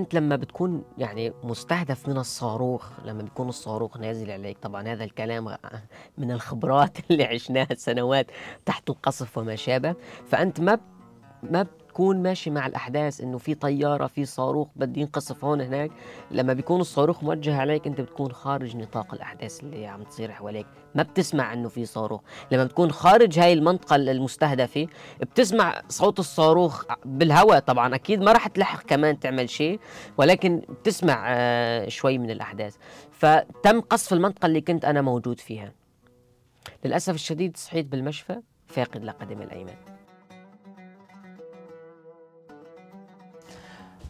أنت لمّا بتكون يعني مستهدف من الصاروخ، لمّا بيكون الصاروخ نازل عليك، طبعًا هذا الكلام من الخبرات اللي عشناها سنوات تحت القصف وما شابه، فأنت ما ب ما بتكون ماشي مع الأحداث إنه في طيارة، في صاروخ بده ينقصف هون هناك، لمّا بيكون الصاروخ موجه عليك أنت بتكون خارج نطاق الأحداث اللي عم تصير حواليك، ما بتسمع إنه في صاروخ، لمّا بتكون خارج هاي المنطقة ال المستهدفة بتسمع صوت الصاروخ بالهوا طبعًا. أكيد ما راح تلحق كمان تعمل شي، ولكن بتسمع آه، شوي من الأحداث، فتم قصف المنطقة اللي كنت أنا موجود فيها. للأسف الشديد صحيت بالمشفى فاقد لقدمي الأيمن.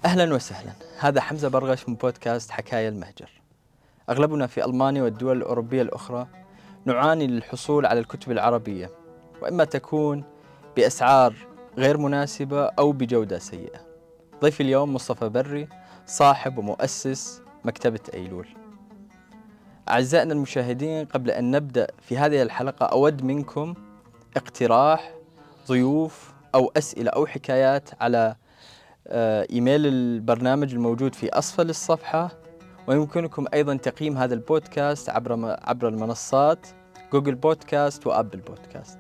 أهلا وسهلا. هذا حمزة برغش من بودكاست حكاية المهجر. أغلبنا في ألمانيا والدول الأوروبية الأخرى نعاني للحصول على الكتب العربية وإما تكون بأسعار غير مناسبة أو بجودة سيئة. ضيفي اليوم مصطفى بري صاحب ومؤسس مكتبة أيلول. أعزائنا المشاهدين قبل أن نبدأ في هذه الحلقة أود منكم اقتراح ضيوف أو أسئلة أو حكايات على آه، إيميل البرنامج الموجود في أسفل الصفحة ويمكنكم أيضا تقييم هذا البودكاست عبر عبر المنصات جوجل بودكاست وأبل بودكاست.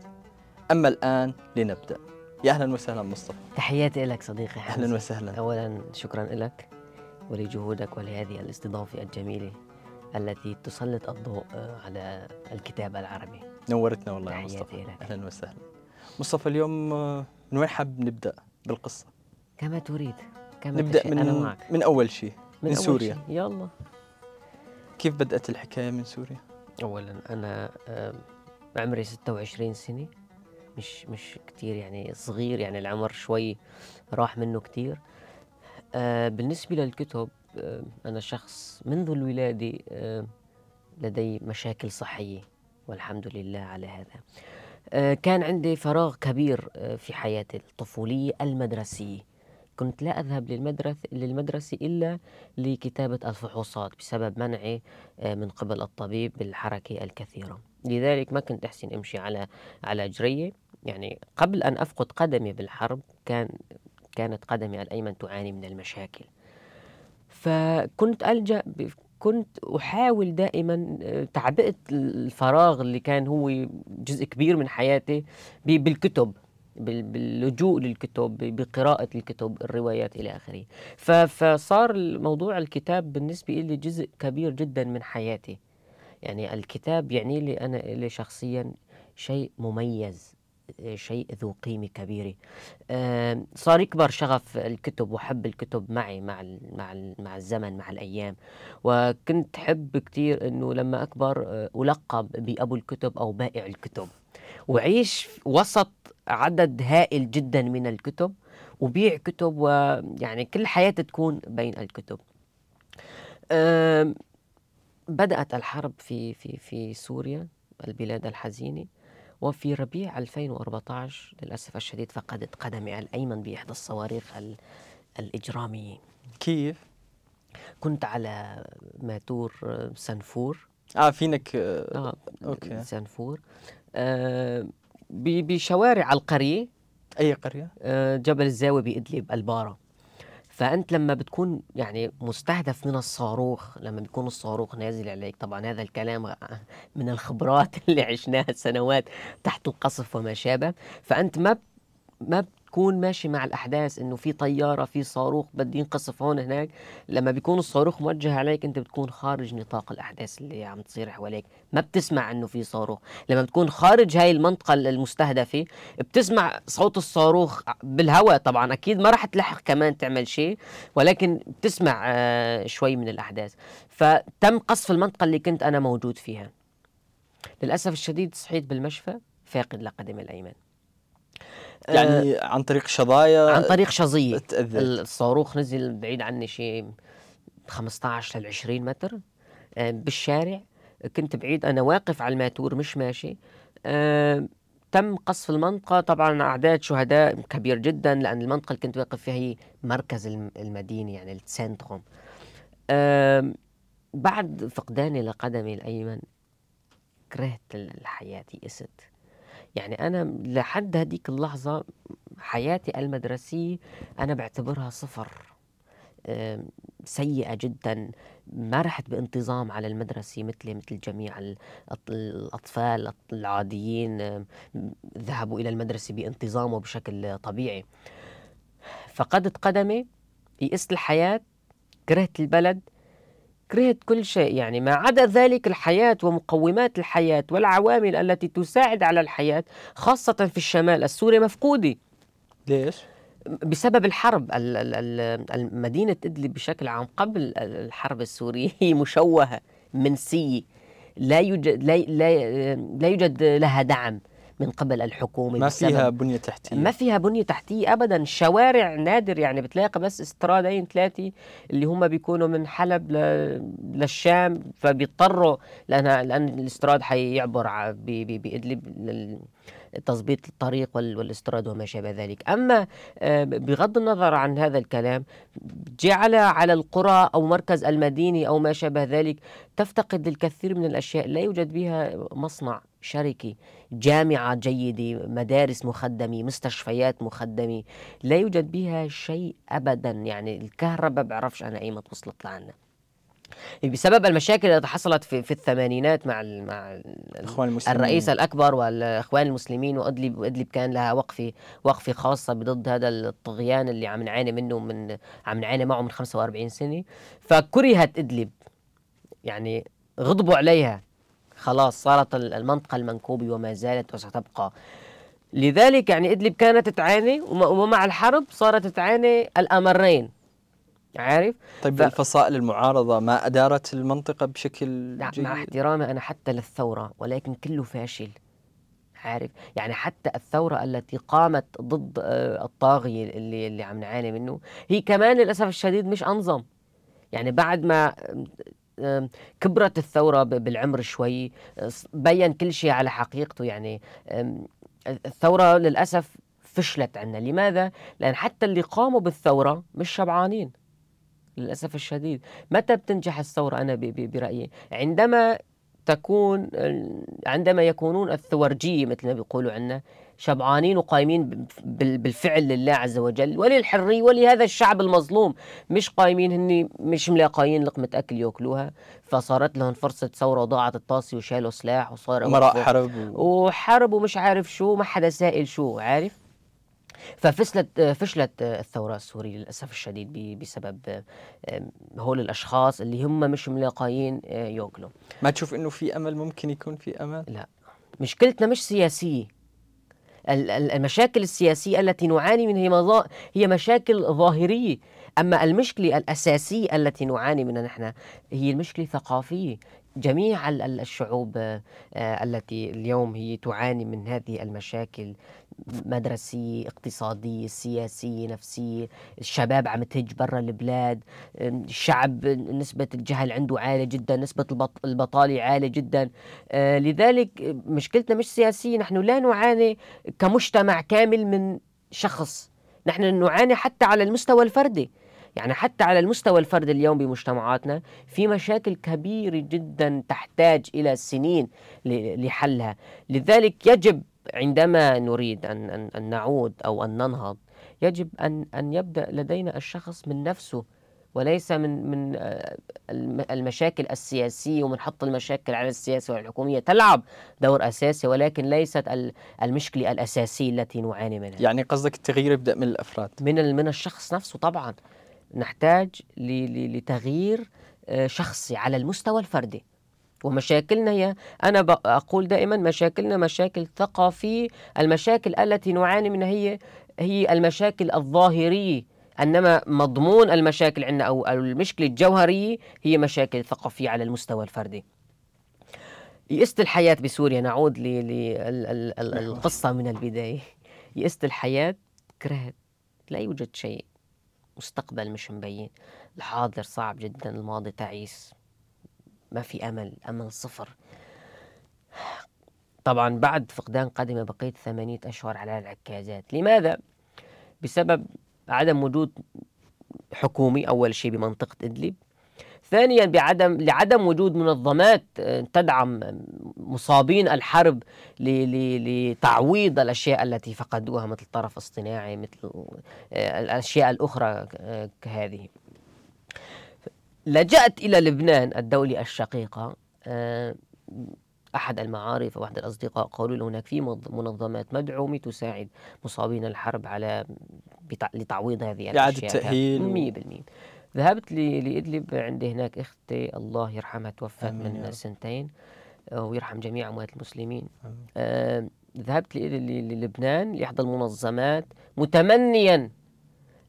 أما الآن لنبدأ. يا أهلا وسهلا مصطفى. تحياتي لك صديقي حمزة. أهلا وسهلا. اولا شكرا لك ولجهودك ولهذه الاستضافة الجميلة التي تسلط الضوء آه، على الكتاب العربي. نورتنا والله يا مصطفى. لك. أهلا وسهلا. مصطفى اليوم آه، من وين حاب نبدأ بالقصة؟ كما تريد كما نبدأ من أنا معك. من أول شيء من, من أول سوريا شي. يلا كيف بدأت الحكاية من سوريا؟ أولا أنا عمري 26 سنة مش مش كتير يعني صغير يعني العمر شوي راح منه كتير آه، بالنسبة للكتب أنا شخص منذ الولادة لدي مشاكل صحية والحمد لله على هذا آه، كان عندي فراغ كبير آه، في حياتي الطفولية المدرسية كنت لا أذهب للمدرسة, للمدرسة إلا لكتابة الفحوصات بسبب منعي آه، من قبل الطبيب بالحركة الكثيرة. لذلك ما كنت أحسن أمشي على على جرية. يعني قبل أن أفقد قدمي بالحرب كان كانت قدمي الأيمن تعاني من المشاكل. فكنت ألجأ كنت أحاول دائما آه، تعبئة الفراغ اللي كان هو جزء كبير من حياتي بالكتب. باللجوء للكتب بقراءة الكتب الروايات إلى آخره. فصار موضوع الكتاب بالنسبة لي جزء كبير جدا من حياتي. يعني الكتاب يعني لي أنا لي شخصيا شيء مميز شيء ذو قيمة كبيرة. صار يكبر شغف الكتب وحب الكتب معي مع مع مع الزمن مع الأيام. وكنت حب كثير أنه لما أكبر آه، ألقب بأبو الكتب أو بائع الكتب. وعيش وسط عدد هائل جدا من الكتب وبيع كتب ويعني كل حياتي تكون بين الكتب. بدأت الحرب في في في سوريا البلاد الحزينة وفي ربيع 2014 للأسف الشديد فقدت قدمي الأيمن بإحدى الصواريخ الإجرامية. كيف؟ كنت على ماتور سنفور. آه فينك آه, آه أوكي. سنفور. آه بشوارع القرية. أي قرية؟ آه جبل الزاوية بإدلب البارة. فأنت لما بتكون يعني مستهدف من الصاروخ لما بيكون الصاروخ نازل عليك طبعا هذا الكلام من الخبرات اللي عشناها سنوات تحت القصف وما شابه. فأنت ما ما تكون ماشي مع الأحداث إنه في طيارة في صاروخ بده ينقصف هون هناك لما بيكون الصاروخ موجه عليك أنت بتكون خارج نطاق الأحداث اللي عم تصير حواليك. ما بتسمع إنه في صاروخ. لما بتكون خارج هاي المنطقة المستهدفة بتسمع صوت الصاروخ بالهواء طبعا. أكيد ما راح تلحق كمان تعمل شيء ولكن بتسمع آه، شوي من الأحداث. فتم قصف المنطقة اللي كنت أنا موجود فيها. للأسف الشديد صحيت بالمشفى فاقد لقدمي الأيمن. يعني آه عن طريق شظايا عن طريق شظيه. الصاروخ نزل بعيد عني شيء 15 ل 20 متر آه بالشارع. كنت بعيد أنا واقف على الماتور مش ماشي. آه تم قصف المنطقة. طبعا أعداد شهداء كبير جدا لأن المنطقة اللي كنت واقف فيها هي مركز المدينة يعني ال Zentrum. بعد فقداني لقدمي الأيمن كرهت الحياة يئست يعني أنا لحد هديك اللحظة حياتي المدرسية أنا باعتبرها صفر سيئة جدًا، ما رحت بانتظام على المدرسة مثلي مثل جميع الأطفال العاديين ذهبوا إلى المدرسة بانتظام وبشكل طبيعي. فقدت قدمي، يئست الحياة، كرهت البلد، كرهت كل شيء. يعني ما عدا ذلك الحياة ومقومات الحياة والعوامل التي تساعد على الحياة خاصة في الشمال. السوري مفقودة. ليش؟ بسبب الحرب. مدينة إدلب بشكل عام قبل الحرب السورية هي مشوهة منسية. لا يوجد لا, لا, لا يوجد لها دعم. من قبل الحكومة ما فيها بنية تحتية. ما فيها بنية تحتية أبدا. شوارع نادر يعني بتلاقي بس استرادين ثلاثة اللي هم بيكونوا من حلب للشام فبيضطروا لأن لأن الاستراد حيعبر بإدلب تظبيط الطريق والاستراد وما شابه ذلك. أما آه، بغض النظر عن هذا الكلام جعل على القرى أو مركز المدينة أو ما شابه ذلك تفتقد الكثير من الأشياء. لا يوجد بها مصنع شركي جامعة جيدة مدارس مخدمة مستشفيات مخدمة لا يوجد بها شيء أبدا. يعني الكهرباء بعرفش أنا أيمت وصلت لعنا. بسبب المشاكل التي حصلت في, في الثمانينات مع ال مع المسلمين. الرئيس الأكبر والإخوان المسلمين وادلب وادلب كان لها وقفة وقفة خاصة بضد هذا الطغيان اللي عم نعاني منه من عم نعاني معه من 45 سنة. فكرهت ادلب يعني غضبوا عليها. خلاص صارت المنطقة المنكوبة وما زالت وستبقى. لذلك يعني إدلب كانت تعاني ومع الحرب صارت تعاني الأمرين. عارف؟ طيب ف... الفصائل المعارضة ما أدارت المنطقة بشكل لا جيد؟ مع احترامي أنا حتى للثورة ولكن كله فاشل. عارف؟ يعني حتى الثورة التي قامت ضد آه، الطاغية اللي اللي عم نعاني منه هي كمان للأسف الشديد مش أنظم. يعني بعد ما كبرت الثورة بالعمر شوي. بين كل شيء على حقيقته يعني. الثورة للأسف فشلت عنا. لماذا؟ لأن حتى اللي قاموا بالثورة مش شبعانين للأسف الشديد. متى بتنجح الثورة؟ أنا برأيي. عندما تكون عندما يكونون الثورجية مثل ما بيقولوا عنا شبعانين وقايمين بالفعل لله عز وجل وللحرية ولهذا الشعب المظلوم. مش قايمين هني مش ملاقيين لقمة أكل يأكلوها. فصارت لهم فرصة ثورة وضاعت الطاسة وشالوا سلاح وصار أمراء حرب و... وحرب ومش عارف شو ما حدا سائل شو عارف؟ ففشلت فشلت الثورة السورية للأسف الشديد بسبب هول الأشخاص اللي هم مش ملاقيين آه، يأكلوا. ما تشوف إنه في أمل؟ ممكن يكون في أمل؟ لا. مشكلتنا مش سياسية. المشاكل السياسية التي نعاني منها هي مشاكل ظاهرية. أما المشكلة الأساسية التي نعاني منها نحن هي المشكلة الثقافية. جميع الشعوب آه، التي اليوم هي تعاني من هذه المشاكل مدرسية اقتصادية سياسية نفسية الشباب عم تهج برا البلاد الشعب نسبة الجهل عنده عالية جدا نسبة البطالة عالية جدا آه، لذلك مشكلتنا مش سياسية نحن لا نعاني كمجتمع كامل من شخص نحن نعاني حتى على المستوى الفردي. يعني حتى على المستوى الفردي اليوم بمجتمعاتنا في مشاكل كبيرة جدا تحتاج إلى سنين لحلها لذلك يجب عندما نريد أن, أن, أن نعود أو أن ننهض يجب أن, أن يبدأ لدينا الشخص من نفسه وليس من من آه، المشاكل السياسية ومنحط المشاكل على السياسة والحكومية تلعب دور أساسي ولكن ليست المشكلة الأساسية التي نعاني منها. يعني قصدك التغيير يبدأ من الأفراد. من من الشخص نفسه طبعا نحتاج لتغيير آه، شخصي على المستوى الفردي. ومشاكلنا هي أنا أقول دائما مشاكلنا مشاكل ثقافية المشاكل التي نعاني منها هي هي المشاكل الظاهرية إنما مضمون المشاكل عندنا أو المشكلة الجوهرية هي مشاكل ثقافية على المستوى الفردي. يئست الحياة بسوريا نعود للقصه من البداية. يئست الحياة كرهت لا يوجد شيء مستقبل مش مبين. الحاضر صعب جدا الماضي تعيس. ما في أمل أمل صفر. طبعا بعد فقدان قدمة بقيت ثمانية أشهر على العكازات. لماذا؟ بسبب عدم وجود حكومي أول شيء بمنطقة إدلب. ثانيا بعدم لعدم وجود منظمات آه، تدعم مصابين الحرب لتعويض الأشياء التي فقدوها مثل الطرف الصناعي مثل آه، الأشياء الأخرى آه، كهذه. لجأت إلى لبنان الدولة الشقيقة أحد المعارف أو أحد الأصدقاء قالوا له هناك في منظمات مدعومة تساعد مصابين الحرب على لتعويض هذه الأشياء. إعادة تأهيل 100% ذهبت لإدلب عندي هناك أختي الله يرحمها توفت من سنتين آه، ويرحم جميع أموات المسلمين. آه ذهبت للبنان لإحدى المنظمات متمنيا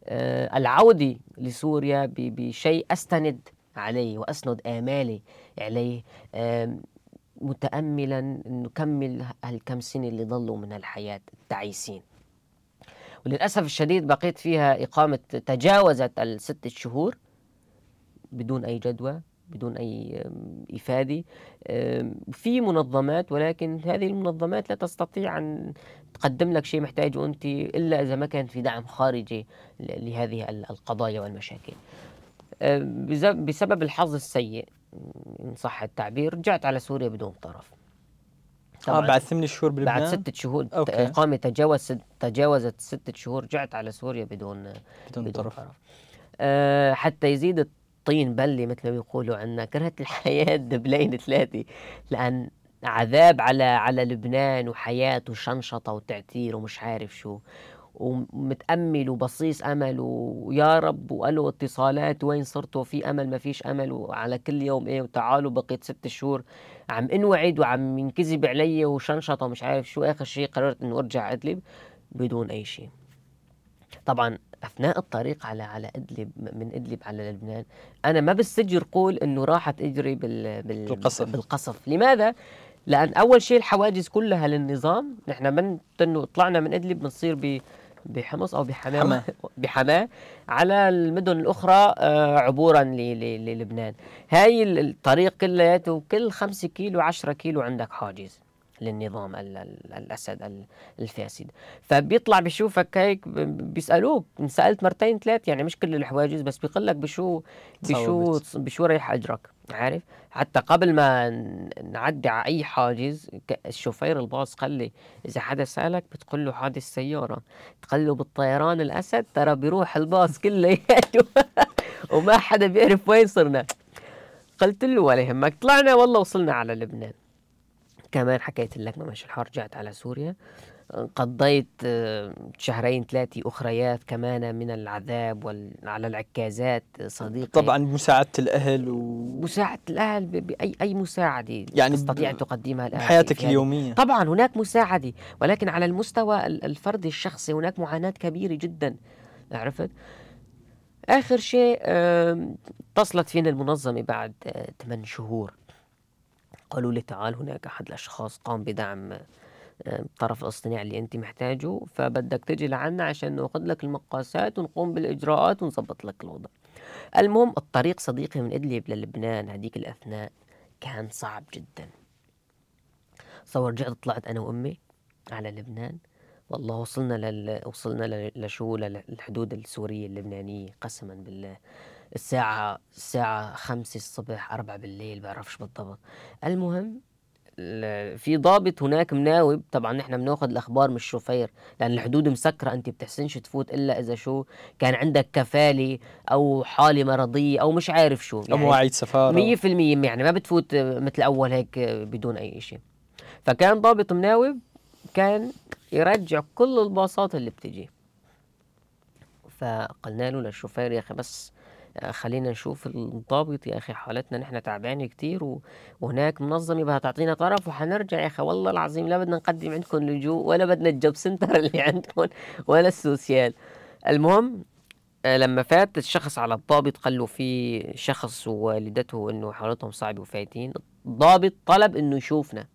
آه العودة لسوريا بشيء أستند عليه وأسند آمالي عليه آه متأملا نكمل هالكم سنة اللي ضلوا من الحياة تعيسين وللأسف الشديد بقيت فيها إقامة تجاوزت الستة شهور بدون أي جدوى بدون أي إفادة في منظمات ولكن هذه المنظمات لا تستطيع أن تقدم لك شيء محتاجه أنت إلا إذا ما كان في دعم خارجي لهذه القضايا والمشاكل. بسبب الحظ السيء إن صح التعبير رجعت على سوريا بدون طرف. آه بعد ثمان شهور بلبنان؟ بعد ستة شهور. أوكي. إقامة تجاوز تجاوزت ستة شهور رجعت على سوريا بدون بدون, بدون طرف, طرف. أه حتى يزيد الطين بلي مثل ما بيقولوا عنا كرهت الحياة دبلين ثلاثة لأن عذاب على على لبنان وحياة وشنشطة وتعتير ومش عارف شو. ومتأمل وبصيص أمل ويا رب وقالوا اتصالات وين صرتوا في أمل؟ ما فيش أمل وعلى كل يوم إيه؟ وتعالوا بقيت ست شهور. عم انوعد وعم ينكذب علي وشنشطة ومش عارف شو. آخر شيء قررت إنه أرجع أدلب بدون أي شيء. طبعا أثناء الطريق على على أدلب من أدلب على لبنان أنا ما بالسجر قول إنه راحت اجري بال, بال بالقصف. بالقصف. لماذا؟ لأن أول شيء الحواجز كلها للنظام. نحن من طلعنا من أدلب بنصير ب بحمص أو بحماه بحماة. على المدن الأخرى آه، عبورا للبنان. هاي الطريق كلياته كل خمسة كيلو عشرة كيلو عندك حاجز. للنظام الأسد الفاسد. فبيطلع بشوفك هيك بيسألوك سألت مرتين ثلاث يعني مش كل الحواجز بس بيقول لك بشو بشو بشو رايح اجرك عارف؟ حتى قبل ما نعدي على أي حاجز الشوفير الباص قال لي إذا حدا سألك بتقول له حادث سياره تقول له بالطيران الأسد؟ ترى بيروح الباص كلياته وما حدا بيعرف وين صرنا. قلت له ولا يهمك طلعنا والله وصلنا على لبنان. كمان حكيت لك ما ماشي الحال رجعت على سوريا. قضيت شهرين ثلاثة أخريات كمان من العذاب وعلى على العكازات صديقي. طبعا مساعدة الأهل و... مساعدة الأهل بأي أي مساعدة يعني تستطيع تقدمها الأهل بحياتك يعني. اليومية. طبعا هناك مساعدة ولكن على المستوى الفردي الشخصي هناك معاناة كبيرة جدا عرفت؟ آخر شيء اتصلت فينا المنظمة بعد 8 آه، شهور. قالوا لي تعال هناك أحد الأشخاص قام بدعم الطرف الإصطناعي اللي أنت محتاجه فبدك تجي لعنا عشان نأخذ لك المقاسات ونقوم بالإجراءات ونظبط لك الوضع. المهم الطريق صديقي من إدلب للبنان هذيك الأثناء كان صعب جدا. صور رجعت طلعت أنا وأمي على لبنان. والله وصلنا لل... وصلنا لشو للحدود السورية اللبنانية قسما بالله. الساعة الساعة خمسة الصبح أربعة بالليل بعرفش بالضبط. المهم في ضابط هناك مناوب. طبعا نحن بناخذ الأخبار من الشوفير لأن الحدود مسكرة أنت بتحسنش تفوت إلا إذا شو كان عندك كفالة أو حالة مرضية أو مش عارف شو يعني أو مواعيد سفارة. 100% يعني ما بتفوت مثل أول هيك بدون أي شيء فكان ضابط مناوب كان يرجع كل الباصات اللي بتجي. فقلنا له للشوفير يا أخي بس خلينا نشوف الضابط يا أخي حالتنا نحن تعبانة كتير. وهناك منظمه بدها تعطينا طرف وحنرجع يا أخي. والله العظيم لا بدنا نقدم عندكم لجوء ولا بدنا الجوب سنتر اللي عندكم ولا السوسيال. المهم آه، لما فات الشخص على الضابط قال له في شخص ووالدته إنه حالتهم صعبه وفايتين الضابط طلب إنه يشوفنا.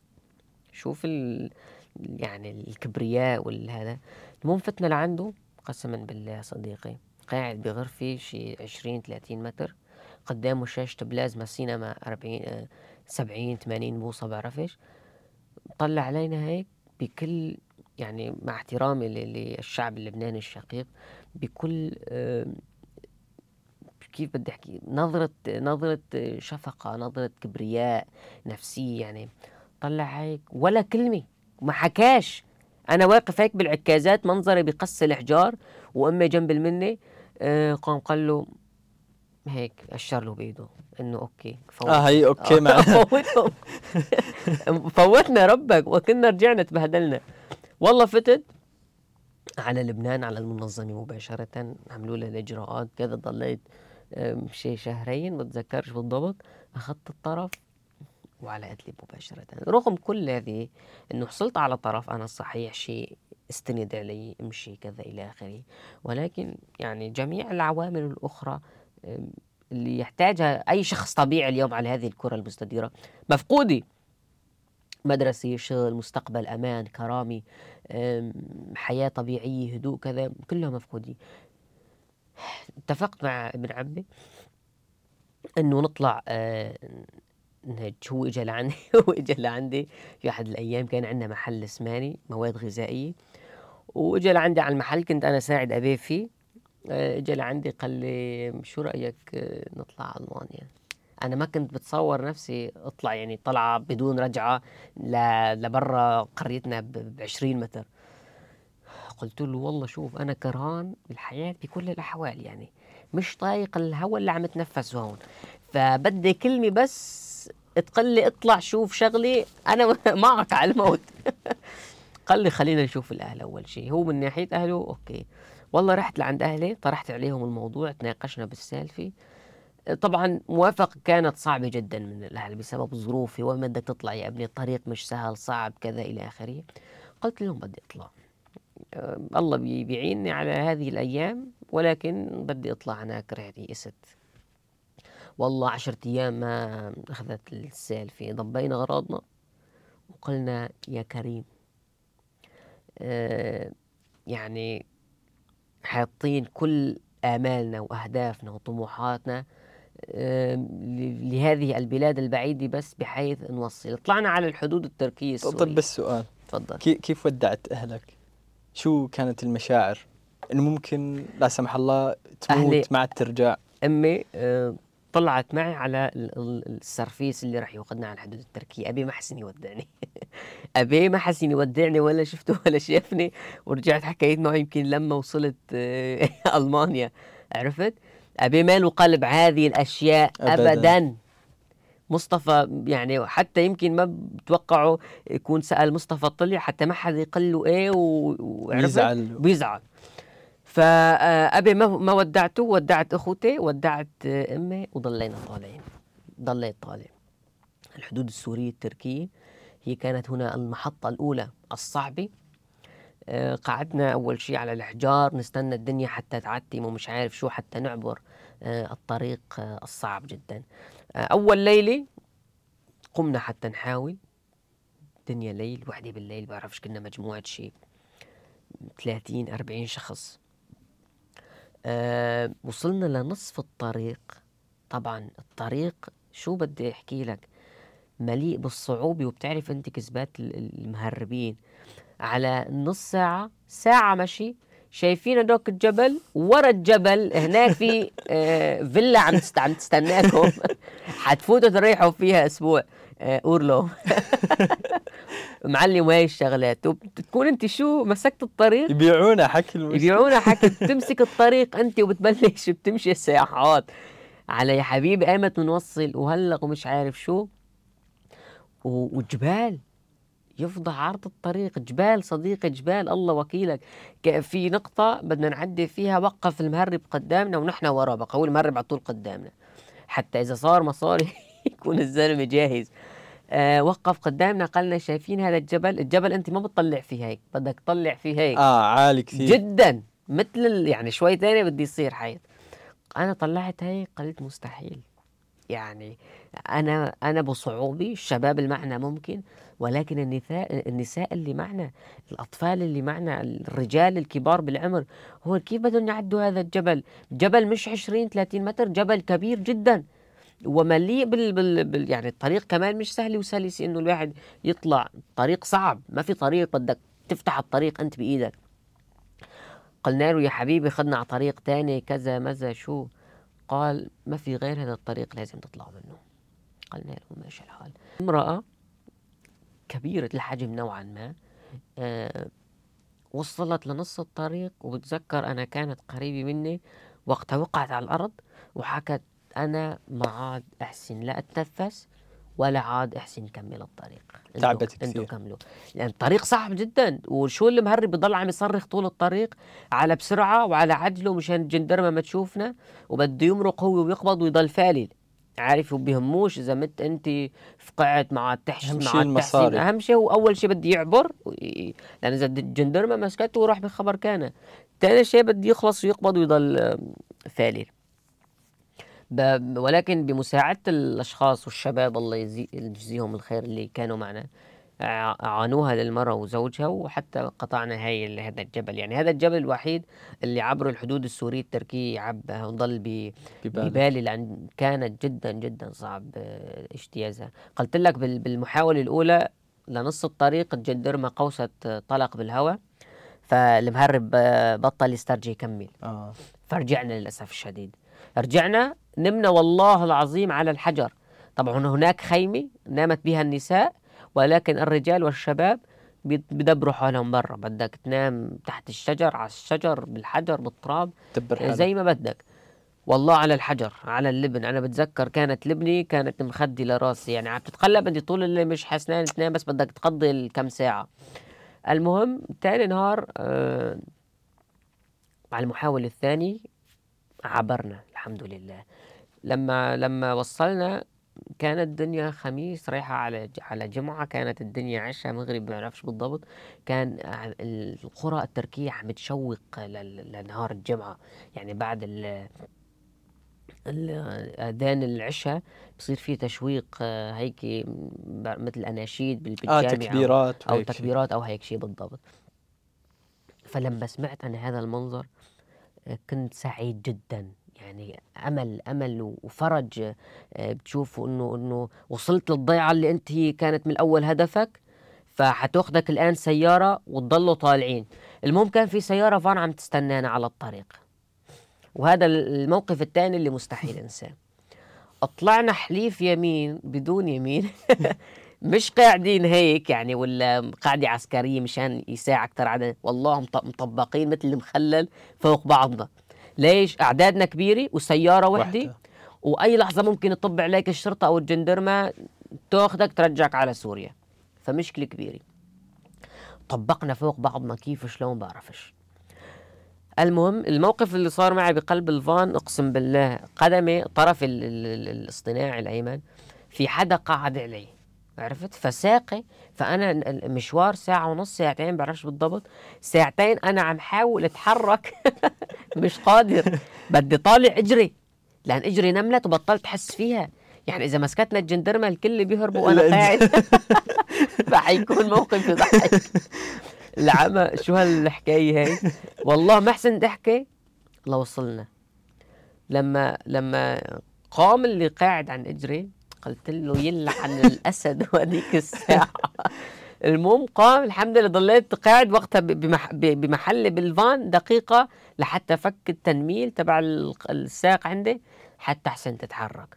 شوف ال... يعني الكبرياء والهذا. المهم فتنا لعنده قسما بالله صديقي. قاعد بغرفة شي عشرين ثلاثين متر قدامه شاشة بلازما سينما أربعين سبعين ثمانين بوصة بعرفش. طلع علينا هيك بكل يعني مع احترامي للشعب اللبناني الشقيق بكل كيف بدي أحكي؟ نظرة نظرة شفقة نظرة كبرياء نفسية يعني طلع هيك ولا كلمة ما حكاش. أنا واقف هيك بالعكازات منظري بقص الحجار وأمي جنب المنة آه قام قال له هيك أشر له بإيده إنه أوكي فوت. آه هي أوكي مع فوتهم. فوتنا ربك وكنا رجعنا تبهدلنا. والله فتت على لبنان على المنظمة مباشرة عملوا لها الإجراءات كذا ضليت شي شهرين بتذكرش بالضبط أخذت الطرف وعلى إدلب مباشرة. رغم كل هذه أنه حصلت على طرف أنا صحيح شيء استند علي امشي كذا إلى آخره. ولكن يعني جميع العوامل الأخرى اللي يحتاجها أي شخص طبيعي اليوم على هذه الكرة المستديرة. مفقودة مدرسة شغل مستقبل أمان كرامة حياة طبيعية هدوء كذا كلها مفقودين اتفقت مع ابن عمي إنه نطلع آه، نهج. هو اجى لعندي هو اجى لعندي في أحد الأيام كان عندنا محل سماني مواد غذائية. واجى لعندي على المحل كنت أنا ساعد أبيه فيه. آه، اجى لعندي قال لي شو رأيك آه، نطلع ألمانيا؟ أنا ما كنت بتصور نفسي أطلع يعني طلعة بدون رجعة لبرا قريتنا ب 20 متر. قلت له والله شوف أنا كرهان بالحياة بكل الأحوال يعني مش طايق الهواء اللي عم اتنفسه هون. فبدي كلمة بس تقول لي اطلع شوف شغلي أنا معك على الموت. قال لي خلينا نشوف الأهل أول شيء. هو من ناحية أهله أوكي. والله رحت لعند أهلي طرحت عليهم الموضوع تناقشنا بالسالفه طبعا موافقة كانت صعبة جدا من الأهل بسبب ظروفي وين بدك تطلع يا ابني الطريق مش سهل صعب كذا إلى آخره. قلت لهم بدي أطلع. أه الله بيعيني على هذه الأيام ولكن بدي أطلع هناك رحت يئست. والله عشرة أيام ما أخذت السالفة ضبينا أغراضنا وقلنا يا كريم. يعني حاطين كل آمالنا وأهدافنا وطموحاتنا لهذه البلاد البعيدة بس بحيث نوصل. طلعنا على الحدود التركية السورية. طب بس سؤال. تفضل. كيف ودعت أهلك؟ شو كانت المشاعر؟ انه ممكن لا سمح الله تموت ما عاد ترجع أمي آه، طلعت معي على السرفيس اللي راح يوقدنا على الحدود التركية. أبي ما حسن يودعني. أبي ما حسن يودعني ولا شفته ولا شافني. ورجعت حكيت معه يمكن لما وصلت آه، ألمانيا. عرفت؟ أبي ما قلب هذه الأشياء أبدا, أبداً. مصطفى يعني حتى يمكن ما بتوقعوا يكون سأل مصطفى طلع حتى ما حدا يقول له إيه وبيزعل بيزعل. فأبي ما ودعته؟ ودعت أخوتي ودعت أمي وضلينا طالعين. ضليت طالع. الحدود السورية التركية هي كانت هنا المحطة الأولى الصعبة. آه، قعدنا أول شيء على الحجار نستنى الدنيا حتى تعتم ومش عارف شو حتى نعبر. آه، الطريق آه، الصعب جدا. أول ليلة قمنا حتى نحاول. الدنيا ليل وحدي بالليل بعرفش كنا مجموعة شيء 30 40 شخص. أه وصلنا لنصف الطريق. طبعا الطريق شو بدي أحكي لك؟ مليء بالصعوبة وبتعرف أنت كذبات المهربين. على نص ساعة ساعة مشي شايفين هدوك الجبل ورا الجبل هناك في آه فيلا عم عم تستناكم. حتفوتوا تريحوا فيها أسبوع. آه أورلو. معلم هاي الشغلات. وبتكون أنت شو مسكت الطريق؟ يبيعونا حكي المسلم. يبيعونا حكي. بتمسك الطريق أنت وبتبلش بتمشي السياحات. على يا حبيبي ايمت بنوصل وهلا ومش عارف شو. وجبال. يفضح عرض الطريق. جبال صديقي جبال. الله وكيلك. في نقطة بدنا نعدي فيها. وقف المهرب قدامنا ونحن وراه. بقى هو المهرب على طول قدامنا. حتى إذا صار مصاري يكون الزلمة جاهز. آه وقف قدامنا قالنا شايفين هذا الجبل؟ الجبل أنت ما بتطلع فيه هيك بدك تطلع فيه هيك. آه عالي كثير. جدا مثل يعني شوي ثانية بدي يصير حيط. أنا طلعت هيك قلت مستحيل. يعني أنا أنا بصعوبي الشباب اللي معنا ممكن ولكن النساء النساء اللي معنا الأطفال اللي معنا الرجال الكبار بالعمر هو كيف بدهم يعدوا هذا الجبل؟ جبل مش 20 30 متر جبل كبير جدا. ومليء بال, بال, بال يعني الطريق كمان مش سهل وسلس إنه الواحد يطلع. طريق صعب. ما في طريق بدك تفتح الطريق أنت بإيدك. قلنا له يا حبيبي خدنا على طريق تاني كذا مزا شو. قال ما في غير هذا الطريق لازم تطلعوا منه. قلنا له ماشي الحال. امرأة كبيرة الحجم نوعا ما أه وصلت لنص الطريق وبتذكر أنا كانت قريبة مني وقتها وقعت على الأرض وحكت أنا ما عاد أحسن لا أتنفس ولا عاد أحسن كمل الطريق. تعبت كثير إنتوا كملوا. لأن الطريق صعب جدا. وشو اللي مهرب بضل عم يصرخ طول الطريق؟ على بسرعة وعلى عجله مشان الجندرمة ما تشوفنا وبده يمرق هو ويقبض ويضل فالل. عارف وبيهموش إذا مت أنت فقعت مع التحش أهم مع شيء المصاري. أهم شيء هو أول شيء بده يعبر لأن إذا الجندرمه مسكته وراح بخبر كان. ثاني شيء بده يخلص ويقبض ويضل فالل. ب- ولكن بمساعدة الأشخاص والشباب الله يجزيهم الخير اللي كانوا معنا. عانوها للمرأة وزوجها وحتى قطعنا هاي هذا الجبل. يعني هذا الجبل الوحيد اللي عبر الحدود السورية التركية يعبها وضل ب- ببالي لأن كانت جدا جدا صعب آه، اجتيازها. قلت لك بال- بالمحاولة الأولى لنص الطريق الجندرمة قوست آه، طلق بالهواء فالمهرب آه، بطل يسترجي يكمل. آه. فرجعنا للأسف الشديد. رجعنا نمنا والله العظيم على الحجر. طبعا هناك خيمة نامت بها النساء ولكن الرجال والشباب بدبروا حالهم برا. بدك تنام تحت الشجر على الشجر بالحجر بالتراب. زي ما بدك. والله على الحجر على اللبن. أنا بتذكر كانت لبني كانت مخدي لراسي. يعني عم تتقلب أنت طول الليل مش حسنان تنام بس بدك تقضي الكم ساعة. المهم تاني نهار آه مع المحاولة الثاني عبرنا. الحمد لله. لما لما وصلنا كانت الدنيا خميس رايحة على على جمعة كانت الدنيا عشاء مغرب ما بعرفش بالضبط. كان القرى التركية عم تشوق لل- لنهار الجمعة. يعني بعد ال أذان العشاء بصير في تشويق آه، هيك مثل أناشيد بال- آه تكبيرات شيء. تكبيرات أو هيك شيء بالضبط. فلما سمعت عن هذا المنظر آه، كنت سعيد جدا. يعني أمل أمل وفرج آه، بتشوفوا إنه إنه وصلت للضيعة اللي أنت هي كانت من أول هدفك فحتاخدك الآن سيارة وتضلوا طالعين. المهم كان في سيارة فان عم تستنانا على الطريق. وهذا ال- الموقف الثاني اللي مستحيل أنساه. طلعنا حليف يمين بدون يمين. مش قاعدين هيك يعني ولا قاعدة عسكرية مشان يساع أكثر عدد. والله مط- مطبقين مثل المخلل فوق بعضنا. ليش؟ أعدادنا كبيرة وسيارة وحدة. وحدة. وأي لحظة ممكن تطب عليك الشرطة أو الجندرمة تاخدك ترجعك على سوريا. فمشكلة كبيرة. طبقنا فوق بعضنا كيف شلون بعرفش. المهم الموقف اللي صار معي بقلب الفان أقسم بالله قدمي طرف ال- ال- ال- الاصطناعي الأيمن في حدا قاعد عليه. عرفت؟ فساقي. فأنا ال- المشوار ساعة ونص ساعتين بعرفش بالضبط. ساعتين أنا عم حاول أتحرك. مش قادر. بدي طالع إجري. لأن إجري نملت وبطلت أحس فيها. يعني إذا مسكتنا الجندرمه الكل بيهربوا وأنا قاعد. فحيكون موقف يضحك العمى شو هالحكاية هي والله ما أحسن احكي لوصلنا لما لما قام اللي قاعد عن إجري قلت له يلعن الأسد وهذيك الساعة. المهم قام الحمد لله ضليت قاعد وقتها بمحل بالفان دقيقة لحتى فك التنميل تبع ال- الساق عندي حتى احسن تتحرك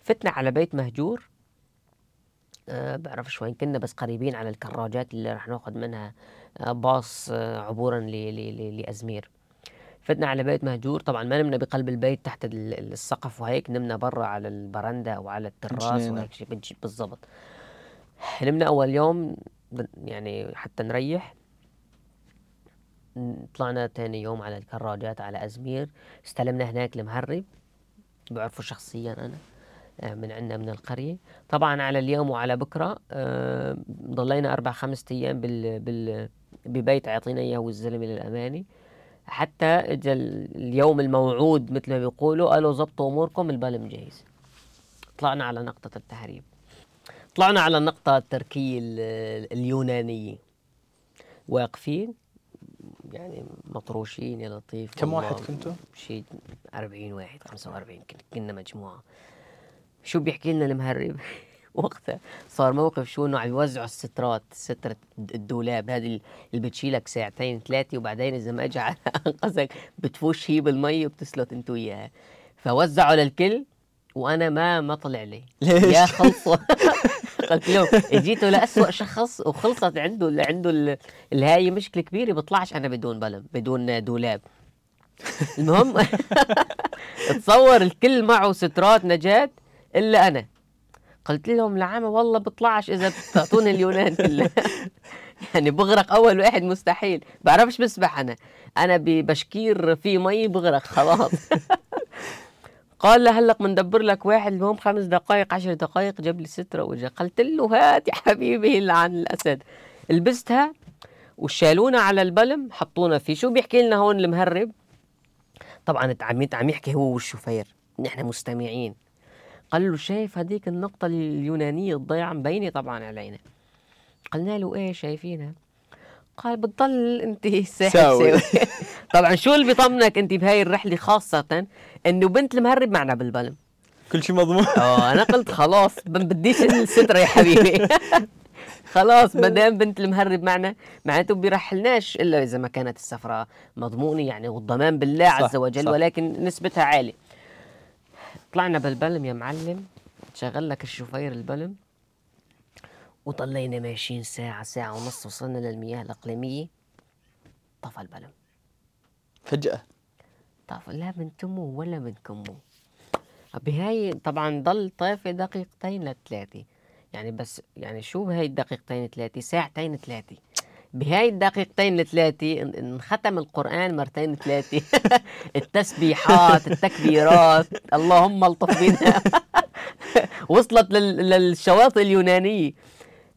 فتنا على بيت مهجور. أه بعرفش وين كنا بس قريبين على الكراجات اللي رح ناخذ منها آه، باص آه، عبورا لأزمير. فتنا على بيت مهجور. طبعا ما نمنا بقلب البيت تحت ال- السقف وهيك نمنا برا على البرندة أو على التراس. وهيك شيء بالضبط. نمنا أول يوم يعني حتى نريح. طلعنا تاني يوم على الكراجات على أزمير. استلمنا هناك المهرب. بعرفه شخصيا أنا آه، من عندنا من القرية. طبعا على اليوم وعلى بكرة آه، ضلينا أربع خمسة أيام بال بال ببيت يعطينا إياه والزلمة للأمانة حتى اجى ال- اليوم الموعود مثل ما بيقولوا قالوا ظبطوا أموركم البال مجهز. طلعنا على نقطة التهريب طلعنا على النقطة التركية ال- اليونانية. واقفين يعني مطروشين يا لطيف. كم واحد كنتوا؟ شيء 40 واحد 45 كن- كنا مجموعة. شو بيحكي لنا المهرب؟ وقتها صار موقف شو إنه عم يوزعوا السترات سترة الدولاب هذه اللي بتشيلك ساعتين ثلاثة وبعدين إذا ما اجى على أنقذك بتفوش هي بالمي وبتسلط انت وياها فوزعوا للكل وأنا ما ما طلع لي. ليش؟ يا خلصوا قلت له اجيته لأسوأ شخص وخلصت عنده اللي عنده ال- اللي هاي مشكلة كبيرة بطلعش أنا بدون بلم بدون دولاب. المهم تصور الكل معه سترات نجاة إلا أنا. قلت لهم لعامة والله بطلعش إذا بتعطوني اليونان كلها. يعني بغرق أول واحد مستحيل. بعرفش بسبح أنا. أنا ببشكير في مي بغرق خلاص. قال له هلق بندبر لك واحد المهم خمس دقائق عشر دقائق جاب لي سترة وجا. قلت له هات يا حبيبي اللي عن الأسد. لبستها وشالونا على البلم حطونا فيه. شو بيحكي لنا هون المهرب؟ طبعا عم عم يحكي هو والشوفير. نحن مستمعين. قال له شايف هذيك النقطة اليونانية الضيعة مبينة طبعا علينا. قلنا له إيه شايفينها؟ قال بتضل أنت ساحر ساوي. طبعا شو اللي بيطمنك أنت بهاي الرحلة خاصة؟ إنه بنت المهرب معنا بالبلم. كل شيء مضمون. آه أنا قلت خلاص ما بديش السترة يا حبيبي. خلاص ما دام بنت المهرب معنا معناته بيرحلناش إلا إذا ما كانت السفرة مضمونة يعني والضمان بالله صح، عز وجل صح. ولكن نسبتها عالية. طلعنا بالبلم يا معلم. شغل لك الشوفير البلم. وضلينا ماشيين ساعة ساعة ونص وصلنا للمياه الإقليمية. طفى البلم. فجأة؟ طفى لا من تمه ولا من كمه بهاي طبعا ضل طافي دقيقتين لثلاثة. يعني بس يعني شو بهاي الدقيقتين ثلاثة ساعتين ثلاثة. بهاي الدقيقتين الثلاثة إن- انختم القرآن مرتين ثلاثة. التسبيحات التكبيرات اللهم الطف بنا. وصلت لل- للشواطئ اليونانية.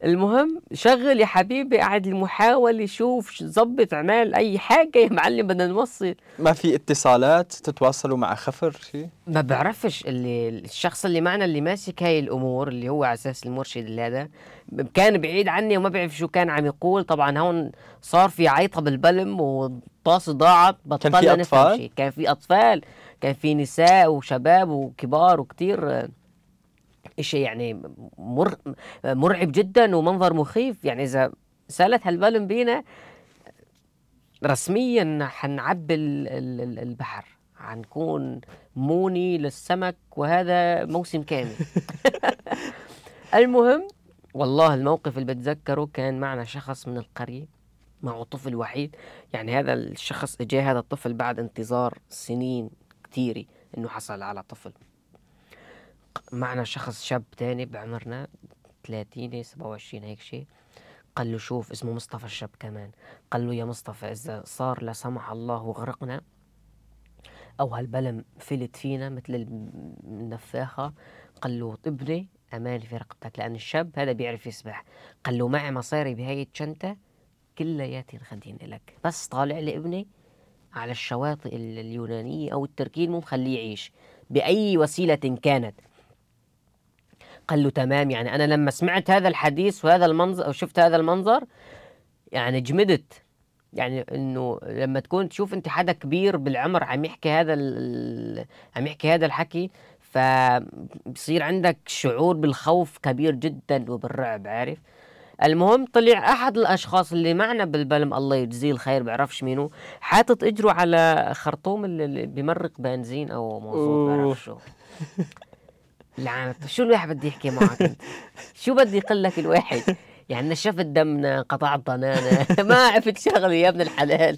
المهم شغل يا حبيبي قاعد المحاولة شوف ظبط اعمال أي حاجة يا معلم بدنا نوصل. ما في اتصالات تتواصلوا مع خفر شيء ما بعرفش اللي الشخص اللي معنا اللي ماسك هاي الأمور اللي هو على أساس المرشد اللي هذا كان بعيد عني وما بعرف شو كان عم يقول. طبعا هون صار في عيطة بالبلم والطاسه ضاعت بطلنا في نفهم أطفال؟ شيء كان في أطفال كان في نساء وشباب وكبار وكتير. إشي يعني مر مرعب جدا ومنظر مخيف. يعني إذا سألت هالبلم بينا رسميا حنعبي ال- ال- ال- البحر. حنكون موني للسمك وهذا موسم كامل. المهم والله الموقف اللي بتذكره كان معنا شخص من القرية معه طفل وحيد. يعني هذا الشخص اجى هذا الطفل بعد انتظار سنين كثيرة إنه حصل على طفل. معنا شخص شاب تاني بعمرنا 30 27 هيك شيء قال له شوف اسمه مصطفى الشاب كمان. قال له يا مصطفى إذا صار لا سمح الله وغرقنا أو هالبلم فلت فينا مثل النفاخة قال له ابني أماني في رقبتك لأن الشاب هذا بيعرف يسبح. قال له معي مصاري بهاي الشنطة كلياتي خدين لك بس طالع لي ابني على الشواطئ ال- اليونانية أو التركية المهم خليه يعيش بأي وسيلة كانت. قال له تمام يعني أنا لما سمعت هذا الحديث وهذا المنظر أو شفت هذا المنظر يعني جمدت. يعني إنه لما تكون تشوف أنت حدا كبير بالعمر عم يحكي هذا عم يحكي هذا الحكي فبصير عندك شعور بالخوف كبير جدا وبالرعب عارف؟ المهم طلع أحد الأشخاص اللي معنا بالبلم الله يجزيه الخير بعرفش مينو حاطط إجره على خرطوم اللي بيمرق بنزين أو موزون أوه. بعرف شو. لعنة. شو الواحد بده يحكي معك شو بدي يقول لك الواحد؟ يعني نشفت دمنا قطعت ضنانا ما عرفت شغله يا ابن الحلال.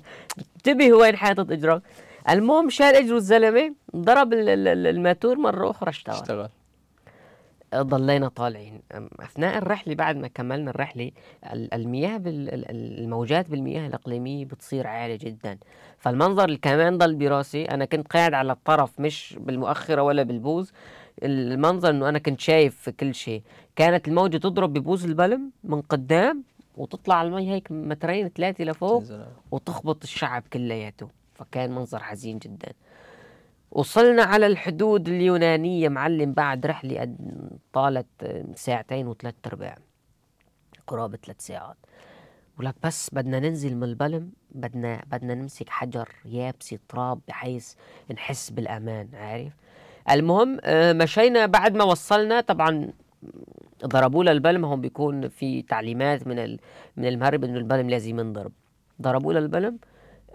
انتبه وين حاطط إجرك. المهم شال إجره الزلمة ضرب ال- ال- ال- الماتور مره أخرى اشتغل. اشتغل. ضلينا طالعين. أثناء الرحلة بعد ما كملنا الرحلة ال- المياه بال- الموجات بالمياه الإقليمية بتصير عالية جدا. فالمنظر اللي كمان ضل براسي أنا كنت قاعد على الطرف مش بالمؤخرة ولا بالبوز. المنظر إنه أنا كنت شايف كل شيء. كانت الموجة تضرب ببوز البلم من قدام وتطلع على المي هيك مترين ثلاثة لفوق. وتخبط الشعب كلياته. فكان منظر حزين جدا. وصلنا على الحدود اليونانية معلم بعد رحلة قد- طالت ساعتين وثلاث أرباع. قرابة ثلاث ساعات. ولك بس بدنا ننزل من البلم بدنا بدنا نمسك حجر يابسة تراب بحيث نحس بالأمان عارف؟ المهم آه، مشينا بعد ما وصلنا طبعا ضربوا لنا البلم هم بيكون في تعليمات من من المهرب إنه البلم لازم ينضرب. ضربوا لنا البلم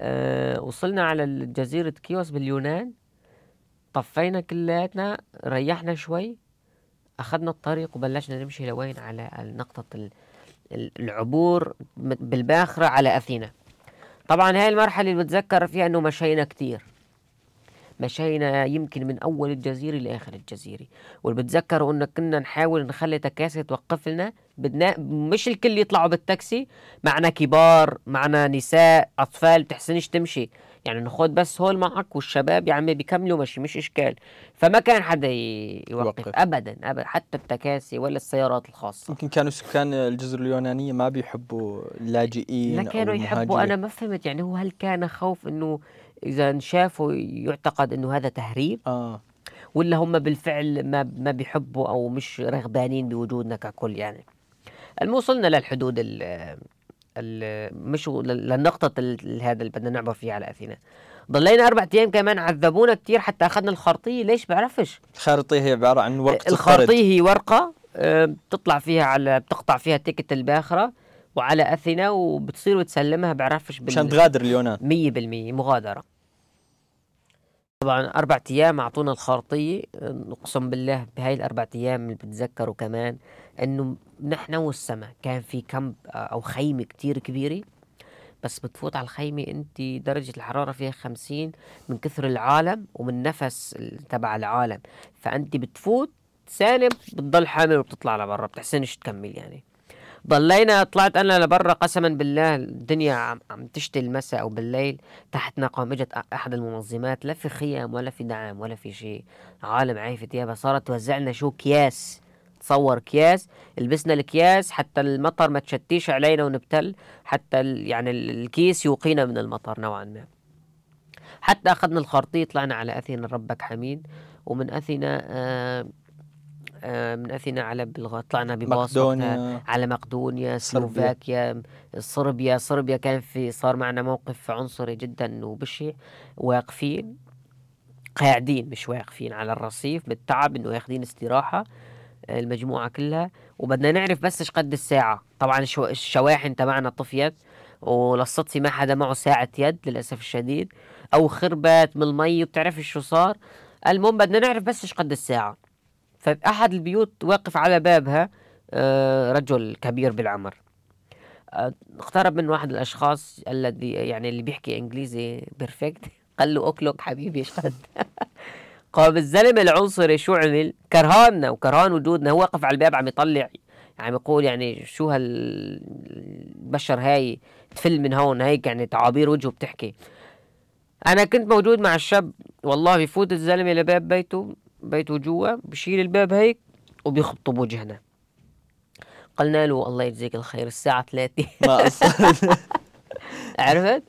آه وصلنا على جزيرة كيوس باليونان طفينا كلياتنا ريحنا شوي أخذنا الطريق وبلشنا نمشي لوين؟ على نقطة ال- ال- العبور بالباخرة على أثينا. طبعا هاي المرحلة اللي بتذكر فيها إنه مشينا كتير. مشينا يمكن من أول الجزيرة لاخر الجزيرة. واللي بتذكروا إنه كنا نحاول نخلي تكاسي توقف لنا. بدنا مش الكل يطلعوا بالتاكسي. معنا كبار معنا نساء أطفال بتحسنش تمشي. يعني ناخد بس هول معك والشباب يا عمي بيكملوا مشي مش إشكال. فما كان حدا يوقف. يوقف. ابدا ابدا. حتى التكاسي ولا السيارات الخاصة. يمكن كانوا سكان الجزر اليونانية ما بيحبوا اللاجئين لا كانوا يحبوا. أنا ما فهمت يعني هو هل كان خوف إنه إذا انشافوا يعتقد إنه هذا تهريب آه. ولا هم بالفعل ما ما بيحبوا أو مش رغبانين بوجودنا ككل يعني. المهم وصلنا للحدود ال ال مش لل- للنقطة ال- هذا اللي بدنا نعبر فيها على أثينا. ضلينا أربع أيام كمان عذبونا كتير حتى أخذنا الخرطية ليش بعرفش؟ الخارطية هي عبارة عن ورقة الخرطية هي ورقة آه، بتطلع فيها على بتقطع فيها تيكت الباخرة. وعلى أثينا وبتصير وتسلمها بعرفش مشان تغادر اليونان. مية بالمية مغادرة. طبعا أربع أيام أعطونا الخارطية أقسم بالله بهاي الأربع أيام اللي بتذكروا كمان إنه نحن والسما كان في كامب أو خيمة كتير كبيرة. بس بتفوت على الخيمة أنت درجة الحرارة فيها خمسين من كثر العالم ومن نفس تبع العالم. فأنت بتفوت ثانية بتضل حامل وبتطلع لبرا بتحسنش تكمل يعني. ضلينا طلعت أنا لبرا قسما بالله الدنيا عم, عم تشتي المساء أو بالليل. تحتنا اجت أحد المنظمات لا في خيام ولا في دعم ولا في شيء. عالم عايفة ثيابها صارت توزع لنا شو اكياس تصور اكياس لبسنا الاكياس حتى المطر ما تشتيش علينا ونبتل. حتى يعني ال- الكيس يوقينا من المطر نوعا ما. حتى أخذنا الخرطية طلعنا على أثينا ربك حميد. ومن أثينا آه من أثينا على بلغة طلعنا بباص على مقدونيا. سلوفاكيا صربيا. صربيا كان في صار معنا موقف عنصري جدا وبشع واقفين قاعدين مش واقفين على الرصيف بالتعب إنه ياخدين استراحة آه، المجموعة كلها. وبدنا نعرف بس إيش قد الساعة. طبعا الشو- الشواحن تبعنا طفيت وللصدفة ما حدا معه ساعة يد للأسف الشديد أو خربت من المي وبتعرف شو صار. المهم بدنا نعرف بس إيش قد الساعة. فأحد البيوت واقف على بابها آه، رجل كبير بالعمر. آه، اقترب من واحد الأشخاص الذي يعني اللي بيحكي إنجليزي perfect قال له اكلك حبيبي قد قام الزلمة العنصري شو عمل كرهاننا وكرهان وجودنا. هو واقف على الباب عم يطلع عم يقول يعني شو هالبشر هاي؟ تفل من هون هيك يعني تعابير وجهه بتحكي. أنا كنت موجود مع الشاب والله بفوت الزلمة لباب بيته. بيته جوا بشيل الباب هيك وبيخبطوا بوجهنا. قلنا له الله يجزيك الخير الساعة 3 ما عرفت؟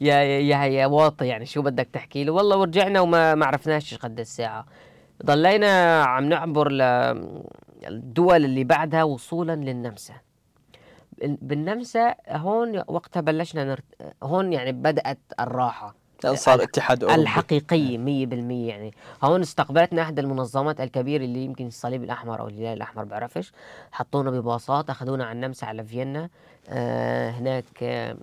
يا يا يا, واطي يعني شو بدك تحكي له؟ والله ورجعنا وما ما عرفناش قد الساعة. ضلينا عم نعبر للدول اللي بعدها وصولا للنمسا. بالنمسا هون وقتها بلشنا نرت... هون يعني بدأت الراحة. صار اتحاد أوروبي. الحقيقية مية بالمية يعني. هون استقبلتنا إحدى المنظمات الكبيرة اللي يمكن الصليب الأحمر أو الهلال الأحمر بعرفش. حطونا بباصات أخذونا على النمسا على فيينا. آه هناك آه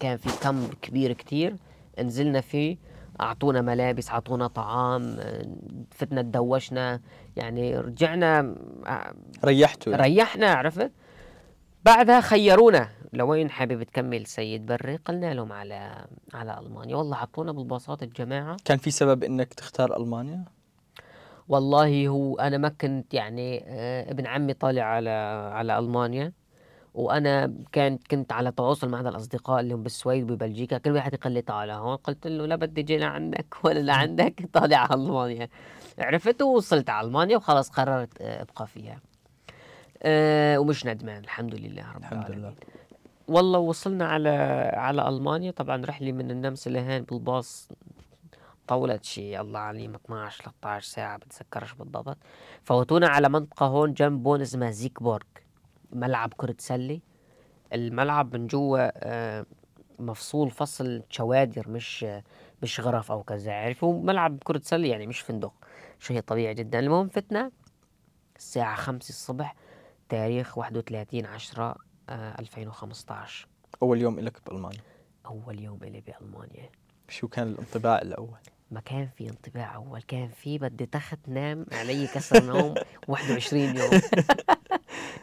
كان في كم كبير كتير. نزلنا فيه أعطونا ملابس أعطونا طعام آه، فتنا تدوشنا. يعني رجعنا آه، ريحتوا. ريحنا عرفت؟ بعدها خيرونا. لوين حابب تكمل سيد بري؟ قلنا لهم على على ألمانيا. والله حطونا بالباصات الجماعة. كان في سبب إنك تختار ألمانيا؟ والله هو أنا ما كنت يعني آه، ابن عمي طالع على على ألمانيا. وأنا كان كنت على تواصل مع هذا الأصدقاء اللي هم بالسويد وببلجيكا. كل واحد يقول لي تعال هون. قلت له لا بدي أجي لعندك ولا لعندك طالع على ألمانيا. عرفت ووصلت على ألمانيا وخلاص قررت آه، أبقى فيها. أه ومش ندمان. الحمد لله رب الحمد العالمين. لله والله وصلنا على على ألمانيا. طبعا رحله من النمسا لهون بالباص طولت شي الله عليم 12 13 ساعة بتذكرش بالضبط. فوتونا على منطقة هون جنب هون اسمها زيكبورغ ملعب كرة سلة. الملعب من جوا آه، مفصول فصل شوادر مش آه، مش غرف أو كذا عارف هو ملعب كرة سلة يعني مش فندق شيء طبيعي جدا. المهم فتنا الساعة 5 الصبح. تاريخ 31 10 آه، 2015 أول يوم لك بألمانيا. أول يوم إلي بألمانيا. شو كان الانطباع الأول؟ ما كان في انطباع أول كان في بدي تخت نام علي كسر نوم 21 يوم.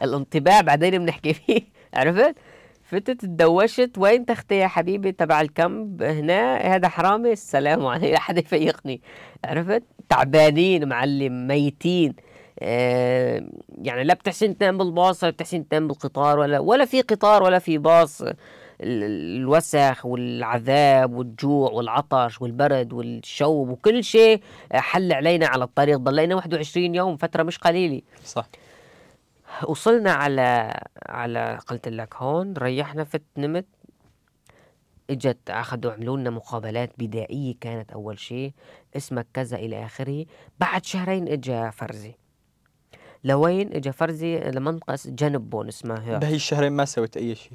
الانطباع بعدين بنحكي فيه عرفت؟ فتت تدوشت وين تختي يا حبيبي؟ تبع الكامب هنا. هذا حرامي. السلام عليكم حدا يفيقني. عرفت؟ تعبانين معلم ميتين. يعني لا بتحسن تنام بالباص ولا بتحسن تنام بالقطار ولا ولا في قطار ولا في باص. الوسخ والعذاب والجوع والعطش والبرد والشوب وكل شيء حل علينا على الطريق. ضلينا 21 يوم فترة مش قليلة. صح. وصلنا على على قلت لك هون ريحنا فت نمت. إجت أخذوا عملوا لنا مقابلات بدائية كانت أول شيء. اسمك كذا إلى آخره. بعد شهرين اجى فرزي. لوين اجى فرزي لمنطقه جنب بون اسمها بهي الشهرين ما سويت أي شيء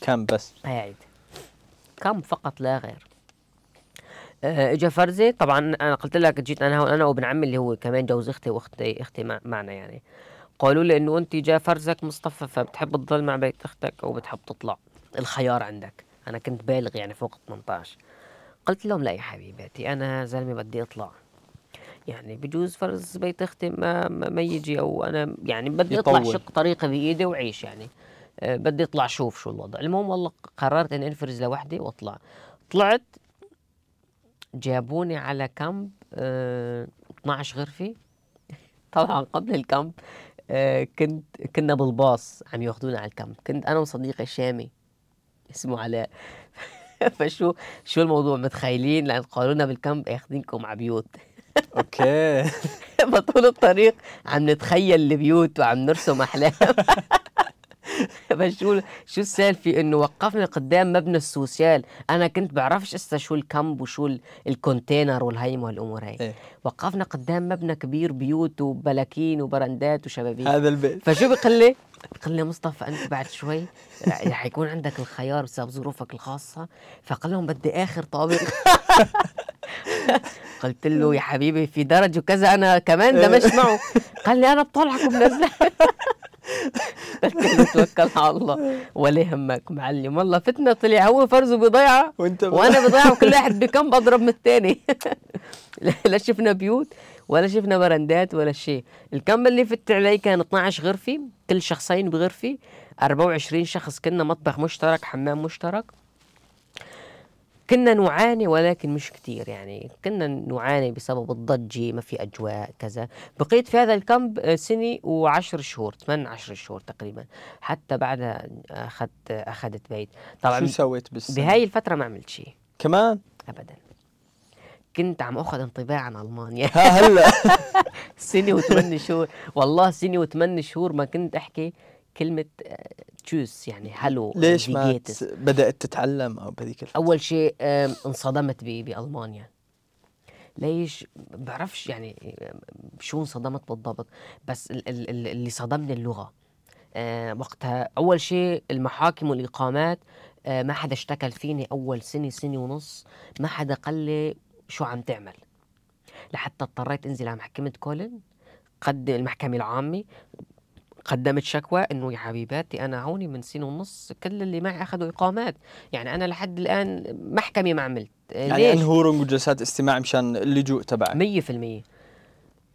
كان بس؟ قاعد camp فقط لا غير. آه، اجى فرزي طبعا أنا قلت لك جيت أنا أنا وابن عمي اللي هو كمان جوز أختي وأختي أختي معنا يعني. قالوا لي إنه أنت جا فرزك مصطفى فبتحب تضل مع بيت أختك أو بتحب تطلع؟ الخيار عندك. أنا كنت بالغ يعني فوق 18 قلت لهم لا يا حبيباتي أنا زلمة بدي أطلع. يعني بجوز فرز بيت أختي ما ما يجي أو أنا يعني بدي أطلع شق طريقة بإيدي وعيش يعني. أه بدي أطلع شوف شو الوضع. المهم والله قررت إني أنفرز لوحدي وأطلع. طلعت جابوني على كامب أه 12 غرفه طبعا قبل ال camp أه كنت كنا بالباص عم يأخذونا على ال camp. كنت أنا وصديقي الشامي اسمه علاء فشو شو الموضوع؟ متخيلين؟ لأن قالوا لنا بال camp أخذينكم على بيوت okay. فطول الطريق عم نتخيل البيوت وعم نرسم أحلام. بس شو شو السالفة؟ إنه وقفنا قدام مبنى ال Sozial. أنا كنت بعرفش إسا شو ال camp وشو ال container وال Heim والأمور هي إيه؟ وقفنا قدام مبنى كبير بيوت وبلاكين وبرندات وشبابيك. هذا البيت. فشو بقول لي قال لي مصطفى أنت بعد شوي رح يكون عندك الخيار بسبب ظروفك الخاصة. فقال لهم بدي آخر طابق. قلت له يا حبيبي في درج وكذا أنا كمان دمجت معه. قال لي أنا بطلعك وبنزلك توكل على الله. ولا يهمك معلم. والله فتنا طلع. هو فرزه بضيعه وانت وأنا بضيعه وكل واحد ب camp أضرب من الثاني لا شفنا بيوت ولا شفنا برندات ولا شيء. الكم اللي فت علي كان 12 غرفه كل شخصين بغرفه 24 شخص كنا مطبخ مشترك حمام مشترك. كنا نعاني ولكن مش كتير يعني. كنا نعاني بسبب الضجة ما في أجواء كذا. بقيت في هذا الكامب آه، سنة وعشر شهور ثمان عشر شهور تقريبا. حتى بعدها أخذت أخذت بيت. طبعا شو سويت بس بهاي الفترة ما عملت شيء. كمان؟ أبدا. كنت عم أخذ انطباع عن ألمانيا. ها هلأ. سنة وثمان شهور. والله سنة وثمان شهور ما كنت أحكي كلمة تشوس يعني هلو ليش ما بدأت تتعلم أو بهذيك الفترة؟ أول شيء انصدمت بألمانيا. ليش؟ بعرفش يعني شو انصدمت بالضبط بس اللي صدمني اللغة. وقتها أول شيء المحاكم والإقامات ما حدا اشتكل فيني أول سنة سنة ونص ما حدا قال لي شو عم تعمل. لحتى اضطريت أنزل على محكمة كولن قدم المحكمة العامة قدمت شكوى إنه يا حبيباتي أنا هوني من سنة ونص كل اللي معي أخذوا إقامات. يعني أنا لحد الآن محكمة ما عملت. يعني انهورنج وجلسات استماع مشان اللجوء تبعك. 100%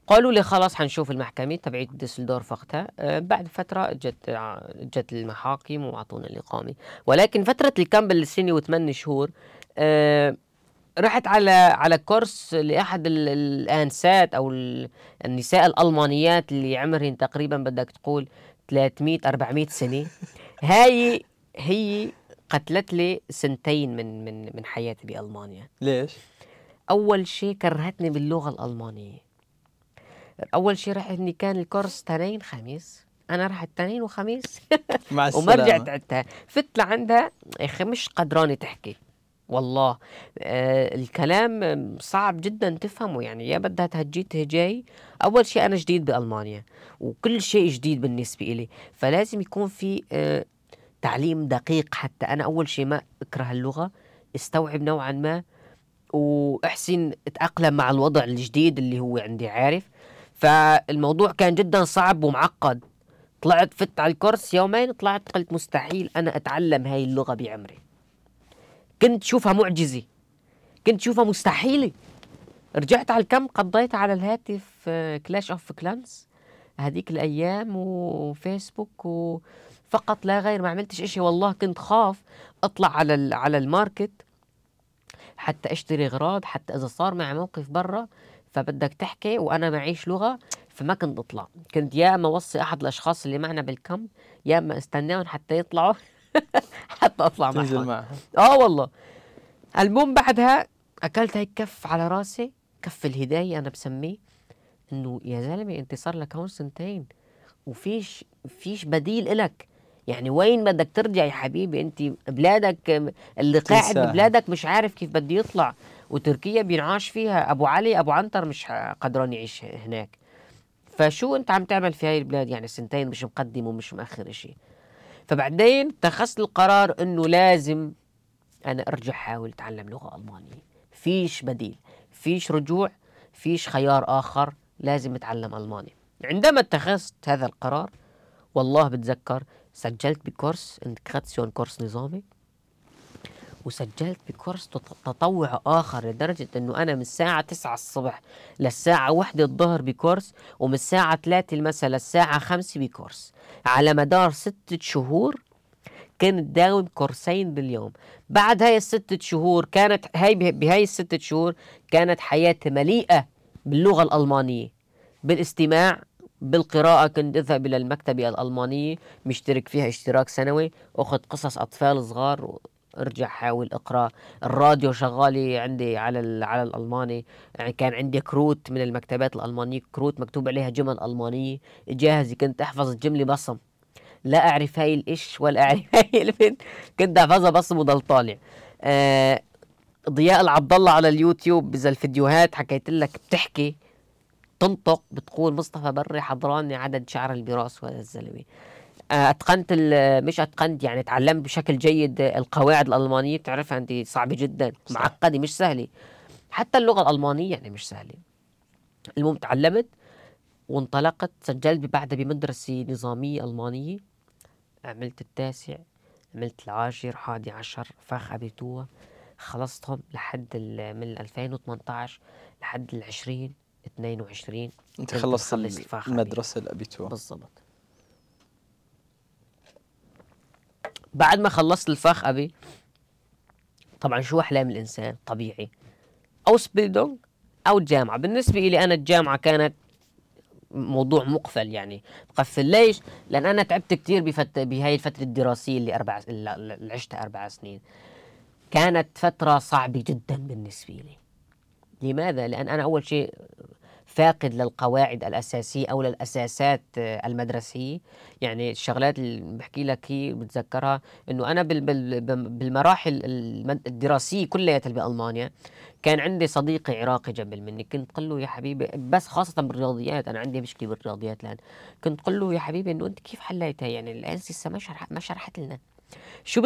قالوا لي خلاص حنشوف المحكمة تبعت ديسلدورف وقتها. أه بعد فترة جت جت المحاكم وأعطونا الإقامة. ولكن فترة الكامب السنة وثمان شهور أه رحت على على كورس لأحد الأنسات أو النساء الألمانيات اللي عمرهن تقريبا بدك تقول 300 400 سنة. هاي هي قتلت لي سنتين من من من حياتي بألمانيا. ليش؟ أول شيء كرهتني باللغة الألمانية. أول شيء رحت إني كان الكورس تنين خميس. أنا رحت تنين وخميس. مع السلامة. وما رجعت عدتها. فت لعندها يا أخي مش قدرانه تحكي. والله. آه الكلام صعب جدا تفهمه يعني يا بدها تهجي تهجي أول شيء أنا جديد بألمانيا وكل شيء جديد بالنسبة إلي. فلازم يكون في آه تعليم دقيق حتى. أنا أول شيء ما أكره اللغة استوعب نوعا ما وأحسن أتأقلم مع الوضع الجديد اللي هو عندي عارف؟ فالموضوع كان جدا صعب ومعقد. طلعت فت على ال Kurs يومين طلعت قلت مستحيل أنا أتعلم هاي اللغة بعمري. كنت شوفها معجزة. كنت شوفها مستحيلة. رجعت على ال camp قضيت على الهاتف Clash of Clans هذيك الأيام وفيسبوك وفقط لا غير ما عملتش اشي والله كنت خاف أطلع على على الماركت حتى أشتري أغراض حتى إذا صار معي موقف برا فبدك تحكي وأنا معيش لغة فما كنت أطلع. كنت يا أما أوصي أحد الأشخاص اللي معنا بالكم يا أما أستناهم حتى يطلعوا. حتى أطلع تنزل معهم معهم آه والله. المهم بعدها أكلت هيك كف على راسي كف الهداية أنا بسميه إنه يا زلمة أنت صار لك هون سنتين وفيش فيش بديل إلك. يعني وين بدك ترجع يا حبيبي؟ أنت بلادك اللي قاعد. ببلادك مش عارف كيف بده يطلع وتركيا بينعاش فيها. أبو علي أبو عنتر مش قدران يعيش هناك. فشو أنت عم تعمل في هاي البلاد؟ يعني سنتين مش مقدم ومش مأخر إشي. فبعدين اتخذت القرار إنه لازم أنا أرجع أحاول أتعلم لغة ألمانية. فيش بديل فيش رجوع فيش خيار آخر لازم أتعلم ألماني. عندما اتخذت هذا القرار والله بتذكر سجلت بكورس انتكراتسيون كورس نظامي. وسجلت بكورس تط- تطوع آخر لدرجة أنه أنا من الساعة 9 الصبح للساعة 1 الظهر بكورس ومن الساعة 3 المساء للساعة 5 بكورس. على مدار ستة شهور كنت داوم كورسين باليوم. بعد هاي الستة شهور كانت هاي به- بهاي الستة شهور كانت حياتي مليئة باللغة الألمانية بالاستماع بالقراءة. كنت أذهب إلى المكتبة الألمانية مشترك فيها اشتراك سنوي أخذ قصص أطفال صغار ارجع حاول اقرأ. الراديو شغالي عندي على على الألماني. يعني كان عندي كروت من المكتبات الألمانية كروت مكتوب عليها جمل ألمانية. جاهزة كنت أحفظ الجملة بصم. لا أعرف هاي الايش ولا أعرف هاي البنت. كنت أحفظها بصم وضل طالع. آه ضياء العبد الله على اليوتيوب إذا الفيديوهات حكيت لك بتحكي تنطق بتقول مصطفى بري حضراني عدد شعر البراس وهذا الزلمة. أتقنت ال- مش أتقنت يعني تعلمت بشكل جيد القواعد الألمانية. بتعرفها انت صعبه جدا صح. معقدة مش سهلة. حتى اللغة الألمانية يعني مش سهلة. المهم تعلمت وانطلقت سجلت بعدها بمدرسة نظامية ألمانية. عملت التاسع عملت العاشر حادي عشر Fachabitur خلصتهم لحد ال- من 2018 لحد ال 20 22 أنت خلصت. المدرسة ال Abitur بالضبط. بعد ما خلصت ال Fachabi طبعا شو أحلام الإنسان؟ طبيعي. Ausbildung أو الجامعة. بالنسبة لي أنا الجامعة كانت موضوع مقفل يعني. مقفل ليش؟ لأن أنا تعبت كثير بفت... بهاي الفترة الدراسية اللي أربع اللي عشتها أربع سنين. كانت فترة صعبة جدا بالنسبة لي لماذا؟ لأن أنا أول شيء فاقد للقواعد الأساسية أو للأساسات آه، المدرسية يعني الشغلات اللي بحكي لك هي بتذكرها إنه أنا بال بال بال- بالمراحل الدراسية كلها بألمانيا كان عندي صديقي عراقي جنب مني كنت قل له يا حبيبي بس خاصة بالرياضيات أنا عندي مشكلة بالرياضيات الآن. كنت قل له يا حبيبي إنه أنت كيف حليتها؟ يعني شرح ما شرحت لنا. شو؟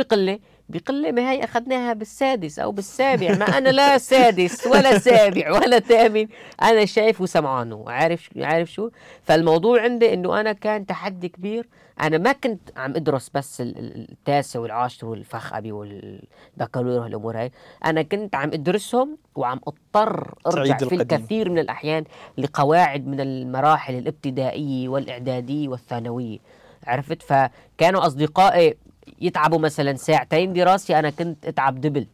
بيقول لي ما هي أخذناها بالسادس أو بالسابع ما أنا لا سادس ولا سابع ولا ثامن أنا شايف وسمعانه عارف عارف شو؟ فالموضوع عندي إنه أنا كان تحدي كبير. أنا ما كنت عم أدرس بس ال- ال- التاسع والعاشر والفخ أبي والبكالوريا والأمور هاي. أنا كنت عم أدرسهم وعم أضطر أرجع تعيد في القديم. الكثير من الأحيان لقواعد من المراحل الابتدائية والإعدادية والثانوية. عرفت؟ فكانوا أصدقائي يتعبوا مثلا ساعتين دراسي أنا كنت أتعب دبل.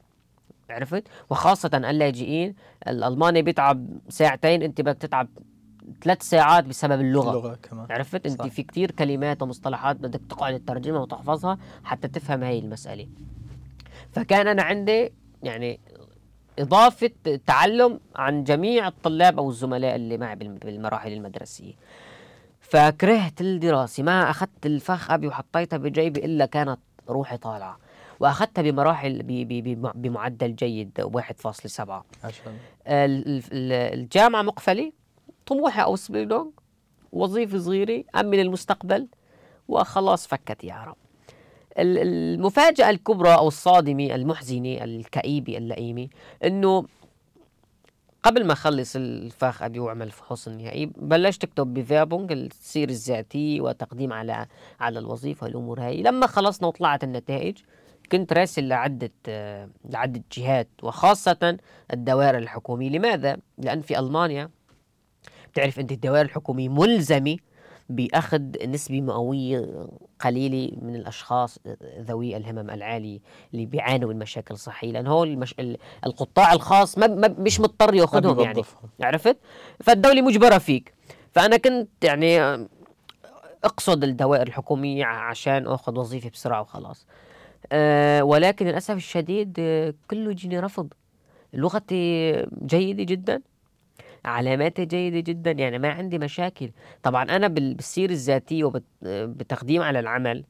عرفت؟ وخاصة اللاجئين الألماني بيتعب ساعتين أنت بدك تتعب ثلاث ساعات بسبب اللغة. اللغة كمان. عرفت؟ صح. في كتير كلمات ومصطلحات بدك تقعد تترجمها وتحفظها حتى تفهم هاي المسألة. فكان أنا عندي يعني إضافة تعلم عن جميع الطلاب أو الزملاء اللي معي بالم- بالمراحل المدرسية. فكرهت الدراسة ما أخذت الفخ أبي وحطيتها بجيبي إلا كانت روحي طالعة. وأخذتها بمراحل بمعدل جيد 1.7 عشان. ال- ال- ال- الجامعة مقفلة. طموحي أو سبيلونج وظيفة صغيرة. أمن المستقبل وخلاص فكت يا رب. ال- المفاجأة الكبرى أو الصادمة المحزنة الكئيبة اللئيمة إنه قبل ما أخلص ال Fachabi وأعمل الفحوص النهائي بلشت أكتب Bewerbung السيرة الذاتية وتقديم على على الوظيفة والأمور هاي لما خلصنا وطلعت النتائج كنت راسل لعدة لعدة جهات وخاصة الدوائر الحكومية لماذا؟ لأن في ألمانيا بتعرف أنت الدوائر الحكومية ملزمة بأخذ نسبة مئوية قليلة من الأشخاص ذوي الهمم العالية اللي بيعانوا من مشاكل صحية لأن هو المش... القطاع الخاص ما... ما مش مضطر ياخذهم يعني. عرفت؟ فالدولة مجبرة فيك. فأنا كنت يعني أقصد الدوائر الحكومية عشان آخذ وظيفة بسرعة وخلاص. أه ولكن للأسف الشديد كله يجيني رفض. لغتي جيدة جدا. علاماتي جيدة جدا يعني ما عندي مشاكل. طبعا أنا بالسيرة الذاتية وبتقديم على العمل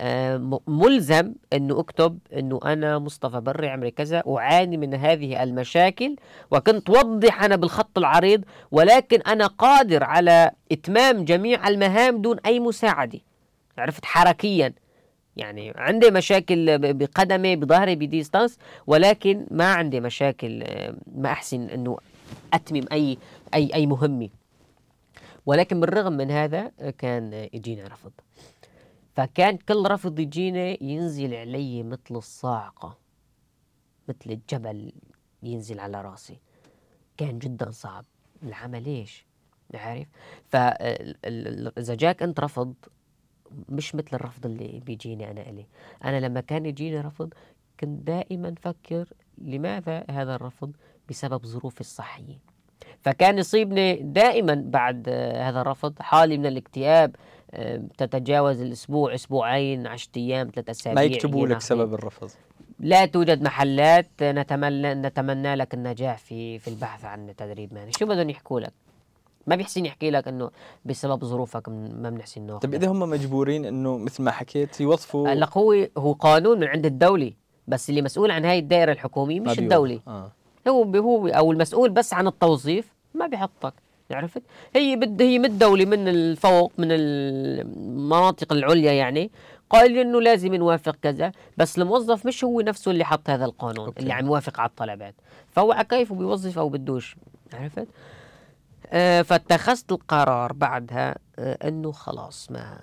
آه، ملزم إنه أكتب إنه أنا مصطفى بري عمري كذا أعاني من هذه المشاكل وكنت وضح أنا بالخط العريض ولكن أنا قادر على إتمام جميع المهام دون أي مساعدة. عرفت؟ حركيا. يعني عندي مشاكل بقدمي بظهري بديستانس ولكن ما عندي مشاكل آه، ما أحسن إنه أتمم أي أي أي مهمة. ولكن بالرغم من هذا كان يجينا رفض. فكان كل رفض يجينا ينزل علي مثل الصاعقة مثل الجبل ينزل على رأسي. كان جدا صعب. العمل إيش؟ عارف؟ فاذا جاك أنت رفض مش مثل الرفض اللي بيجيني أنا إلي. أنا لما كان يجيني رفض كنت دائما فكر لماذا هذا الرفض بسبب ظروفي الصحية. فكان يصيبني دائما بعد هذا الرفض. حالي من الاكتئاب تتجاوز الأسبوع أسبوعين عشرة أيام ثلاثة أسابيع ما يكتبوا لك سبب الرفض. لا توجد محلات نتمنى نتمنى لك النجاح في في البحث عن تدريب مهني. شو بدهم يحكوا لك؟ ما بيحسن يحكي لك إنه بسبب ظروفك ما بنحسن ناخذ طيب إذا هم مجبورين إنه مثل ما حكيت يوظفوا هلا هو هو قانون من عند الدولة بس اللي مسؤول عن هاي الدائرة الحكومية مش الدولة. آه. هو هو أو المسؤول بس عن التوظيف ما بيحطك عرفت؟ هي بد هي من الدولة من الفوق من المناطق العليا يعني. قال إنه لازم نوافق كذا بس الموظف مش هو نفسه اللي حط هذا القانون أوكي. اللي عم يوافق على الطلبات فهو على كيفه بيوظف أو بدوش عرفت؟ آه فاتخذت القرار بعدها آه إنه خلاص ما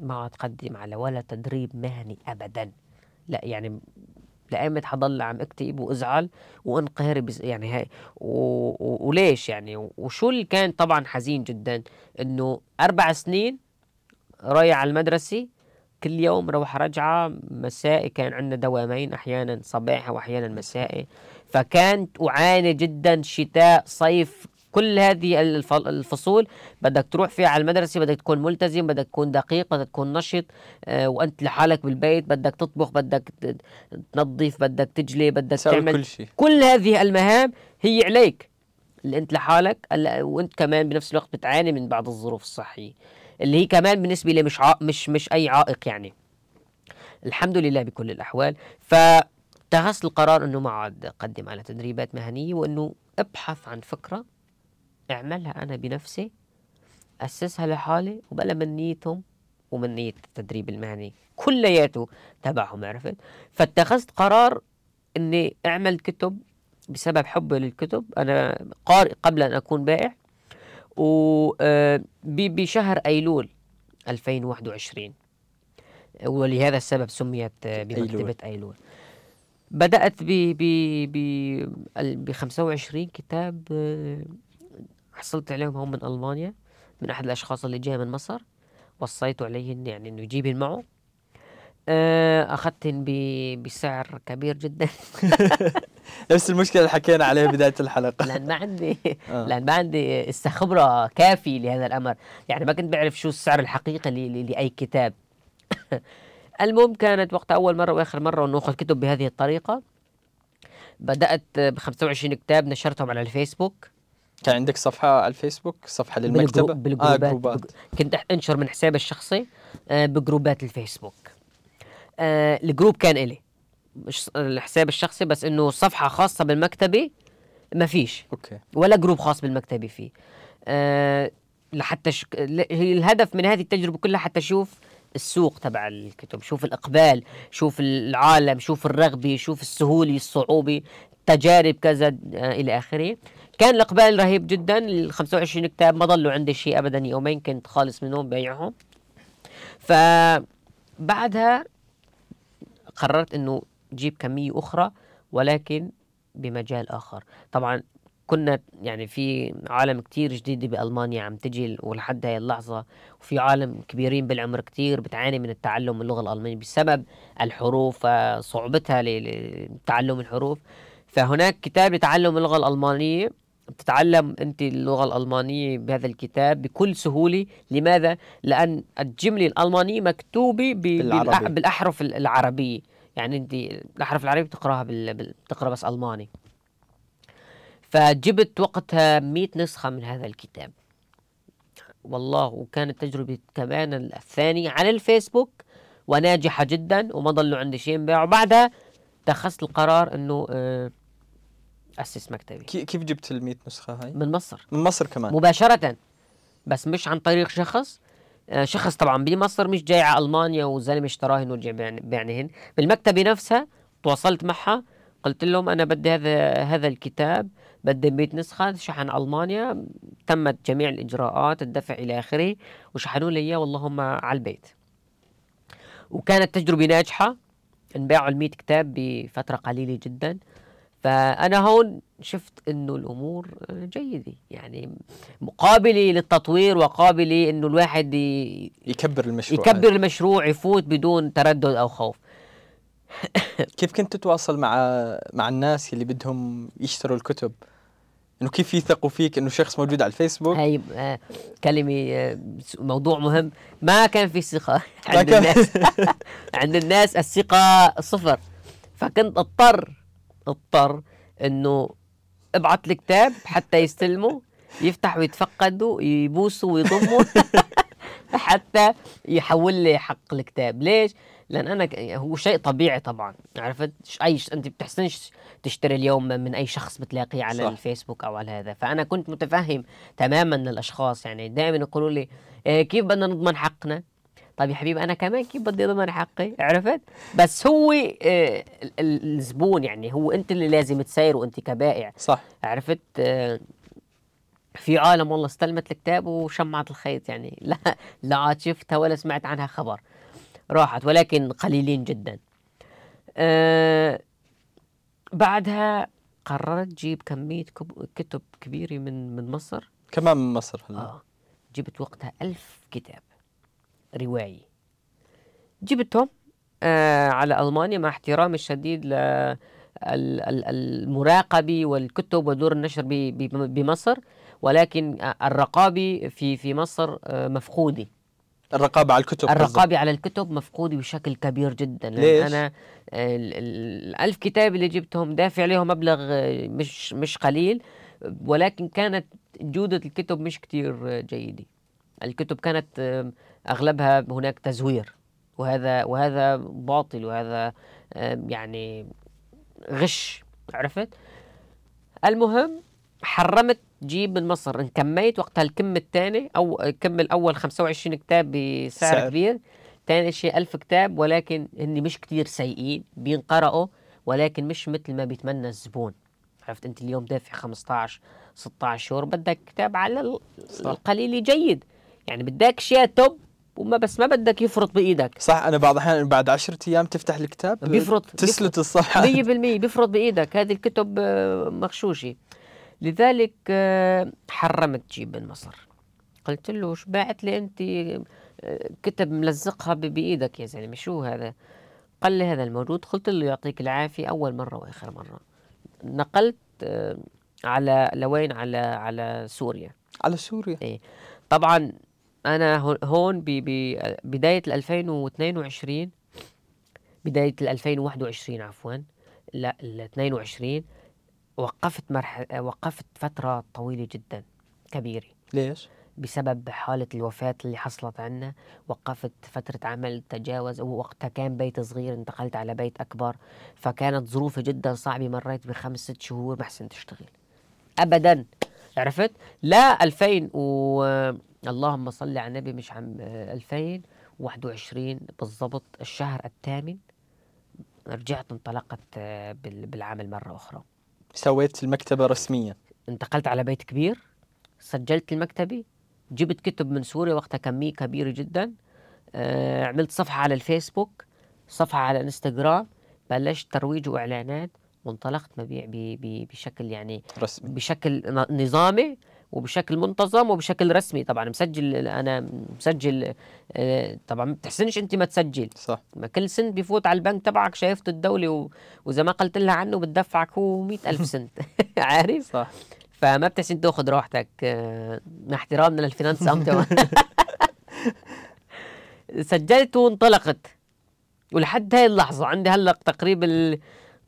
ما اقدم على ولا تدريب مهني ابدا. لا يعني لأيمت حضل عم اكتئب وازعل وانقهر يعني هاي وليش يعني؟ وشو اللي كان طبعا حزين جدا؟ إنه أربع سنين رايح على المدرسة كل يوم روح رجعة مسائي كان عندنا دوامين أحيانا صباحي وأحيانا مسائي. فكانت أعاني جدا شتاء صيف كل هذه الفصول بدك تروح فيها على المدرسة بدك تكون ملتزم بدك تكون دقيق بدك تكون نشط آه، وأنت لحالك بالبيت بدك تطبخ بدك تنظف بدك تجلي بدك تعمل كل شيء. كل هذه المهام هي عليك اللي أنت لحالك وأنت كمان بنفس الوقت بتعاني من بعض الظروف الصحية اللي هي كمان بالنسبة لي مش مش مش أي عائق يعني. الحمد لله بكل الأحوال. فاتخذت القرار إنه ما عاد أقدم على تدريبات مهنية وإنه أبحث عن فكرة اعملها أنا بنفسي أسسها لحالي وبلا من نيتهم ومن نية التدريب المهني كلياته تبعهم عرفت؟ فاتخذت قرار إني أعمل كتب بسبب حبي للكتب. أنا قارئ قبل أن أكون بائع وبشهر آه، أيلول 2021 ولهذا السبب سميت بمكتبة أيلول, أيلول. بدأت ب ب ب 25 كتاب آه، حصلت عليهم هم من ألمانيا من أحد الأشخاص اللي جاي من مصر. وصيت عليهن يعني إنه يجيبن معه. آه، أخذتن بسعر كبير جدا. نفس المشكلة اللي حكينا عليها بداية الحلقة. لأن ما عندي آه. لأن ما عندي خبرة كافي لهذا الأمر. يعني ما كنت بعرف شو السعر الحقيقي لأي كتاب. المهم كانت وقت أول مرة وآخر مرة أنه أخذ كتب بهذه الطريقة. بدأت ب 25 كتاب نشرتهم على الفيسبوك. كان عندك صفحة على الفيسبوك؟ صفحة للمكتبة؟ بالجروبات, آه جروبات. كنت أنشر من حسابي الشخصي آه بجروبات الفيسبوك. آه ال group كان إلي مش الحساب الشخصي بس إنه صفحة خاصة بالمكتبة ما فيش. okay. ولا group خاص بالمكتبة فيه. آه لحتى ش... الهدف من هذه التجربة كلها حتى أشوف السوق تبع الكتب شوف الإقبال شوف العالم شوف الرغبة شوف السهولة الصعوبة تجارب كذا آه إلى آخره. كان الإقبال رهيب جدا. ال 25 كتاب ما ضلوا عندي شيء ابدا. يومين كنت خالص منهم بيعهم. فبعدها قررت إنه جيب كمية أخرى ولكن بمجال آخر. طبعا كنا يعني في عالم كتير جديدة بألمانيا عم تجي ولحد هاي اللحظة وفي عالم كبيرين بالعمر كتير بتعاني من التعلم اللغة الألمانية بسبب الحروف وصعوبتها لتعلم الحروف. فهناك كتاب لتعلم اللغة الألمانية بتتعلم أنت اللغة الألمانية بهذا الكتاب بكل سهولة. لماذا؟ لأن الجملة الألمانية مكتوبة بالعربي. بالأحرف العربية. يعني أنت الأحرف العربية بتقراها بال... بتقرا بس ألماني. فجبت وقتها 100 نسخة من هذا الكتاب. والله وكانت تجربة كمان الثانية على الفيسبوك وناجحة جدا وما ضلوا عندي شيء نبيعه بعدها اتخذت القرار إنه آه، أسس مكتبي. كيف جبت ال 100 نسخة هاي؟ من مصر. من مصر كمان. مباشرة بس مش عن طريق شخص. آه، شخص طبعا بمصر مش جاي على ألمانيا وزلمة اشتراهن ورجع بيعنيهن بالمكتبة نفسها تواصلت معها. قلت لهم أنا بدي هذا هذا الكتاب بدي 100 نسخة شحن ألمانيا. تمت جميع الإجراءات الدفع إلى آخره وشحنوا لي إياه واللهم على البيت. وكانت تجربة ناجحة. انباعوا ال 100 كتاب بفترة قليلة جدا. فأنا هون شفت إنه الأمور جيدة يعني مقابلة للتطوير وقابلة إنه الواحد يكبر المشروع. يكبر المشروع يفوت بدون تردد أو خوف. كيف كنت تتواصل مع مع الناس اللي بدهم يشتروا الكتب؟ إنه كيف يثقوا فيك إنه شخص موجود على الفيسبوك؟ هي آه كلمة آه موضوع مهم. ما كان في ثقة عند. الناس. عند الناس الثقة صفر. فكنت أضطر اضطر انه ابعث الكتاب حتى يستلموا يفتحوا يتفقدوا يبوسوا ويضموا حتى يحول لي حق الكتاب. ليش؟ لأن أنا هو شيء طبيعي طبعا عرفت؟ أي أنت بتحسنش تشتري اليوم من أي شخص بتلاقيه على صح. الفيسبوك أو على هذا. فأنا كنت متفهم تماما الأشخاص يعني دائما يقولوا لي إيه كيف بدنا نضمن حقنا؟ طيب يا حبيبي أنا كمان كيف بدي اضمن حقي عرفت؟ بس هو إيه الزبون يعني هو أنت اللي لازم تسير وأنت كبائع صح. عرفت؟ إيه في عالم والله استلمت الكتاب وشمعت الخيط يعني لا لا عاد شفتها ولا سمعت عنها خبر. راحت ولكن قليلين جدا. أه بعدها قررت جيب كمية كتب كبيرة من من مصر. كمان من مصر. هلا آه جبت وقتها ألف كتاب. رواية جبتهم آه على ألمانيا مع احترامي الشديد ل المراقبة والكتب ودور النشر بمصر ولكن الرقابة في في مصر آه، مفقودة الرقابة على الكتب الرقابة على الكتب مفقودة بشكل كبير جدا. لأن ليش؟ أنا الألف كتاب اللي جبتهم دافع عليهم مبلغ مش مش قليل ولكن كانت جودة الكتب مش كتير جيدة. الكتب كانت أغلبها هناك تزوير وهذا وهذا باطل وهذا يعني غش عرفت؟ المهم حرمت جيب من مصر ان كميت وقتها الكم الثاني أو الكم الأول 25 كتاب بسعر سعر. كبير ثاني شيء 1000 كتاب ولكن هن مش كتير سيئين بينقرأوا ولكن مش مثل ما بيتمنى الزبون. عرفت؟ أنت اليوم دافع 15 16 شهور بدك كتاب على القليل جيد يعني بدك شيء توب وما بس ما بدك يفرط بإيدك. صح أنا بعض الأحيان بعد 10 أيام تفتح الكتاب بيفرط تسلت الصفحة. 100% بيفرط بإيدك. هذه الكتب آه، مغشوشة. لذلك آه، حرمت جيب من مصر قلت له شو باعت لي أنت آه، كتب ملزقها بإيدك يا زلمة؟ شو هذا؟ قال لي هذا الموجود قلت له يعطيك العافية أول مرة وآخر مرة. نقلت آه، على لوين؟ على على سوريا. على سوريا. إيه. طبعا أنا هون ببدايه 2022 بداية 2021 عفوا لا ال 22 وقفت مرحلة وقفت فترة طويلة جدا كبيرة. ليش؟ بسبب حالة الوفاة اللي حصلت عنا وقفت فترة عمل تجاوز وقتها كان بيت صغير انتقلت على بيت أكبر فكانت ظروفي جدا صعبة مريت بخمس ست شهور ما حسنت أشتغل. أبدا عرفت؟ لا 2000 و اللهم صل على النبي مش عم 2021 بالضبط الشهر الثامن. رجعت انطلقت بالعمل مرة أخرى. سويت المكتبة رسميا. انتقلت على بيت كبير سجلت المكتبة جبت كتب من سوريا وقتها كمية كبيرة جدا. آه عملت صفحة على الفيسبوك صفحة على انستغرام بلشت ترويج وإعلانات وانطلقت مبيع بشكل يعني رسمي. بشكل نظامي. وبشكل منتظم وبشكل رسمي. طبعا مسجل أنا مسجل آه، طبعا ما بتحسنش أنت ما تسجل. صح. ما كل سنت بيفوت على البنك تبعك شايفته الدولي و... واذا ما قلت لها عنه بتدفعك هو مئة ألف سنت. عارف؟ صح. فما بتحسن تاخذ راحتك آه، مع احترامنا للفينانس أمتى سجلت وانطلقت. ولحد هاي اللحظة عندي هلأ تقريبا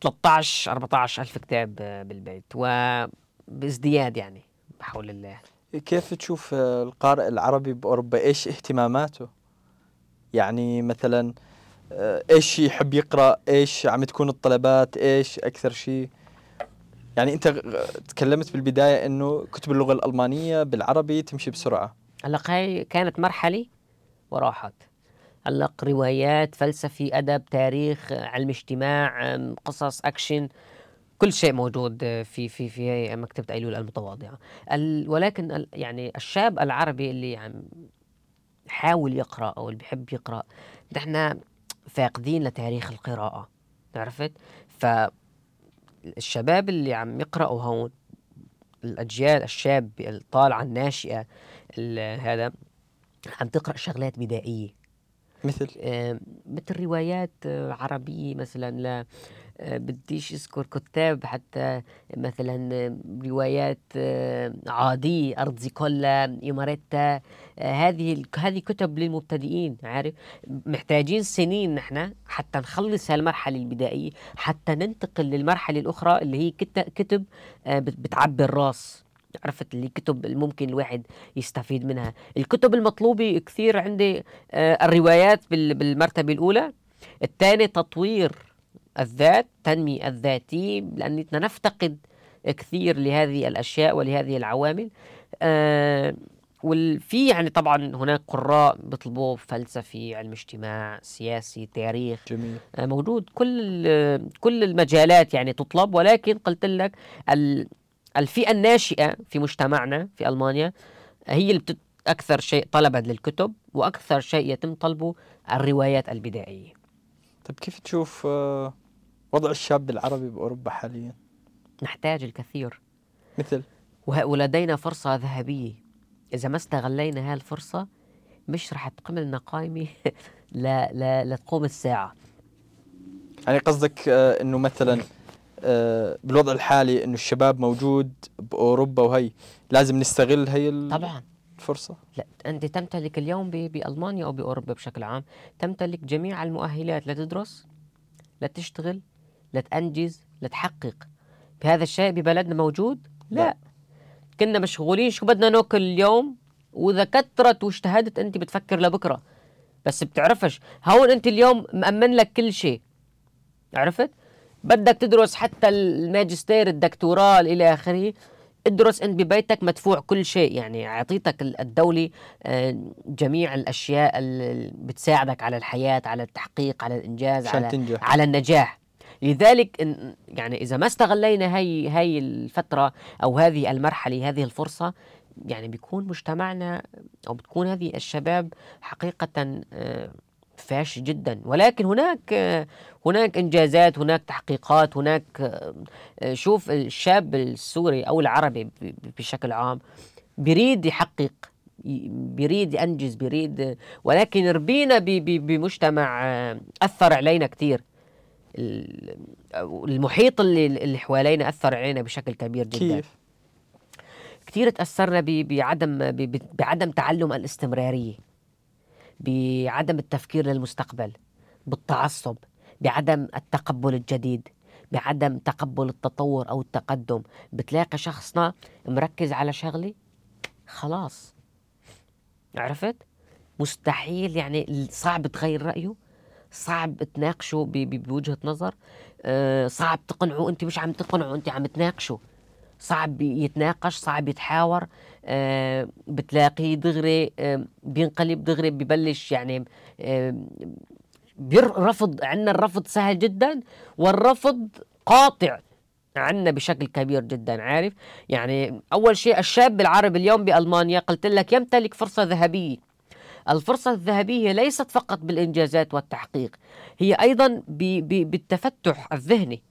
13 14 ألف كتاب بالبيت وبازدياد يعني. بحول الله. كيف تشوف القارئ العربي بأوروبا؟ إيش اهتماماته؟ يعني مثلا إيش يحب يقرأ؟ إيش عم تكون الطلبات؟ إيش أكثر شيء؟ يعني أنت تكلمت بالبداية أنه كتب اللغة الألمانية بالعربي تمشي بسرعة. هلا هاي كانت مرحلة وراحت. هلا روايات فلسفي أدب تاريخ علم اجتماع قصص أكشن. كل شيء موجود آه، في في في مكتبة أيلول المتواضعة. ال- ولكن يعني الشاب العربي اللي عم حاول يقرأ أو اللي بيحب يقرأ نحن فاقدين لتاريخ القراءة عرفت؟ فالشباب اللي عم يقرأوا هون الأجيال الشاب الطالعة الناشئة ال- هذا عم تقرأ شغلات بدائية. مثل؟ آه، مثل روايات آه، عربية مثلا لا آه، بديش أذكر كتاب حتى مثلا آه، روايات آه، عادية أرض زيكولا إماريتا آه، هذه هذه كتب للمبتدئين عارف؟ محتاجين سنين نحن حتى نخلص هالمرحلة البدائية حتى ننتقل للمرحلة الأخرى اللي هي كت- كتب آه، بت- بتعبي الراس. عرفت؟ اللي كتب ممكن الواحد يستفيد منها. الكتب المطلوبة كثير عندي آه، الروايات بال- بالمرتبة الأولى. الثاني تطوير. الذات تنمي الذاتي لأننا نفتقد كثير لهذه الأشياء ولهذه العوامل. آه، والفي يعني طبعا هناك قراء بيطلبوا فلسفي علم اجتماع سياسي تاريخ. جميل. آه، موجود كل كل المجالات يعني تطلب. ولكن قلت لك ال- الفئة الناشئة في مجتمعنا في ألمانيا هي اللي بتت أكثر شيء طلبا للكتب وأكثر شيء يتم طلبه الروايات البدائية. طيب كيف تشوف آه، وضع الشاب العربي بأوروبا حاليا. نحتاج الكثير. مثل؟ ولدينا فرصة ذهبية. إذا ما استغلينا هاي الفرصة مش رح تقوم لنا قائمة لا لا لتقوم الساعة. يعني قصدك آه، إنه مثلا آه، بالوضع الحالي إنه الشباب موجود بأوروبا وهي لازم نستغل هي طبعا. لا أنت تمتلك اليوم ب- بألمانيا أو بأوروبا بشكل عام. تمتلك جميع المؤهلات لتدرس لتشتغل لتأنجز لتحقق بهذا الشيء ببلدنا موجود؟ لا, لا. لا. كنا مشغولين شو بدنا ناكل اليوم وإذا كترت واجتهدت أنت بتفكر لبكرة بس بتعرفش هون أنت اليوم مأمن لك كل شيء عرفت؟ بدك تدرس حتى الماجستير الدكتوراه إلى آخره ادرس أنت ببيتك مدفوع كل شيء يعني أعطيتك ال- الدولة آه، جميع الأشياء اللي بتساعدك على الحياة على التحقيق على الإنجاز على تنجح على النجاح لذلك يعني إذا ما استغلينا هي هي الفترة أو هذه المرحلة هذه الفرصة يعني بيكون مجتمعنا أو بتكون هذه الشباب حقيقة آه، فاشل جدا. ولكن هناك آه، هناك إنجازات هناك تحقيقات هناك آه، شوف الشاب السوري أو العربي بشكل عام بيريد يحقق بيريد ينجز بيريد ولكن ربينا بمجتمع أثر علينا كثير المحيط اللي اللي حوالينا أثر علينا بشكل كبير جدا. كيف كثير تأثرنا ب- بعدم بعدم تعلم الاستمرارية بعدم التفكير للمستقبل بالتعصب بعدم التقبل الجديد بعدم تقبل التطور أو التقدم. بتلاقي شخصنا مركز على شغلة خلاص. عرفت؟ مستحيل يعني صعب تغير رأيه صعب تناقشه ب- ب- بوجهة نظر. آه، صعب تقنعه انت مش عم تقنعه انت عم تناقشه صعب يتناقش صعب يتحاور. آه، بتلاقيه دغري آه، بينقلب دغري ببلش يعني بيرفض عندنا الرفض سهل جدا والرفض قاطع عنا بشكل كبير جدا عارف؟ يعني أول شيء الشاب العربي اليوم بألمانيا قلت لك يمتلك فرصة ذهبية. الفرصة الذهبية ليست فقط بالإنجازات والتحقيق هي أيضا بالتفتح الذهني.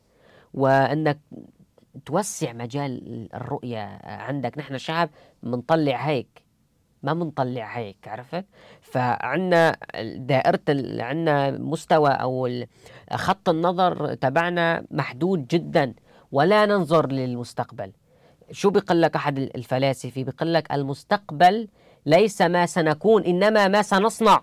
وأنك توسع مجال الرؤية عندك. نحن شعب منطلع هيك ما منطلع هيك عرفت؟ فعنا دائرة عنا مستوى أو خط النظر تبعنا محدود جدا ولا ننظر للمستقبل. شو بيقول لك أحد الفلاسفة بيقول لك المستقبل ليس ما سنكون إنما ما سنصنع.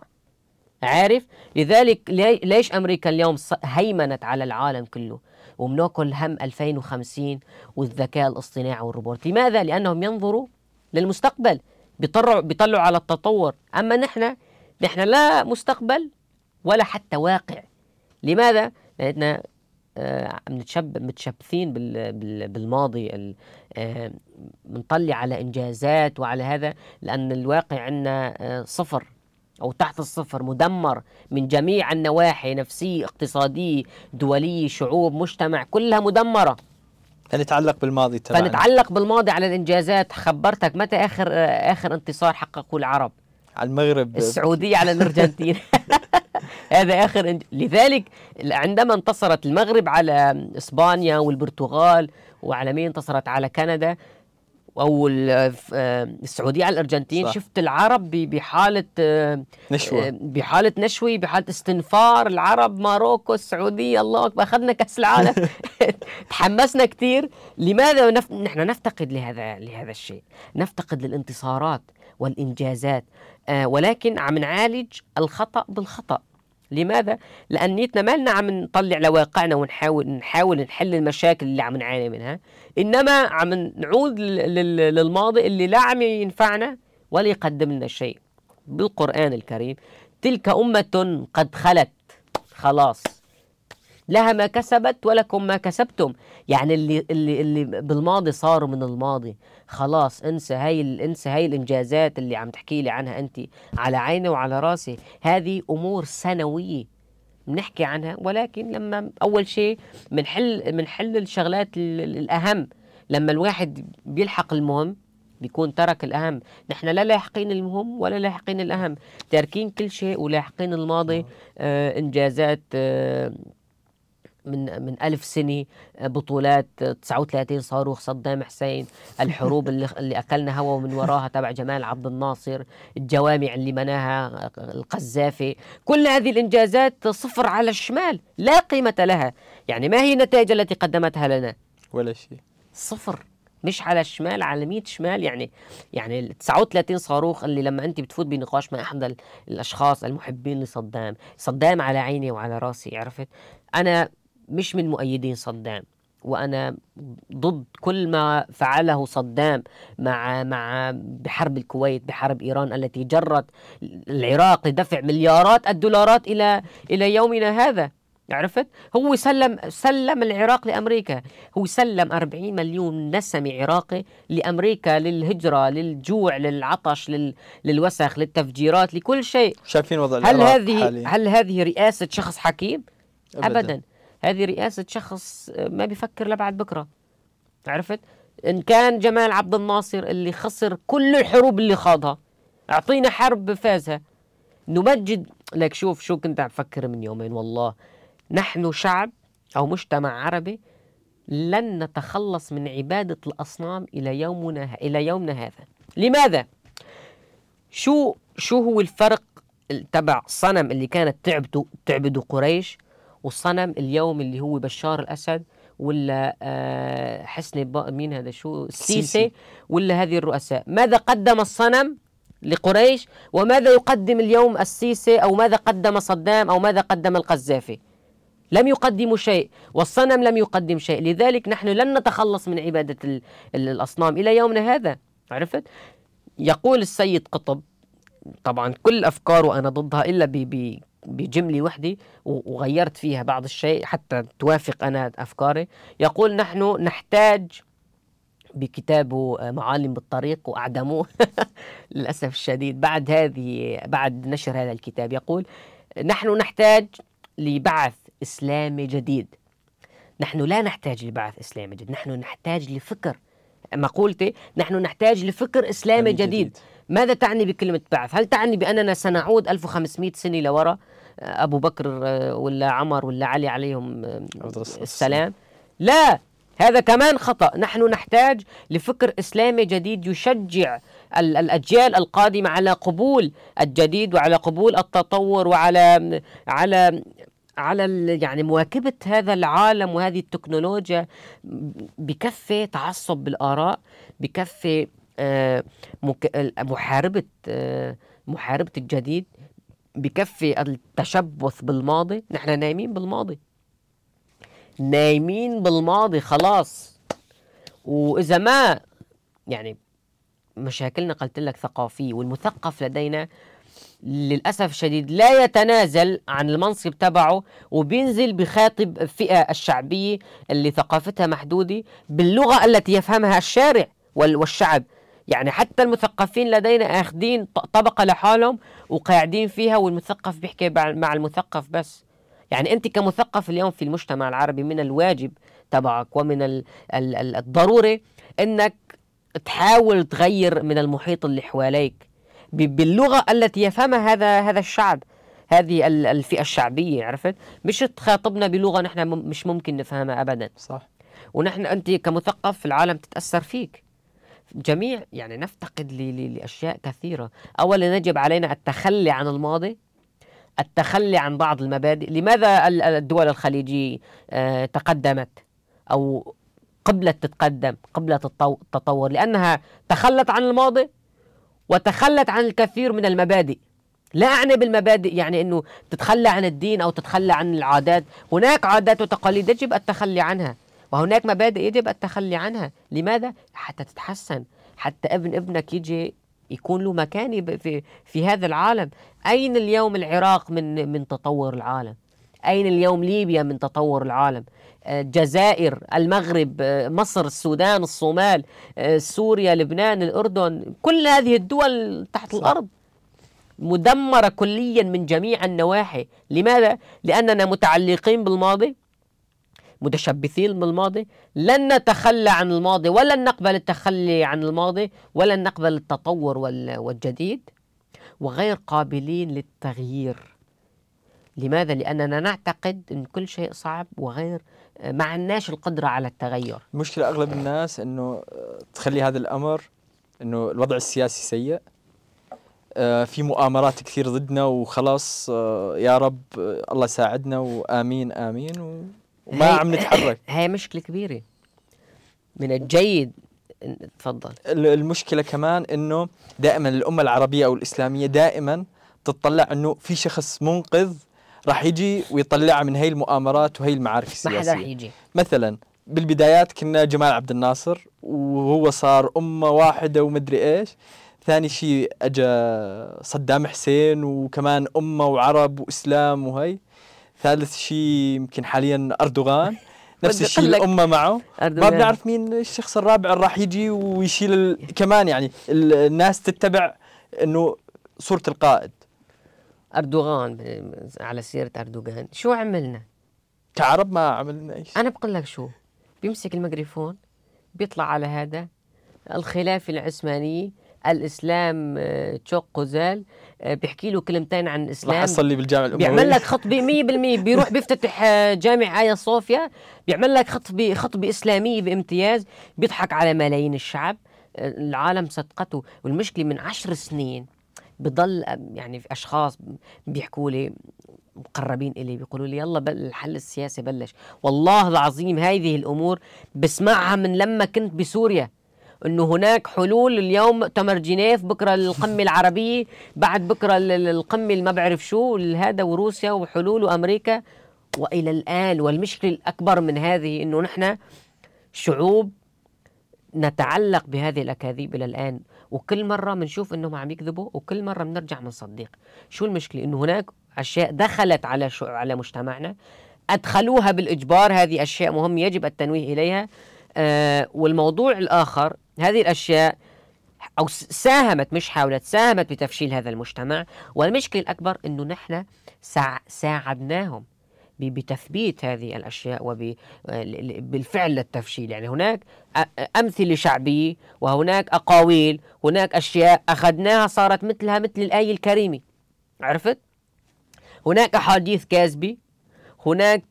عارف؟ لذلك ليش أمريكا اليوم هيمنت على العالم كله؟ وبناكل هم 2050 والذكاء الاصطناعي والروبوت. لماذا؟ لأنهم ينظروا للمستقبل بيطلعوا بيطلعوا على التطور. أما نحن نحن لا مستقبل ولا حتى واقع. لماذا؟ لأننا آه، متشب متشبثين بالماضي بنطلع آه، على إنجازات وعلى هذا لأن الواقع عندنا آه، صفر أو تحت الصفر مدمر من جميع النواحي نفسيه اقتصاديه دوليه شعوب مجتمع كلها مدمرة. فنتعلق بالماضي تبعنا فنتعلق بالماضي على الإنجازات. خبرتك متى آخر آخر انتصار حققه العرب؟ على المغرب. السعودية على الأرجنتين. هذا آخر انج... لذلك عندما انتصرت المغرب على إسبانيا والبرتغال وعلى مين انتصرت؟ على كندا أو السعودية على الأرجنتين صح. شفت العرب بحالة نشوة. بحالة نشوه بحالة استنفار العرب ماروكو السعودية الله أكبر أخذنا كأس العالم. تحمسنا كثير لماذا نف... نحن نفتقد لهذا لهذا الشيء؟ نفتقد للانتصارات. والإنجازات. آه ولكن عم نعالج الخطأ بالخطأ. لماذا؟ لأنيتنا ما لنا عم نطلع لواقعنا ونحاول نحاول نحل المشاكل اللي عم نعاني منها. إنما عم نعود للماضي اللي لا عم ينفعنا ولا يقدم لنا شيء. بالقرآن الكريم تلك أمة قد خلت. خلاص. لها ما كسبت ولكم ما كسبتم. يعني اللي اللي اللي بالماضي صاروا من الماضي. خلاص انسى هاي انسى هاي الإنجازات اللي عم تحكي لي عنها أنت على عيني وعلى راسي. هذه أمور سنوية بنحكي عنها ولكن لما أول شيء بنحل بنحل الشغلات الأهم. لما الواحد بيلحق المهم بيكون ترك الأهم. نحن لا لاحقين المهم ولا لاحقين الأهم. تاركين كل شيء ولاحقين الماضي آه إنجازات آه من من ألف سنة بطولات 39 صاروخ صدام حسين الحروب اللي, اللي أكلنا هوا من وراها تبع جمال عبد الناصر الجوامع اللي مناها القذافي كل هذه الإنجازات صفر على الشمال لا قيمة لها. يعني ما هي النتائج التي قدمتها لنا؟ ولا شيء. صفر. مش على الشمال على 100 شمال. يعني يعني ال 39 صاروخ اللي لما أنت بتفوت بنقاش مع أحد الأشخاص المحبين لصدام. صدام على عيني وعلى راسي عرفت؟ أنا مش من مؤيدين صدام. وأنا ضد كل ما فعله صدام مع مع بحرب الكويت بحرب إيران التي جرت العراق لدفع مليارات الدولارات إلى إلى يومنا هذا. عرفت؟ هو سلم سلم العراق لأمريكا. هو سلم 40 مليون نسمة عراقي لأمريكا للهجرة للجوع للعطش لل... للوسخ للتفجيرات لكل شيء. شايفين وضع هل هذه هل هذه رئاسة شخص حكيم؟ ابدا, أبداً. هذه رئاسة شخص ما بيفكر لبعد بكرة. عرفت؟ إن كان جمال عبد الناصر اللي خسر كل الحروب اللي خاضها أعطينا حرب فازها. نمجد لك شوف شو كنت عم فكر من يومين والله. نحن شعب أو مجتمع عربي لن نتخلص من عبادة الأصنام إلى يومنا إلى يومنا هذا. لماذا؟ شو شو هو الفرق تبع الصنم اللي كانت تعبده تعبده قريش؟ والصنم اليوم اللي هو بشار الأسد ولا آه حسني مين هذا؟ شو؟ السيسي ولا هذه الرؤساء؟ ماذا قدم الصنم لقريش؟ وماذا يقدم اليوم السيسي؟ أو ماذا قدم صدام؟ أو ماذا قدم القذافي؟ لم يقدموا شيء والصنم لم يقدم شيء. لذلك نحن لن نتخلص من عبادة الأصنام. إلى يومنا هذا عرفت؟ يقول السيد قطب طبعا كل أفكاره أنا ضدها إلا بجملة وحدة وغيرت فيها بعض الشيء حتى توافق أنا أفكاري. يقول نحن نحتاج بكتابه معالم بالطريق وأعدموه. للأسف الشديد. بعد هذه بعد نشر هذا الكتاب يقول نحن نحتاج لبعث إسلامي جديد. نحن لا نحتاج لبعث إسلامي جديد. نحن نحتاج لفكر. مقولتي نحن نحتاج لفكر إسلامي جديد. جديد. ماذا تعني بكلمة بعث؟ هل تعني بأننا سنعود 1500 سنة لوراء أبو بكر آه، ولا عمر ولا علي عليهم آه، السلام. لا هذا كمان خطأ. نحن نحتاج لفكر إسلامي جديد يشجع ال- الأجيال القادمة على قبول الجديد وعلى قبول التطور وعلى على على يعني مواكبة هذا العالم وهذه التكنولوجيا بكفي تعصب بالآراء بكفي آه، آه، محاربة الجديد. بكفي التشبث بالماضي. نحن نايمين بالماضي. نايمين بالماضي خلاص. وإذا ما يعني مشاكلنا قلت لك ثقافية والمثقف لدينا للأسف الشديد لا يتنازل عن المنصب تبعه وبينزل بخاطب الفئة الشعبية اللي ثقافتها محدودة باللغة التي يفهمها الشارع وال- والشعب. يعني حتى المثقفين لدينا اخذين طبقة لحالهم وقاعدين فيها والمثقف بيحكي مع المثقف بس. يعني أنت كمثقف اليوم في المجتمع العربي من الواجب تبعك ومن ال ال ال الضروري إنك تحاول تغير من المحيط اللي حواليك. باللغة التي يفهمها هذا هذا الشعب هذه ال- الفئة الشعبية عرفت؟ مش تخاطبنا بلغة نحن مش ممكن نفهمها ابدا. صح. ونحن أنت كمثقف في العالم تتأثر فيك. جميع يعني نفتقد ل- ل- لأشياء كثيرة. اولا يجب علينا التخلي عن الماضي التخلي عن بعض المبادئ. لماذا ال- الدول الخليجية آه، تقدمت؟ أو قبلت تتقدم قبلت التطو- التطور لأنها تخلت عن الماضي وتخلت عن الكثير من المبادئ. لا أعني بالمبادئ يعني أنه تتخلى عن الدين أو تتخلى عن العادات. هناك عادات وتقاليد يجب التخلي عنها. وهناك مبادئ يجب التخلي عنها لماذا؟ حتى تتحسن حتى ابن ابنك يجي يكون له مكان في, في هذا العالم أين اليوم العراق من, من تطور العالم؟ أين اليوم ليبيا من تطور العالم؟ آه، الجزائر، المغرب، آه، مصر، السودان، الصومال، آه، سوريا، لبنان، الأردن، كل هذه الدول تحت صح. الأرض مدمرة كليا من جميع النواحي لماذا؟ لأننا متعلقين بالماضي متشبثين بالماضي لن نتخلى عن الماضي ولن نقبل التخلي عن الماضي ولن نقبل التطور وال- والجديد وغير قابلين للتغيير. لماذا؟ لأننا نعتقد أن كل شيء صعب وغير ما عندناش القدرة على التغير. المشكلة أغلب الناس أنه آه، تخلي هذا الأمر أنه الوضع السياسي سيء. آه، في مؤامرات كثير ضدنا وخلاص آه، يا رب الله يساعدنا وآمين آمين و- وما هي- عم نتحرك. هي مشكلة كبيرة. من الجيد تفضل. ال- المشكلة كمان أنه دائما الأمة العربية أو الإسلامية دائما تطلع أنه في شخص منقذ راح يجي ويطلعها من هي المؤامرات وهي المعارك ما حدا السياسية. يجي. مثلا بالبدايات كنا جمال عبد الناصر وهو صار أمة واحدة ومدري إيش. ثاني شيء أجا صدام حسين وكمان أمة وعرب وإسلام وهي ثالث شيء يمكن حاليا أردوغان. نفس الشيء الأمة معه. ما. بنعرف مين الشخص الرابع اللي راح يجي ويشيل ال... كمان يعني ال- الناس تتبع إنه صورة القائد. أردوغان على سيرة أردوغان. شو عملنا؟ كعرب ما عملنا إيش. أنا بقول لك شو بيمسك الميكروفون بيطلع على هذا الخلافة العثمانية الإسلام آه، تشوق قزال. آه، بيحكي له كلمتين عن راح الإسلام أصلي بالجامعة الأموية. بيعمل لك خطبة 100% بيروح بيفتتح آه، جامع آيا صوفيا بيعمل لك خطبة خطبة إسلامية بامتياز بيضحك على ملايين الشعب آه، العالم صدقته. والمشكلة من عشر سنين بضل آه، يعني في أشخاص بيحكوا لي مقربين إلي بيقولوا لي يلا بل الحل السياسي بلش. والله العظيم هذه الأمور بسمعها من لما كنت بسوريا. إنه هناك حلول اليوم مؤتمر جنيف بكرة القمة العربية بعد بكرة ال- ال- القمة اللي ما بعرف شو هذا وروسيا وحلول وأمريكا. وإلى الآن والمشكلة الأكبر من هذه إنه نحن شعوب نتعلق بهذه الأكاذيب إلى الآن. وكل مرة بنشوف إنهم عم يكذبوا وكل مرة بنرجع بنصدق شو المشكلة؟ إنه هناك أشياء دخلت على شو على مجتمعنا. أدخلوها بالإجبار هذه أشياء مهم يجب التنويه إليها. آه والموضوع الآخر هذه الأشياء أو س- ساهمت مش حاولت ساهمت بتفشيل هذا المجتمع. والمشكلة الأكبر إنه نحن ساع ساعدناهم بتثبيت هذه الأشياء وبالفعل للتفشيل. يعني هناك أمثلة شعبية وهناك أقاويل هناك أشياء أخذناها صارت مثلها مثل الايه الكريمه عرفت؟ هناك أحاديث كاذبة هناك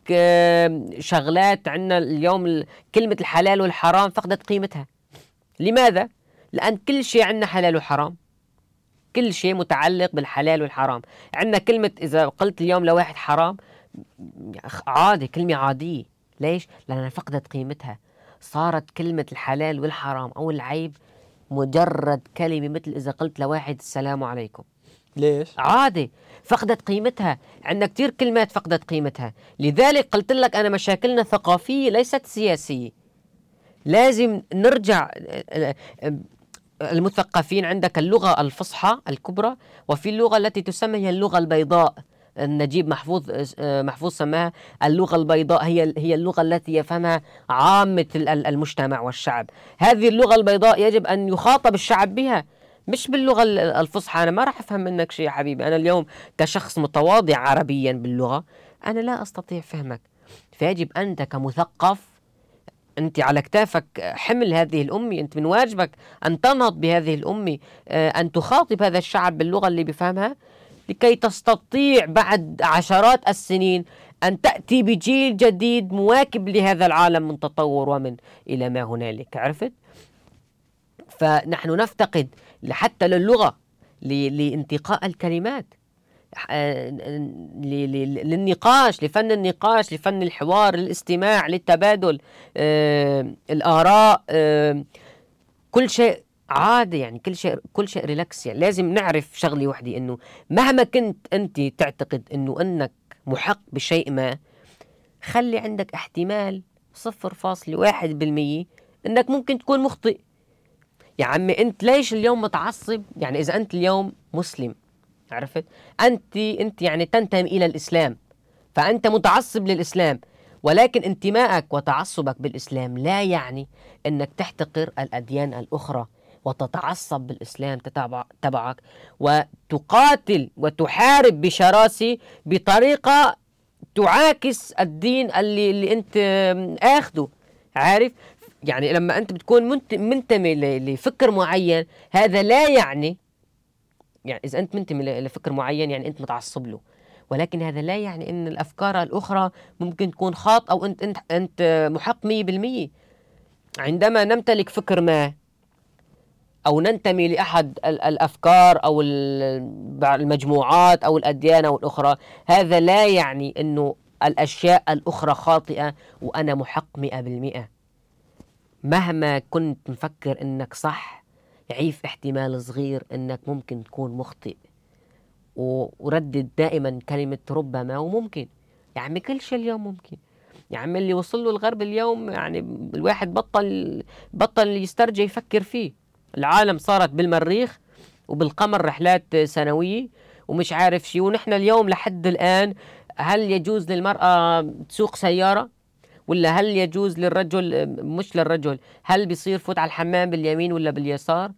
شغلات عندنا اليوم كلمة الحلال والحرام فقدت قيمتها. لماذا؟ لأن كل شيء عندنا حلال وحرام. كل شيء متعلق بالحلال والحرام. عندنا كلمة إذا قلت اليوم لواحد حرام عادي كلمة عادية. ليش؟ لأنها فقدت قيمتها. صارت كلمة الحلال والحرام أو العيب مجرد كلمة مثل إذا قلت لواحد السلام عليكم. ليش؟ عادي فقدت قيمتها. عندنا كثير كلمات فقدت قيمتها. لذلك قلت لك أنا مشاكلنا ثقافية ليست سياسية. لازم نرجع المثقفين عندك اللغة الفصحى الكبرى وفي اللغة التي تسمى هي اللغة البيضاء. نجيب محفوظ محفوظ سماها اللغة البيضاء هي هي اللغة التي يفهمها عامة المجتمع والشعب. هذه اللغة البيضاء يجب أن يخاطب الشعب بها مش باللغة الفصحى. أنا ما راح أفهم منك شيء يا حبيبي. أنا اليوم كشخص متواضع عربيا باللغة أنا لا أستطيع فهمك. فيجب أنت كمثقف أنت على كتافك حمل هذه الأمة أنت من واجبك أن تنهض بهذه الأمة آه، أن تخاطب هذا الشعب باللغة اللي بفهمها لكي تستطيع بعد عشرات السنين أن تأتي بجيل جديد مواكب لهذا العالم من تطور ومن إلى ما هنالك عرفت؟ فنحن نفتقد حتى للغة لانتقاء الكلمات للنقاش لفن النقاش لفن الحوار للاستماع للتبادل آه، الآراء آه، كل شيء عادي يعني كل شيء كل شيء ريلاكس يعني. لازم نعرف شغلة وحدة إنه مهما كنت أنت تعتقد إنه إنك محق بشيء ما خلي عندك احتمال 0.1% إنك ممكن تكون مخطئ. يا عمي أنت ليش اليوم متعصب؟ يعني إذا أنت اليوم مسلم عرفت؟ انت أنت يعني تنتمي إلى الإسلام. فأنت متعصب للإسلام. ولكن انتمائك وتعصبك بالإسلام لا يعني إنك تحتقر الأديان الأخرى وتتعصب بالإسلام تبعك وتقاتل وتحارب بشراسة بطريقة تعاكس الدين اللي, اللي أنت آخده. عارف؟ يعني لما أنت بتكون منتمي لفكر معين هذا لا يعني يعني إذا أنت منتمي لفكر معين يعني أنت متعصب له. ولكن هذا لا يعني أن الأفكار الأخرى ممكن تكون خاطئة أو أنت أنت أنت محق 100% عندما نمتلك فكر ما أو ننتمي لأحد الأفكار أو المجموعات أو الأديان أو الأخرى هذا لا يعني أنه الأشياء الأخرى خاطئة وأنا محق مئة بالمئة مهما كنت مفكر أنك صح عيف احتمال صغير أنك ممكن تكون مخطئ. وردد دائما كلمة ربما وممكن. يا عمي كل شيء اليوم ممكن. يا عمي اللي وصل له الغرب اليوم يعني الواحد بطل بطل يسترجع يفكر فيه. العالم صارت بالمريخ وبالقمر رحلات سنوية ومش عارف شيء ونحن اليوم لحد الآن هل يجوز للمرأة تسوق سيارة؟ ولا هل يجوز للرجل مش للرجل هل بيصير فوت على الحمام باليمين ولا باليسار؟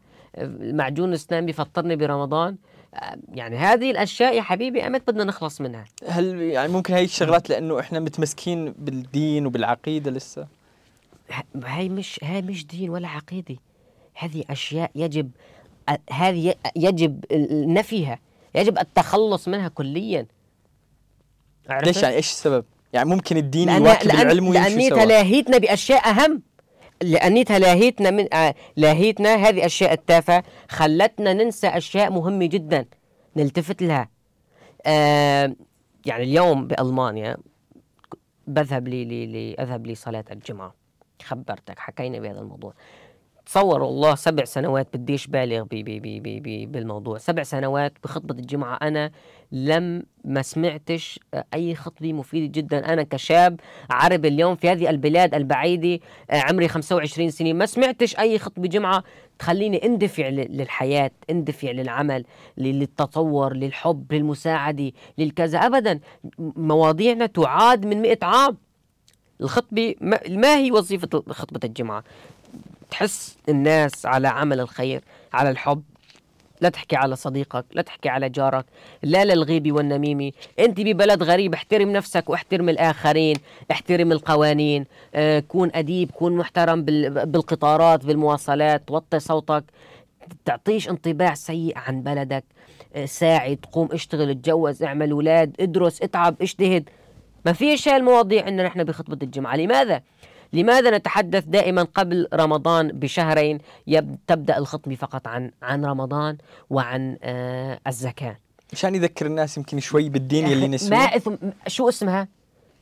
معجون اسنان بيفطرني برمضان. يعني هذه الأشياء يا حبيبي إمتى بدنا نخلص منها. هل يعني ممكن هي الشغلات لأنه إحنا متمسكين بالدين وبالعقيدة لسه؟ هاي مش هاي مش دين ولا عقيدة. هذه أشياء يجب هذه يجب نفيها يجب التخلص منها كليا. ليش يعني إيش السبب؟ يعني ممكن الدين يواكب لأن العلم ويمشي لأني تلاهيتنا بأشياء أهم. لاني تلاهيتنا من آه لاهيتنا هذه اشياء التافهة خلتنا ننسى أشياء مهمة جدا. نلتفت لها. آه يعني اليوم بألمانيا بذهب لي, لي, لي أذهب لصلاه الجمعة. خبرتك حكينا بهذا الموضوع. تصور الله سبع سنوات بديش بالغ بي بي بي بي بي بالموضوع. سبع سنوات بخطبة الجمعة. أنا لم ما سمعتش أي خطبة مفيدة جدا. أنا كشاب عربي اليوم في هذه البلاد البعيدة عمري 25 سنة. ما سمعتش أي خطبة جمعة تخليني اندفع للحياة اندفع للعمل للتطور للحب للمساعدة للكذا. أبدا مواضيعنا تعاد من مئة عام. الخطبة ما هي وظيفة خطبة الجمعة. تحس الناس على عمل الخير على الحب. لا تحكي على صديقك لا تحكي على جارك لا للغيبة والنميمة. أنت ببلد غريب احترم نفسك واحترم الآخرين احترم القوانين. آه كون أديب كون محترم بالقطارات بالمواصلات. وطي صوتك. تعطيش انطباع سيء عن بلدك. آه، ساعد قوم اشتغل اتجوز اعمل أولاد ادرس اتعب اجتهد. ما فيش هاي المواضيع عندنا نحن بخطبة الجمعة. لماذا؟ لماذا نتحدث دائما قبل رمضان بشهرين؟ تبدأ الخطبة فقط عن عن رمضان وعن آه الزكاة. مشان يذكر الناس يمكن شوي بالدين أخي نسوه ما اسم شو اسمها؟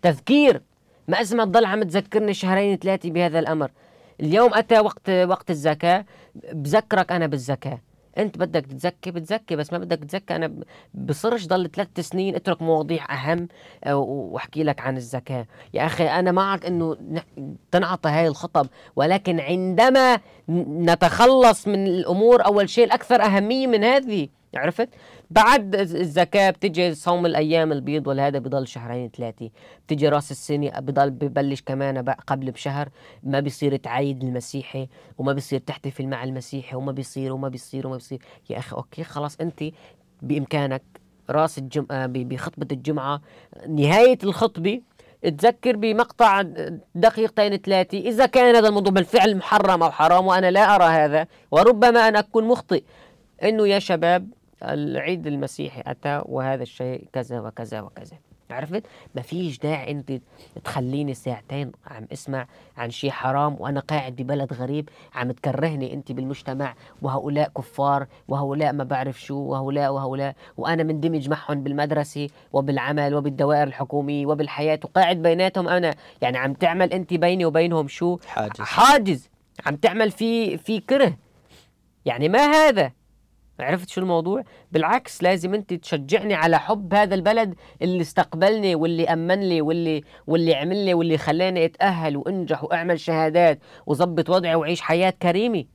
تذكير. ما اسمها تضل عم تذكرني شهرين ثلاثة بهذا الأمر. اليوم أتى وقت وقت الزكاة. بذكرك أنا بالزكاة. انت بدك تزكي بتزكي بس ما بدك تزكي أنا بصرش ضل ثلاث سنين اترك مواضيع أهم آه، وأحكي لك عن الزكاه يا أخي أنا معك إنه تنعطى هاي الخطب ولكن عندما نتخلص من الأمور أول شيء الأكثر أهمية من هذه عرفت؟ بعد الز- الزكاة بتجي صوم الأيام البيض والهذا بضل شهرين ثلاثة. بتجي راس السنة بضل ببلش كمان قبل بشهر. ما بيصير تعيد المسيحي وما بيصير تحتفل مع المسيحي وما بيصير وما بيصير وما بيصير. يا أخي أوكي خلاص أنت بإمكانك راس الجمعة ب- بخطبة الجمعة نهاية الخطبة تذكر بمقطع دقيقتين ثلاثة إذا كان هذا الموضوع بالفعل محرم أو حرام وأنا لا أرى هذا وربما أنا أكون مخطئ. إنه يا شباب العيد المسيحي أتى وهذا الشيء كذا وكذا وكذا. عرفت؟ ما فيش داعي إنت تخليني ساعتين عم أسمع عن شيء حرام وأنا قاعد ببلد غريب عم تكرهني إنت بالمجتمع وهؤلاء كفار وهؤلاء ما بعرف شو وهؤلاء وهؤلاء وأنا مندمج معهم بالمدرسة وبالعمل وبالدوائر الحكومية وبالحياة وقاعد بيناتهم أنا. يعني عم تعمل إنت بيني وبينهم شو؟ حاجز. حاجز. عم تعمل في في كره. يعني ما هذا؟ عرفت شو الموضوع؟ بالعكس لازم أنت تشجعني على حب هذا البلد اللي استقبلني واللي امن لي واللي واللي عمل لي واللي خلاني أتأهل وأنجح وأعمل شهادات وظبط وضعي وأعيش حياة كريمة.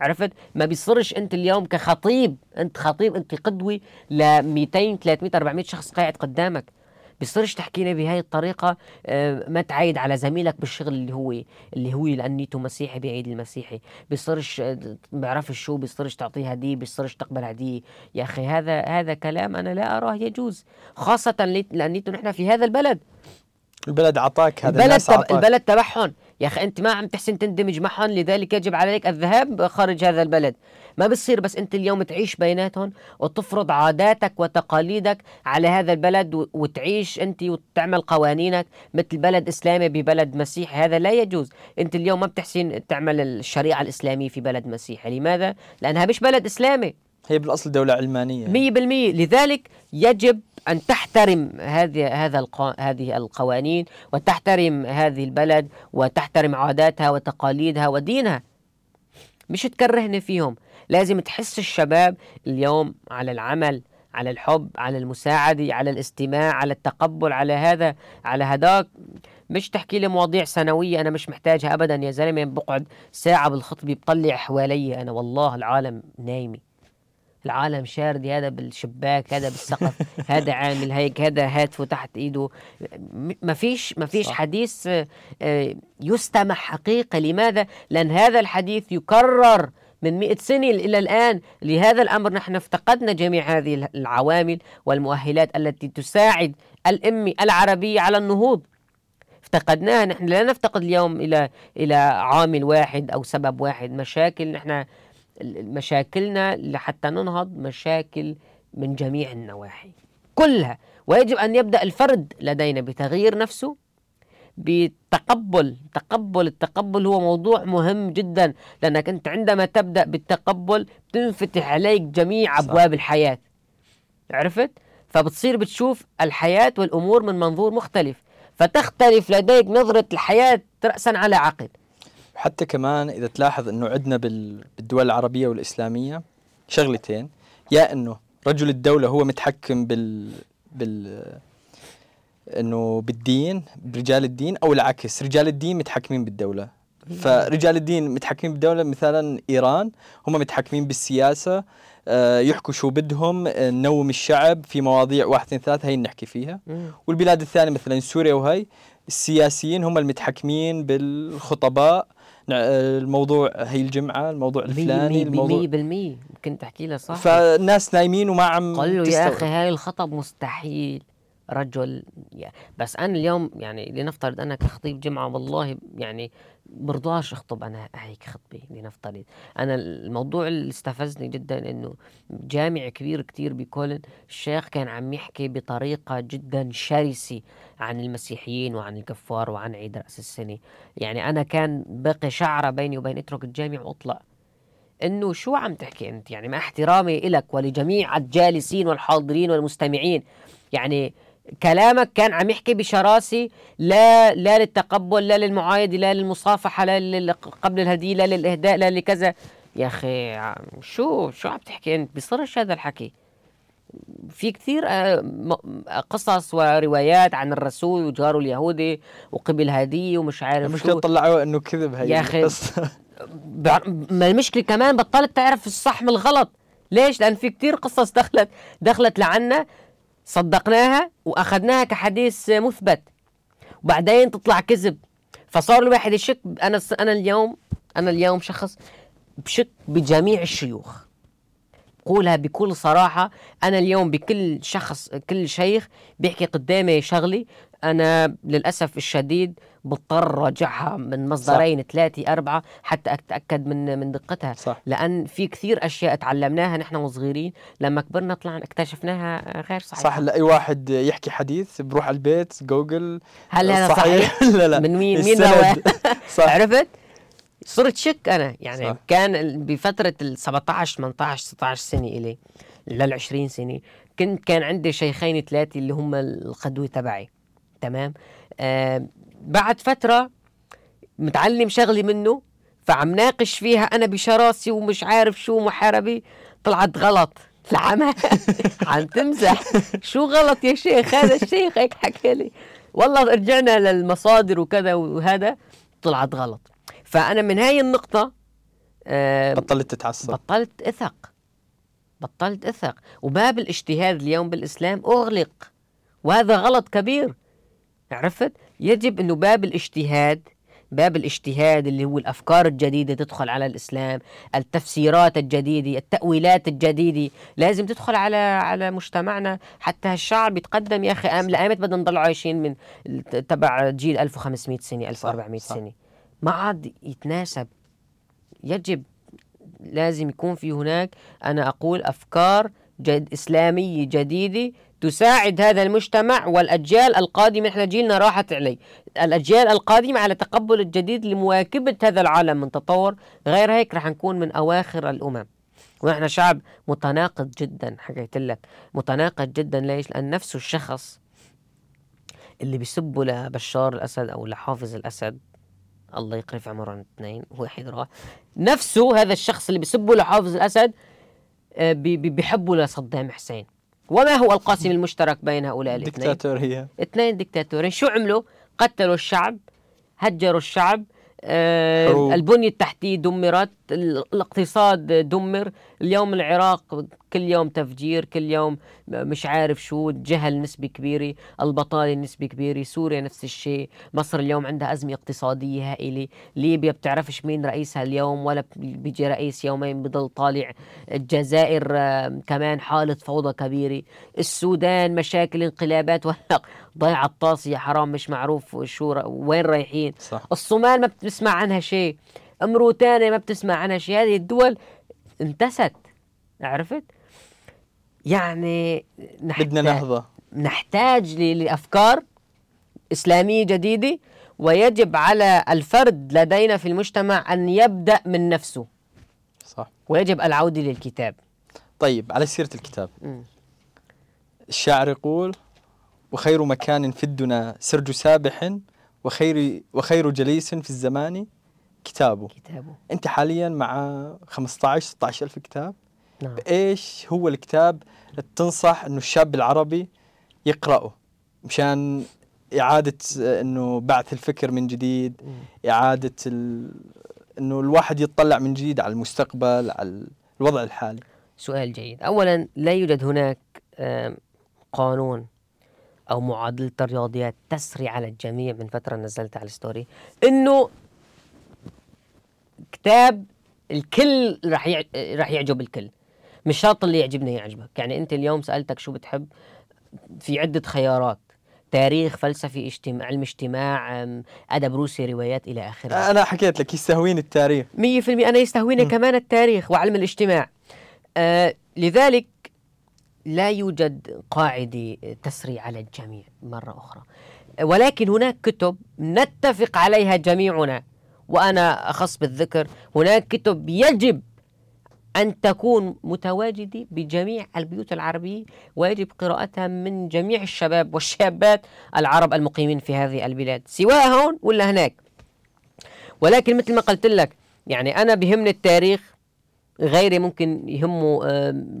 عرفت؟ ما بيصيرش أنت اليوم كخطيب أنت خطيب أنت قدوة ل 200 300 400 شخص قاعد قدامك. بيصيرش تحكينا بهاي الطريقة آه، ما تعايد على زميلك بالشغل اللي هو اللي هو لأنيته مسيحي بعيد المسيحي. بيصيرش آه، بيعرفش شو بيصيرش تعطيه هدية بيصيرش تقبل هدية يا أخي هذا هذا كلام أنا لا أراه يجوز خاصة لي- لأنيته نحن في هذا البلد. البلد عطاك هذا البلد تب... عطاك. البلد تبعهم. يا أخي أنت ما عم تحسن تندمج معهم لذلك يجب عليك الذهاب خارج هذا البلد. ما بصير بس أنت اليوم تعيش بيناتهم وتفرض عاداتك وتقاليدك على هذا البلد. وتعيش أنت وتعمل قوانينك مثل بلد إسلامي ببلد مسيحي. هذا لا يجوز. أنت اليوم ما بتحسن تعمل الشريعة الإسلامية في بلد مسيحي. لماذا؟ لأنها مش بلد إسلامي. هي بالأصل دولة علمانية. مية بالمية. لذلك يجب أن تحترم هذه هذا الق... هذه القوانين وتحترم هذه البلد وتحترم عاداتها وتقاليدها ودينها. مش تكرهني فيهم. لازم تحس الشباب اليوم على العمل على الحب على المساعدة على الاستماع على التقبل على هذا على هداك. مش تحكي لي مواضيع سنوية أنا مش محتاجها أبدا يا زلمة بقعد ساعة بالخطبة بطلع حوالي أنا والله العالم نايمة. العالم شاردي هذا بالشباك هذا بالسقف هذا عامل هيك هذا هاتفه تحت إيده. ما فيش ما فيش. حديث آه، يستمع حقيقة. لماذا؟ لأن هذا الحديث يكرر من مئة سنة إلى الآن. لهذا الأمر نحن افتقدنا جميع هذه الع- العوامل والمؤهلات التي تساعد الأمة العربية على النهوض. افتقدناها. نحن لا نفتقد اليوم إلى إلى عامل واحد أو سبب واحد. مشاكل نحن مشاكلنا لحتى ننهض مشاكل من جميع النواحي. كلها. ويجب أن يبدأ الفرد لدينا بتغيير نفسه بتقبل. تقبل. التقبل هو موضوع مهم جدا لأنك أنت عندما تبدأ بالتقبل تنفتح عليك جميع. أبواب الحياة. عرفت؟ فبتصير بتشوف الحياة والأمور من منظور مختلف فتختلف لديك نظرة الحياة رأسا على عقب. حتى كمان إذا تلاحظ إنه عندنا بال- بالدول العربية والإسلامية شغلتين. يا إنه رجل الدولة هو متحكم بال بال إنه بالدين برجال الدين أو العكس رجال الدين متحكمين بالدولة فرجال الدين متحكمين بالدولة مثلا إيران هم متحكمين بالسياسة آه، يحكوا شو بدهم آه، نوم الشعب في مواضيع واحد اثنين ثلاثة هي نحكي فيها. والبلاد الثانية مثلا سوريا وهي السياسيين هم المتحكمين بالخطباء نع- الموضوع هي الجمعة الموضوع الفلاني مية الموضوع بالمية ممكن تحكي لها صح فالناس نايمين وما عم قال له يا. أخي هاي الخطب مستحيل رجل بس أنا اليوم يعني لنفترض أنا كخطيب جمعة والله يعني برضاش أخطب أنا هيك خطبة لنفترض. أنا الموضوع اللي استفزني جدا إنه جامع كبير كتير بكولن الشيخ كان عم يحكي بطريقة جدا شرسة عن المسيحيين وعن الكفار وعن عيد رأس السنة. يعني أنا كان بقي شعرة بيني وبين اترك الجامع وأطلع. إنه شو عم تحكي أنت؟ يعني مع احترامي لك ولجميع الجالسين والحاضرين والمستمعين. يعني كلامك كان عم يحكي بشراسه لا لا للتقبل لا للمعايدة لا للمصافحة لا قبل الهدية لا للإهداء لا لكذا. يا أخي شو شو عم تحكي أنت؟ بصرش هذا الحكي. في كثير آه، قصص وروايات عن الرسول وجاره اليهودي وقبل هدية ومش عارف المشكلة طلعوا إنه كذب هي يا أخي ما المشكلة كمان بطلت تعرف الصح من الغلط. ليش؟ لأن في كثير قصص دخلت دخلت لعنا. صدقناها وأخذناها كحديث مثبت. وبعدين تطلع كذب. فصار الواحد يشك أنا أنا اليوم أنا اليوم شخص بشك بجميع الشيوخ. بقولها بكل صراحة أنا اليوم بكل شخص كل شيخ بيحكي قدامي شغلي أنا للأسف الشديد بضطر راجعها من مصدرين ثلاثة أربعة حتى أتأكد من من دقتها صح. لأن في كثير أشياء تعلمناها نحن وصغيرين لما كبرنا طلعنا اكتشفناها غير صحيحة صح لأي واحد يحكي حديث بروح على البيت جوجل هل هذا صحيح؟ صحيح؟ لا لا من مين مين صح عرفت؟ صرت شك أنا يعني صح. كان بفترة ال 17 18 16 سنة إلي لل 20 سنة كنت كان عندي شيخين ثلاثة اللي هم القدوة تبعي تمام؟ آه بعد فترة متعلم شغلي منه فعم ناقش فيها أنا بشراسي ومش عارف شو محاربة طلعت غلط العمى عم تمزح. شو غلط يا شيخ؟ هذا الشيخ هيك حكى لي. والله رجعنا للمصادر وكذا وهذا طلعت غلط. فأنا من هاي النقطة آه بطلت تتعصب. بطلت أثق. بطلت أثق. وباب الاجتهاد اليوم بالإسلام أغلق. وهذا غلط كبير. عرفت؟ يجب إنه باب الاجتهاد باب الاجتهاد اللي هو الأفكار الجديدة تدخل على الإسلام، التفسيرات الجديدة، التأويلات الجديدة، لازم تدخل على على مجتمعنا. حتى الشعب يتقدم يا أخي ام لامت بدنا نضل عايشين من تبع جيل 1500 سنة 1400 صح. سنة. ما عاد يتناسب. يجب لازم يكون في هناك أنا أقول أفكار جد إسلامية جديدة تساعد هذا المجتمع والأجيال القادمة. إحنا جيلنا راحت عليه الأجيال القادمة على تقبل الجديد لمواكبة هذا العالم من تطور. غير هيك رح نكون من أواخر الأمم. ونحن شعب متناقض جدا حكيت لك. متناقض جدا. ليش؟ لأن نفسه الشخص اللي بيسبوا لبشار الأسد أو لحافظ الأسد الله يقرف عمرهم اثنين واحد راح نفسه هذا الشخص اللي بيسبوا لحافظ الأسد آه، بيحبوا لصدام حسين. وما هو القاسم المشترك بين هؤلاء الاثنين؟ دكتاتورية. اثنين دكتاتورين. شو عملوا؟ قتلوا الشعب هجروا الشعب آه البنية التحتية دمرت. الاقتصاد دمر. اليوم العراق كل يوم تفجير كل يوم مش عارف شو جهل نسبة كبيرة البطالة نسبة كبيرة سوريا نفس الشيء مصر اليوم عندها أزمة اقتصادية هائلة ليبيا بتعرفش مين رئيسها اليوم ولا بيجي رئيس يومين بضل طالع الجزائر كمان حالة فوضى كبيرة السودان مشاكل انقلابات ضيع الطاسة يا حرام مش معروف شو وين رايحين؟ صح. الصومال ما بتسمع عنها شيء. امروتانيا ما بتسمع عنها شيء. هذه الدول انتست عرفت؟ يعني نحتاج بدنا نهضة نحتاج لأفكار إسلامية جديدة ويجب على الفرد لدينا في المجتمع أن يبدأ من نفسه. صح. ويجب العودة للكتاب. طيب على سيرة الكتاب. م. الشاعر يقول وخير مكان في الدنا سرج سابح وخير وخير جليس في الزمان كتابه. كتابه. أنت حاليا مع 15 16 ألف كتاب. نعم. إيش هو الكتاب اللي تنصح إنه الشاب العربي يقرأه؟ مشان إعادة إنه بعث الفكر من جديد إعادة ال... إنه الواحد يتطلع من جديد على المستقبل على الوضع الحالي. سؤال جيد. اولا لا يوجد هناك قانون أو معادلة الرياضيات تسري على الجميع من فترة نزلت على الستوري إنه كتاب الكل راح راح يعجب الكل. مش شرط اللي يعجبني يعجبك. يعني انت اليوم سألتك شو بتحب في عدة خيارات. تاريخ فلسفي اجتماع علم اجتماع أدب روسي روايات إلى آخره. أنا حكيت لك يستهويني التاريخ. مية في المية. أنا يستهويني م. كمان التاريخ وعلم الاجتماع. آه لذلك لا يوجد قاعدة تسري على الجميع مرة أخرى. ولكن هناك كتب نتفق عليها جميعنا. وأنا أخص بالذكر. هناك كتب يجب أن تكون متواجدة بجميع البيوت العربية ويجب قراءتها من جميع الشباب والشابات العرب المقيمين في هذه البلاد سواء هون ولا هناك. ولكن مثل ما قلت لك يعني أنا بهمني التاريخ غيري ممكن يهمه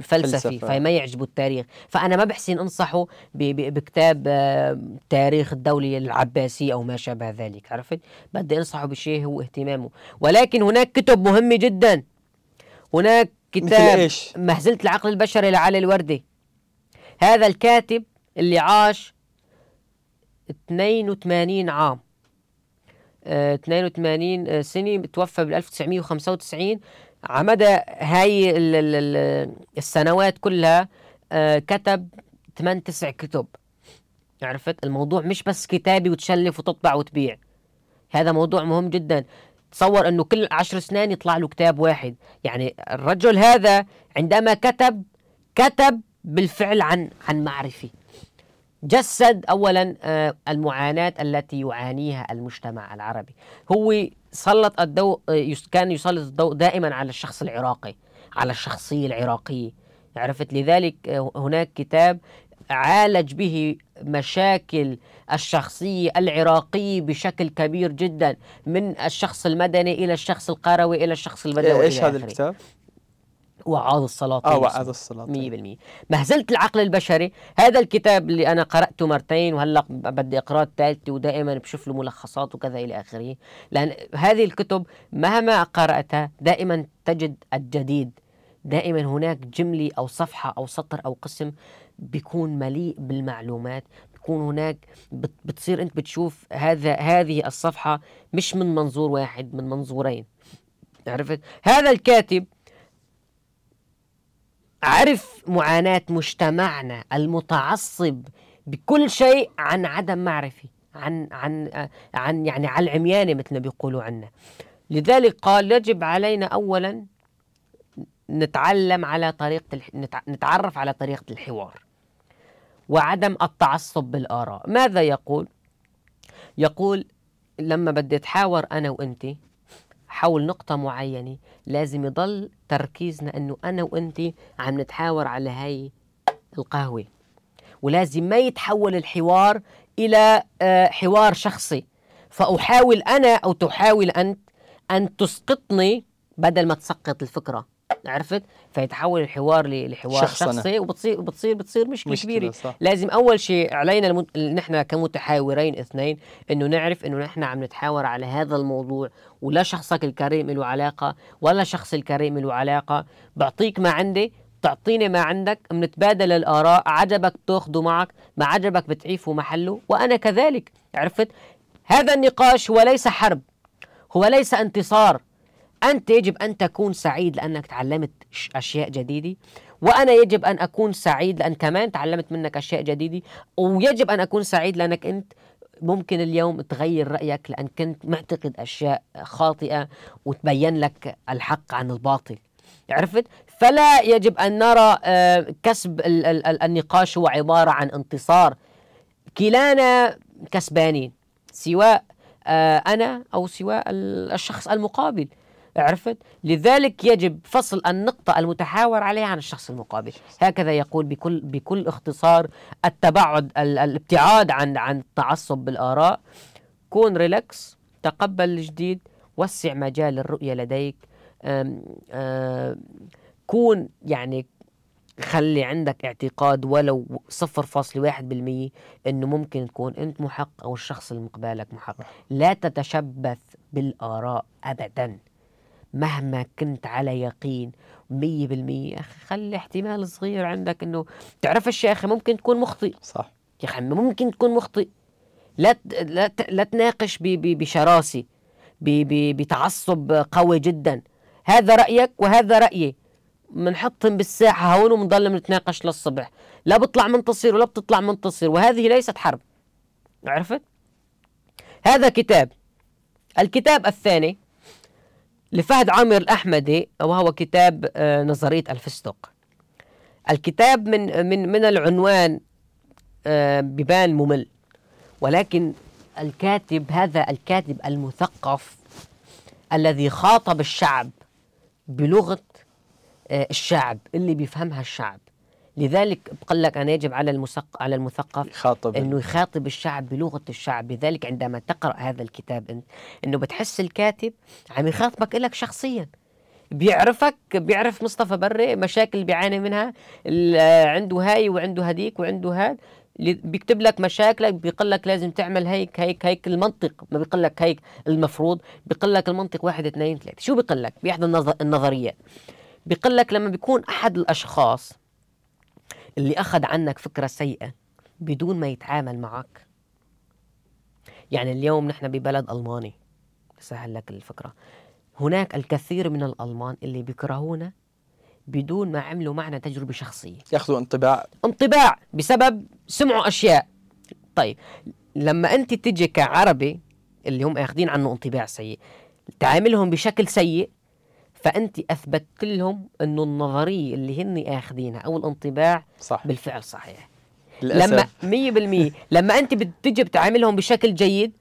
فلسفي فلسفة. فما يعجبه التاريخ. فأنا ما بحسن أنصحه بكتاب تاريخ الدولة العباسية أو ما شابه ذلك عرفت؟ بدي أنصحه بشيء هو اهتمامه. ولكن هناك كتب مهمة جدا. هناك كتاب إيش؟ مهزلة العقل البشري لعلي الوردي. هذا الكاتب اللي عاش 82 عام. آه، 82 سنة توفى بال 1995 على مدى هاي ال- ال- ال- السنوات كلها آه، كتب 8 9 كتب. عرفت؟ الموضوع مش بس كتابي وتشلف وتطبع وتبيع. هذا موضوع مهم جدا. تصور إنه كل عشر سنين يطلع له كتاب واحد. يعني الرجل هذا عندما كتب كتب بالفعل عن عن معرفة. جسد اولا آه، المعاناة التي يعانيها المجتمع العربي. هو سلط الضوء آه، كان يسلط الضوء دائما على الشخص العراقي على الشخصية العراقية عرفت لذلك آه، هناك كتاب عالج به مشاكل الشخصية العراقية بشكل كبير جدا من الشخص المدني إلى الشخص القروي إلى الشخص البدوي إيش إلى هذا. الكتاب؟ وعاظ السلاطين آه الصلاة مية بالمية. مهزلة العقل البشري. هذا الكتاب اللي أنا قرأته مرتين وهلأ بدي أقرأه الثالثة ودائما بشوف له ملخصات وكذا إلى آخره. لأن هذه الكتب مهما قرأتها دائما تجد الجديد. دائما هناك جملة أو صفحة أو سطر أو قسم بيكون مليء بالمعلومات. بيكون هناك بت- بتصير أنت بتشوف هذا هذه الصفحة مش من منظور واحد من منظورين. عرفت؟ هذا الكاتب عرف معاناة مجتمعنا المتعصب بكل شيء عن عدم معرفة عن عن عن يعني على العميانة مثل ما بيقولوا عنا لذلك قال يجب علينا أولا نتعلم على طريقة. نتعرف على طريقة الحوار وعدم التعصب بالآراء ماذا يقول؟ يقول لما بدي أتحاور أنا وأنت حول نقطة معينة لازم يضل تركيزنا إنه أنا وأنت عم نتحاور على هاي القهوة. ولازم ما يتحول الحوار إلى آه، حوار شخصي. فأحاول أنا أو تحاول أنت أن تسقطني بدل ما تسقط الفكرة. عرفت؟ فيتحول الحوار لحوار شخصنة. شخصي وبتصير بتصير بتصير مشكلة, مشكلة، كبيرة. صح. لازم أول شيء علينا المت... نحن كمتحاورين اثنين إنه نعرف إنه نحن عم نتحاور على هذا الموضوع ولا شخصك الكريم له علاقة ولا شخص الكريم له علاقة. بعطيك ما عندي تعطيني ما عندك بنتبادل الآراء عجبك تاخذه معك ما عجبك بتعيفه محله. وأنا كذلك عرفت؟ هذا النقاش هو ليس حرب هو ليس انتصار. أنت يجب أن تكون سعيد لأنك تعلمت أشياء جديدة وأنا يجب أن أكون سعيد لأن كمان تعلمت منك أشياء جديدة ويجب أن أكون سعيد لأنك أنت ممكن اليوم تغير رأيك لأن كنت معتقد أشياء خاطئة وتبين لك الحق عن الباطل. عرفت؟ فلا يجب أن نرى آه، كسب ال- ال- ال- النقاش هو عبارة عن انتصار. كلانا كسبانين سواء آه، أنا أو سواء ال- الشخص المقابل. عرفت؟ لذلك يجب فصل النقطة المتحاور عليها عن الشخص المقابل. هكذا يقول بكل بكل اختصار التباعد ال- الابتعاد عن عن التعصب بالآراء. كون ريلاكس تقبل الجديد وسع مجال الرؤية لديك. أم أم كون يعني خلي عندك اعتقاد ولو صفر فاصل واحد بالمية إنه ممكن تكون أنت محق أو الشخص اللي محق. لا تتشبث بالآراء ابدا. مهما كنت على يقين مية بالمية. أخي خلي احتمال صغير عندك إنه تعرفش يا أخي ممكن تكون مخطئ. صح. يا أخي ممكن تكون مخطئ. لا لا لا تناقش ب- ب- بشراسه ب- ب- بتعصب قوي جدا. هذا رأيك وهذا رأيي. بنحطهم بالساحة هون وبنضل بنتناقش للصبح. لا بطلع منتصر ولا بتطلع منتصر وهذه ليست حرب. عرفت؟ هذا كتاب. الكتاب الثاني لفهد عامر الأحمدي وهو كتاب آه، نظرية الفستق. الكتاب من من من العنوان آه، ببان ممل. ولكن الكاتب هذا الكاتب المثقف الذي خاطب الشعب بلغة آه، الشعب اللي بيفهمها الشعب. لذلك بقول لك أنا يجب على المثقف على المثقف يخاطب. إنه يخاطب الشعب بلغة الشعب. لذلك عندما تقرأ هذا الكتاب أنت إنه بتحس الكاتب عم يخاطبك لك شخصيا. بيعرفك بيعرف مصطفى بري مشاكل اللي بيعاني منها عنده هاي وعنده هديك وعنده هاد. بيكتب لك مشاكلك بيقول لك لازم تعمل هيك هيك هيك المنطق. ما بيقول لك هيك المفروض بيقول لك المنطق واحد اثنين ثلاثة. شو بيقول لك؟ بإحدى النظ- النظريات بيقول لك لما بيكون أحد الأشخاص اللي أخذ عنك فكرة سيئة بدون ما يتعامل معك. يعني اليوم نحن ببلد ألماني. سهل لك الفكرة. هناك الكثير من الألمان اللي بيكرهونا بدون ما عملوا معنا تجربة شخصية. يأخذوا انطباع. انطباع بسبب سمعوا أشياء. طيب لما أنت تجي كعربي اللي هم أخذين عنه انطباع سيء تعاملهم بشكل سيء فأنت أثبتت لهم أنه النظرية اللي هن أخذينها أو الانطباع صح. بالفعل صحيح. للأسف. لما مية بالمية. لما أنت بتجي بتعاملهم بشكل جيد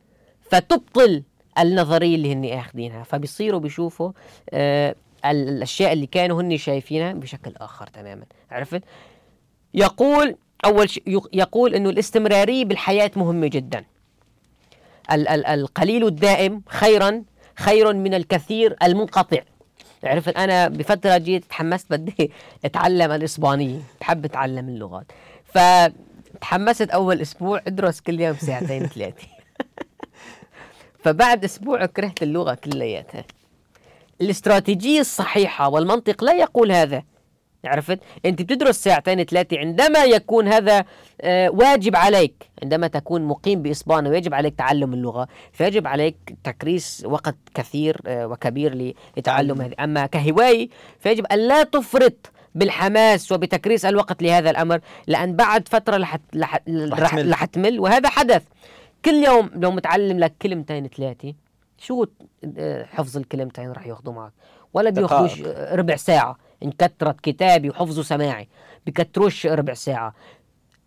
فتبطل النظرية اللي هن أخذينها. فبيصيروا بيشوفوا آه ال- الأشياء اللي كانوا هن شايفينها بشكل آخر تماما. عرفت؟ يقول أول شيء يق- يقول أنه الاستمرارية بالحياة مهمة جدا. ال- ال- القليل الدائم خيرا خير من الكثير المنقطع. عرفت؟ أنا بفترة جيت تحمست بدي أتعلم الإسبانية بحب أتعلم اللغات. فتحمست أول أسبوع أدرس كل يوم ساعتين ثلاثة. فبعد أسبوع كرهت اللغة كلياتها. الاستراتيجية الصحيحة والمنطق لا يقول هذا. عرفت؟ انت بتدرس ساعتين ثلاثة عندما يكون هذا آه، واجب عليك. عندما تكون مقيم باسبانيا ويجب عليك تعلم اللغة فيجب عليك تكريس وقت كثير آه، وكبير لتعلم تعلم. هذه. أما كهواية فيجب أن لا تفرط بالحماس وبتكريس الوقت لهذا الأمر لأن بعد فترة رح رح رح, تمل. رح تمل. وهذا حدث. كل يوم لو متعلم لك كلمتين ثلاثة شو آه، حفظ الكلمتين رح ياخذوا معك؟ ولا بياخذوش ربع ساعة. إن كترت كتابي وحفظه سماعي. بكتروش ربع ساعة.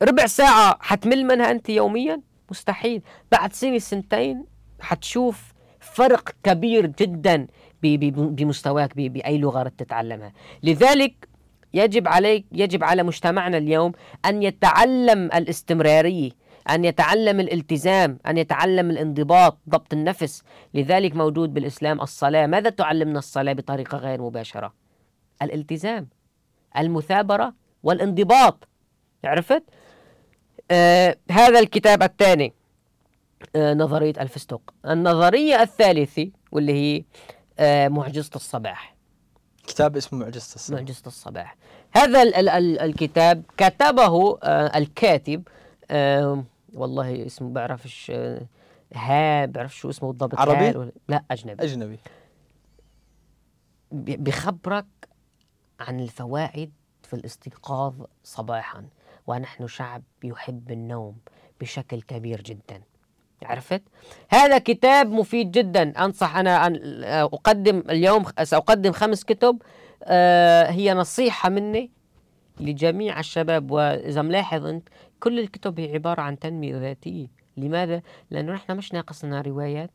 ربع ساعة حتمل منها أنت يوميا؟ مستحيل. بعد سنة سنتين حتشوف فرق كبير جدا بمستواك ب- بأي لغة رح تتعلمها. لذلك يجب عليك يجب على مجتمعنا اليوم أن يتعلم الاستمرارية أن يتعلم الالتزام أن يتعلم الانضباط ضبط النفس. لذلك موجود بالإسلام الصلاة. ماذا تعلمنا الصلاة بطريقة غير مباشرة؟ الالتزام المثابرة والانضباط. عرفت؟ آه هذا الكتاب الثاني آه نظرية الفستق النظرية الثالثة واللي هي آه معجزة الصباح. كتاب اسمه معجزة الصبح معجزة الصباح. هذا ال ال ال الكتاب كتبه آه الكاتب آه والله اسمه بعرفش آه ها بعرف شو اسمه بالضبط عربي؟ ولا- لا أجنبي. أجنبي. بي- بيخبرك عن الفوائد في الاستيقاظ صباحا ونحن شعب يحب النوم بشكل كبير جدا. عرفت؟ هذا كتاب مفيد جدا. أنصح أنا أن أقدم اليوم سأقدم خمس كتب آه، هي نصيحة مني لجميع الشباب. وإذا ملاحظ أنت كل الكتب هي عبارة عن تنمية ذاتية. لماذا؟ لأنه نحن مش ناقصنا روايات.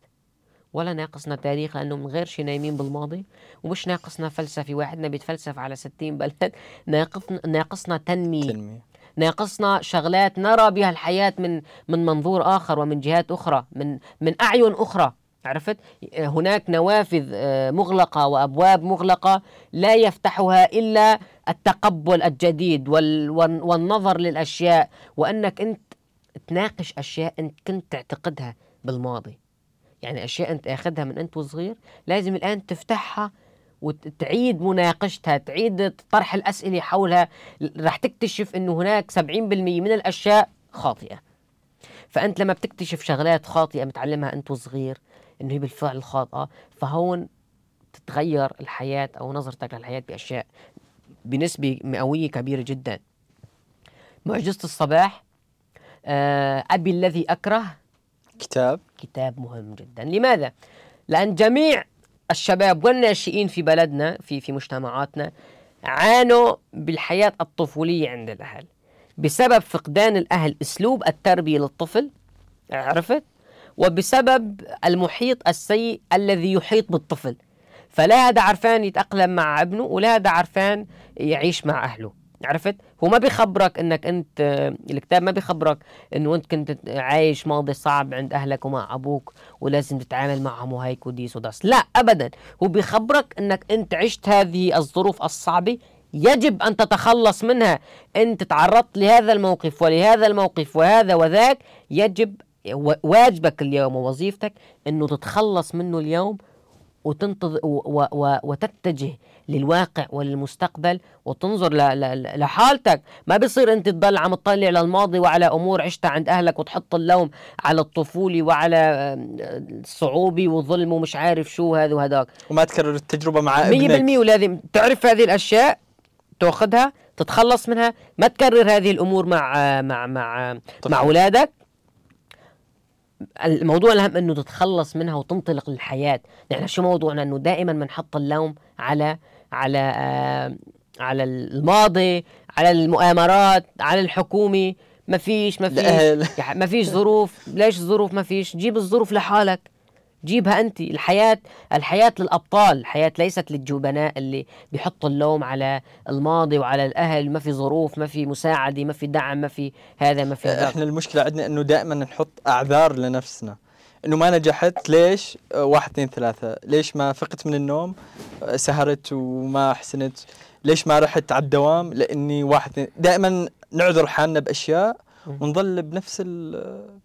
ولا ناقصنا تاريخ لأنه من غير شي نايمين بالماضي. ومش ناقصنا فلسفه واحدنا بيتفلسف على 60 بلد. ناقصنا ناقصنا تنمية. تنمية. ناقصنا شغلات نرى بها الحياة من من منظور آخر ومن جهات أخرى من من أعين أخرى. عرفت؟ هناك نوافذ آه، مغلقة وأبواب مغلقة لا يفتحها إلا التقبل الجديد وال وال- والنظر للأشياء. وأنك أنت تناقش أشياء أنت كنت تعتقدها بالماضي. يعني أشياء أنت أخذها من أنت وصغير لازم الآن تفتحها وتعيد مناقشتها تعيد طرح الأسئلة حولها. رح تكتشف أنه هناك 70% من الأشياء خاطئة. فأنت لما بتكتشف شغلات خاطئة متعلمها أنت وصغير أنه هي بالفعل خاطئة فهون تتغير الحياة أو نظرتك للحياة بأشياء بنسبة مئوية كبيرة جدا. معجزة الصباح آه، أبي الذي أكره كتاب. كتاب مهم جدا لماذا؟ لأن جميع الشباب والناشئين في بلدنا في في مجتمعاتنا عانوا بالحياة الطفولية عند الأهل بسبب فقدان الأهل أسلوب التربية للطفل عرفت؟ وبسبب المحيط السيء الذي يحيط بالطفل فلا هذا عرفان يتأقلم مع ابنه ولا هذا عرفان يعيش مع أهله عرفت؟ هو ما بيخبرك إنك أنت الكتاب ما بيخبرك انه انت كنت عايش ماضي صعب عند أهلك ومع أبوك ولازم تتعامل معهم وهيك وديس وداس. لا ابدا. هو بيخبرك إنك أنت عشت هذه الظروف الصعبة يجب أن تتخلص منها. أنت تعرضت لهذا الموقف ولهذا الموقف وهذا وذاك. يجب واجبك اليوم ووظيفتك إنه تتخلص منه اليوم وتنتظر وتتجه للواقع وللمستقبل وتنظر لحالتك. ما بصير أنت تضل عم تطلع للماضي وعلى أمور عشتها عند أهلك وتحط اللوم على الطفولة وعلى الصعوبه وظلم ومش عارف شو هذا وهذاك. وما تكرر التجربة مع ابنك. 100% ولازم تعرف هذه الأشياء تأخذها تتخلص منها ما تكرر هذه الأمور مع مع مع طبعا. مع أولادك. الموضوع الأهم إنه تتخلص منها وتنطلق للحياة. نحن شو موضوعنا؟ إنه دائما بنحط اللوم على على آه على الماضي على المؤامرات على الحكومة ما فيش ما فيش. ما فيش ظروف. ليش الظروف ما فيش؟ جيب الظروف لحالك. جيبها أنت. الحياة الحياة للأبطال. الحياة ليست للجبناء اللي بيحطوا اللوم على الماضي وعلى الأهل. ما في ظروف ما في مساعدة ما في دعم ما في هذا ما في إحنا المشكلة عندنا إنه دائما نحط أعذار لنفسنا. إنه ما نجحت ليش؟ واحد اثنين ثلاثة. ليش ما فقت من النوم؟ سهرت وما حسنت ليش ما رحت على الدوام؟ لأني واحد دائما نعذر حالنا بأشياء ونظل بنفس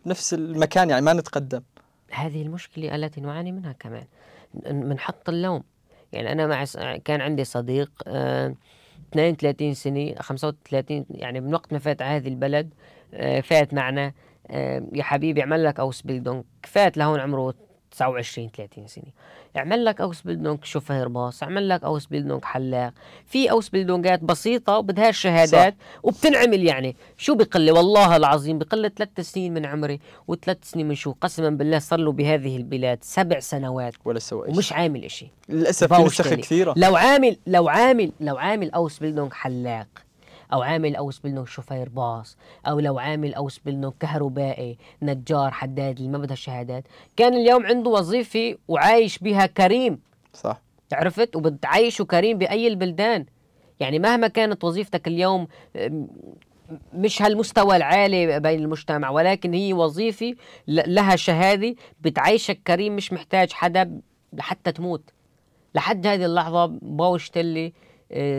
بنفس المكان يعني ما نتقدم. هذه المشكلة التي نعاني منها كمان. بنحط اللوم. يعني أنا مع كان عندي صديق آه 32 سنة 35 يعني من وقت ما فات على هذه البلد آه فات معنا. آه يا حبيبي اعمل لك Ausbildung فات لهون عمره 29 30 سنة. اعمل لك Ausbildung شوفير باص اعمل لك Ausbildung حلاق. في Ausbildung ات بسيطة وبدهاش شهادات صح. وبتنعمل يعني. شو بقل والله العظيم بقل ثلاث سنين من عمري وثلاث سنين من شو؟ قسما بالله صار له بهذه البلاد سبع سنوات ولا سوى ومش عامل شيء للأسف في نسخ كثيرة. لو عامل لو عامل لو عامل Ausbildung حلاق. أو عامل Ausbildung شوفير باص أو لو عامل Ausbildung كهربائي نجار حداد اللي ما بدها شهادات. كان اليوم عنده وظيفة وعايش بها كريم. صح. عرفت؟ وبتعيشه كريم بأي البلدان. يعني مهما كانت وظيفتك اليوم مش هالمستوى العالي بين المجتمع ولكن هي وظيفة لها شهادة. بتعيشك كريم مش محتاج حدا لحتى تموت. لحد هذه اللحظة باوش تلي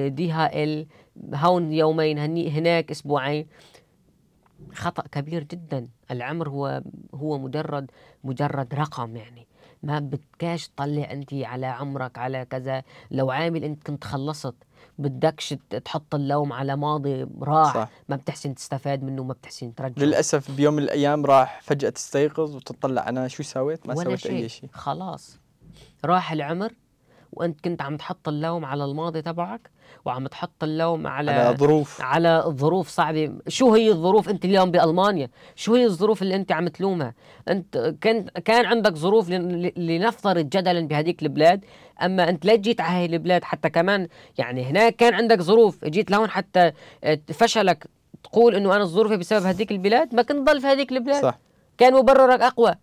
دي ها ال هون يومين هناك أسبوعين. خطأ كبير جدا. العمر هو هو مجرد مجرد رقم يعني. ما بدكاش تطلع أنت على عمرك على كذا. لو عامل أنت كنت خلصت بدكش تحط اللوم على ماضي راح. صح. ما بتحسن تستفاد منه ما بتحسن ترجع للأسف بيوم من الأيام راح فجأة تستيقظ وتطلع أنا شو سويت؟ ما سويت أي شيء. خلاص. راح العمر وأنت كنت عم تحط اللوم على الماضي تبعك. وعم تحط اللوم على على ظروف. على ظروف صعبة. شو هي الظروف انت اليوم بألمانيا؟ شو هي الظروف اللي انت عم تلومها؟ انت كان كان عندك ظروف لنفترض جدلا بهذيك البلاد أما انت ليش جيت على هاي البلاد حتى كمان يعني هناك كان عندك ظروف جيت لهون حتى فشلك تقول إنه أنا ظروفي بسبب هذيك البلاد ما كنت ضل في هذيك البلاد. صح. كان مبررك أقوى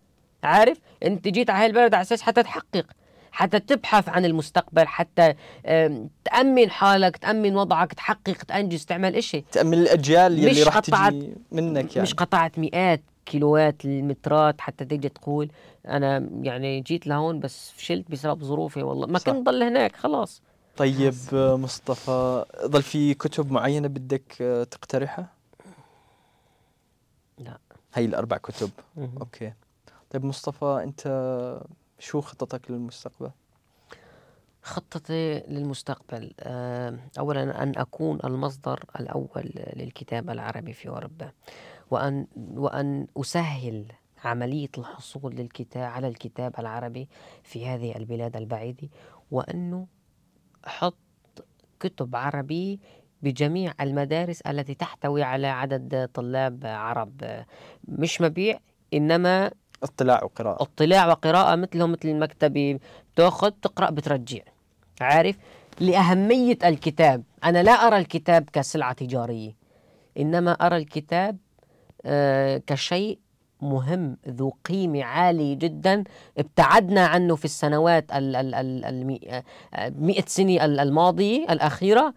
عارف؟ انت جيت على هاي البلد على أساس حتى تحقق. حتى تبحث عن المستقبل حتى تأمن حالك تأمن وضعك تحقق تأنجز تعمل إشي. تأمن الأجيال اللي راح تجي منك يعني. مش قطعت مئات كيلوات المترات حتى تيجي تقول. أنا يعني جيت لهون بس فشلت بسبب ظروفي والله. ما كنت ضل هناك خلاص. طيب مصطفى ضل في كتب معينة بدك تقترحها؟ لا. هي الأربع كتب. أوكي. طيب مصطفى أنت شو خططك للمستقبل؟ خطتي للمستقبل آه، أولا أن أكون المصدر الأول للكتاب العربي في أوروبا وأن وأن أسهل عملية الحصول للكتاب على الكتاب العربي في هذه البلاد البعيدة وأنه أحط كتب عربية بجميع المدارس التي تحتوي على عدد طلاب عرب مش مبيع إنما اطلاع وقراءة. اطلاع وقراءة مثلهم مثل المكتبة بتأخذ تقرأ بترجع. عارف؟ لأهمية الكتاب. أنا لا أرى الكتاب كسلعة تجارية. إنما أرى الكتاب آه، كشيء مهم ذو قيمة عالية جدا. ابتعدنا عنه في السنوات المئة آه، سنة الماضية الأخيرة.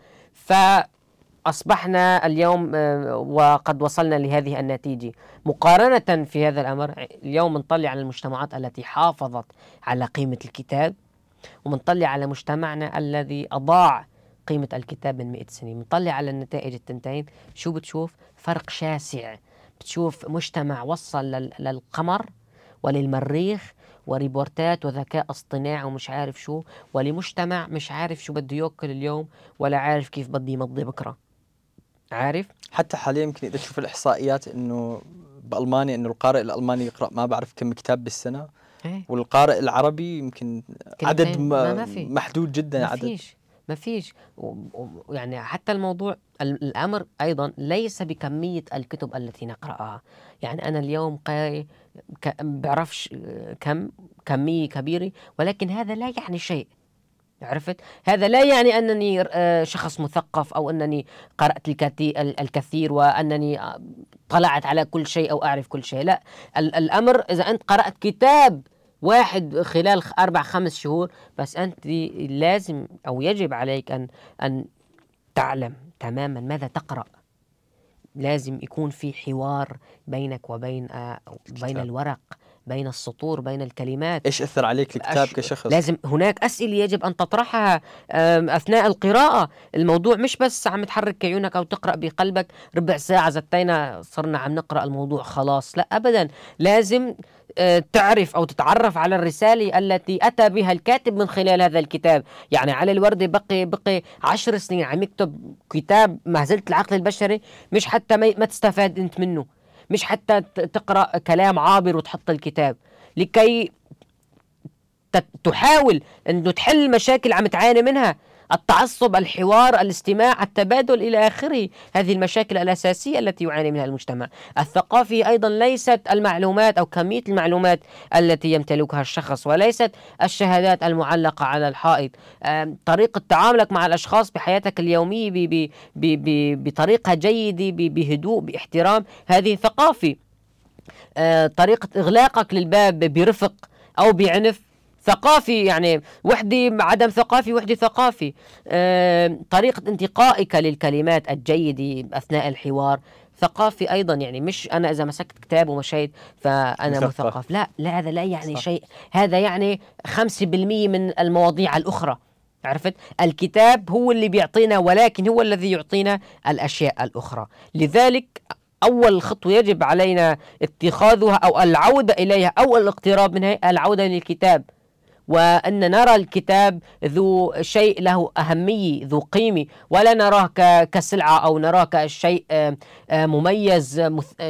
فأصبحنا اليوم آه، وقد وصلنا لهذه النتيجة. مقارنة في هذا الأمر اليوم نطلع على المجتمعات التي حافظت على قيمة الكتاب ومنطلع على مجتمعنا الذي أضاع قيمة الكتاب من 100 سنة منطلع على النتائج التنتين. شو بتشوف؟ فرق شاسع. بتشوف مجتمع وصل للقمر وللمريخ وريبورتات وذكاء اصطناعي ومش عارف شو ولمجتمع مش عارف شو بده ياكل اليوم ولا عارف كيف بده يمضي بكرة. عارف؟ حتى حاليا يمكن إذا تشوف الإحصائيات إنه بألمانيا إنه القارئ الألماني يقرأ ما بعرف كم كتاب بالسنة. إيه؟ والقارئ العربي يمكن عدد ما ما في. محدود جدا ما عدد. فيش ما فيش. يعني حتى الموضوع الأمر أيضا ليس بكمية الكتب التي نقرأها. يعني أنا اليوم قارئ بعرفش كم كمية كبيرة ولكن هذا لا يعني شيء. عرفت؟ هذا لا يعني أنني آه، شخص مثقف أو أنني قرأت الكثير وأنني آه، طلعت على كل شيء أو أعرف كل شيء لا. الأمر إذا أنت قرأت كتاب واحد خلال أربع خمس شهور بس أنت لازم أو يجب عليك أن أن تعلم تماما ماذا تقرأ. لازم يكون في حوار بينك وبين آه بين الورق. بين السطور بين الكلمات. إيش أثر عليك الكتاب أش... كشخص؟ لازم هناك أسئلة يجب أن تطرحها أثناء القراءة. الموضوع مش بس عم تحرك عيونك أو تقرأ بقلبك. ربع ساعة زتينا صرنا عم نقرأ الموضوع خلاص. لا ابدا. لازم آه، تعرف أو تتعرف على الرسالة التي أتى بها الكاتب من خلال هذا الكتاب، يعني علي الوردي بقي بقي عشر سنين عم يكتب كتاب مهزلة العقل البشري. مش حتى ما تستفاد أنت منه، مش حتى تقرأ كلام عابر وتحط الكتاب، لكي تحاول إنه تحل مشاكل عم تعاني منها. التعصب الحوار الاستماع التبادل إلى آخره. هذه المشاكل الأساسية التي يعاني منها المجتمع. الثقافي أيضا ليست المعلومات أو كمية المعلومات التي يمتلكها الشخص وليست الشهادات المعلقة على الحائط. طريقة تعاملك مع الأشخاص بحياتك اليومية بطريقة جيدة بهدوء باحترام. هذه ثقافي. آه، طريقة إغلاقك للباب برفق أو بعنف. ثقافي يعني وحدة عدم ثقافي وحدة ثقافي. طريقة انتقائك للكلمات الجيدة أثناء الحوار ثقافي أيضا. يعني مش أنا إذا مسكت كتاب ومشيت فأنا مثقف, مثقف. لا لا هذا لا يعني صح. شيء. هذا يعني 5% من المواضيع الأخرى. عرفت؟ الكتاب هو اللي بيعطينا ولكن هو الذي يعطينا الأشياء الأخرى. لذلك أول خطوة يجب علينا اتخاذها أو العودة إليها أو الاقتراب منها العودة للكتاب. وأن نرى الكتاب ذو شيء له أهمية ذو قيمة. ولا نراه كسلعة أو نراه كشيء آه، آه، مميز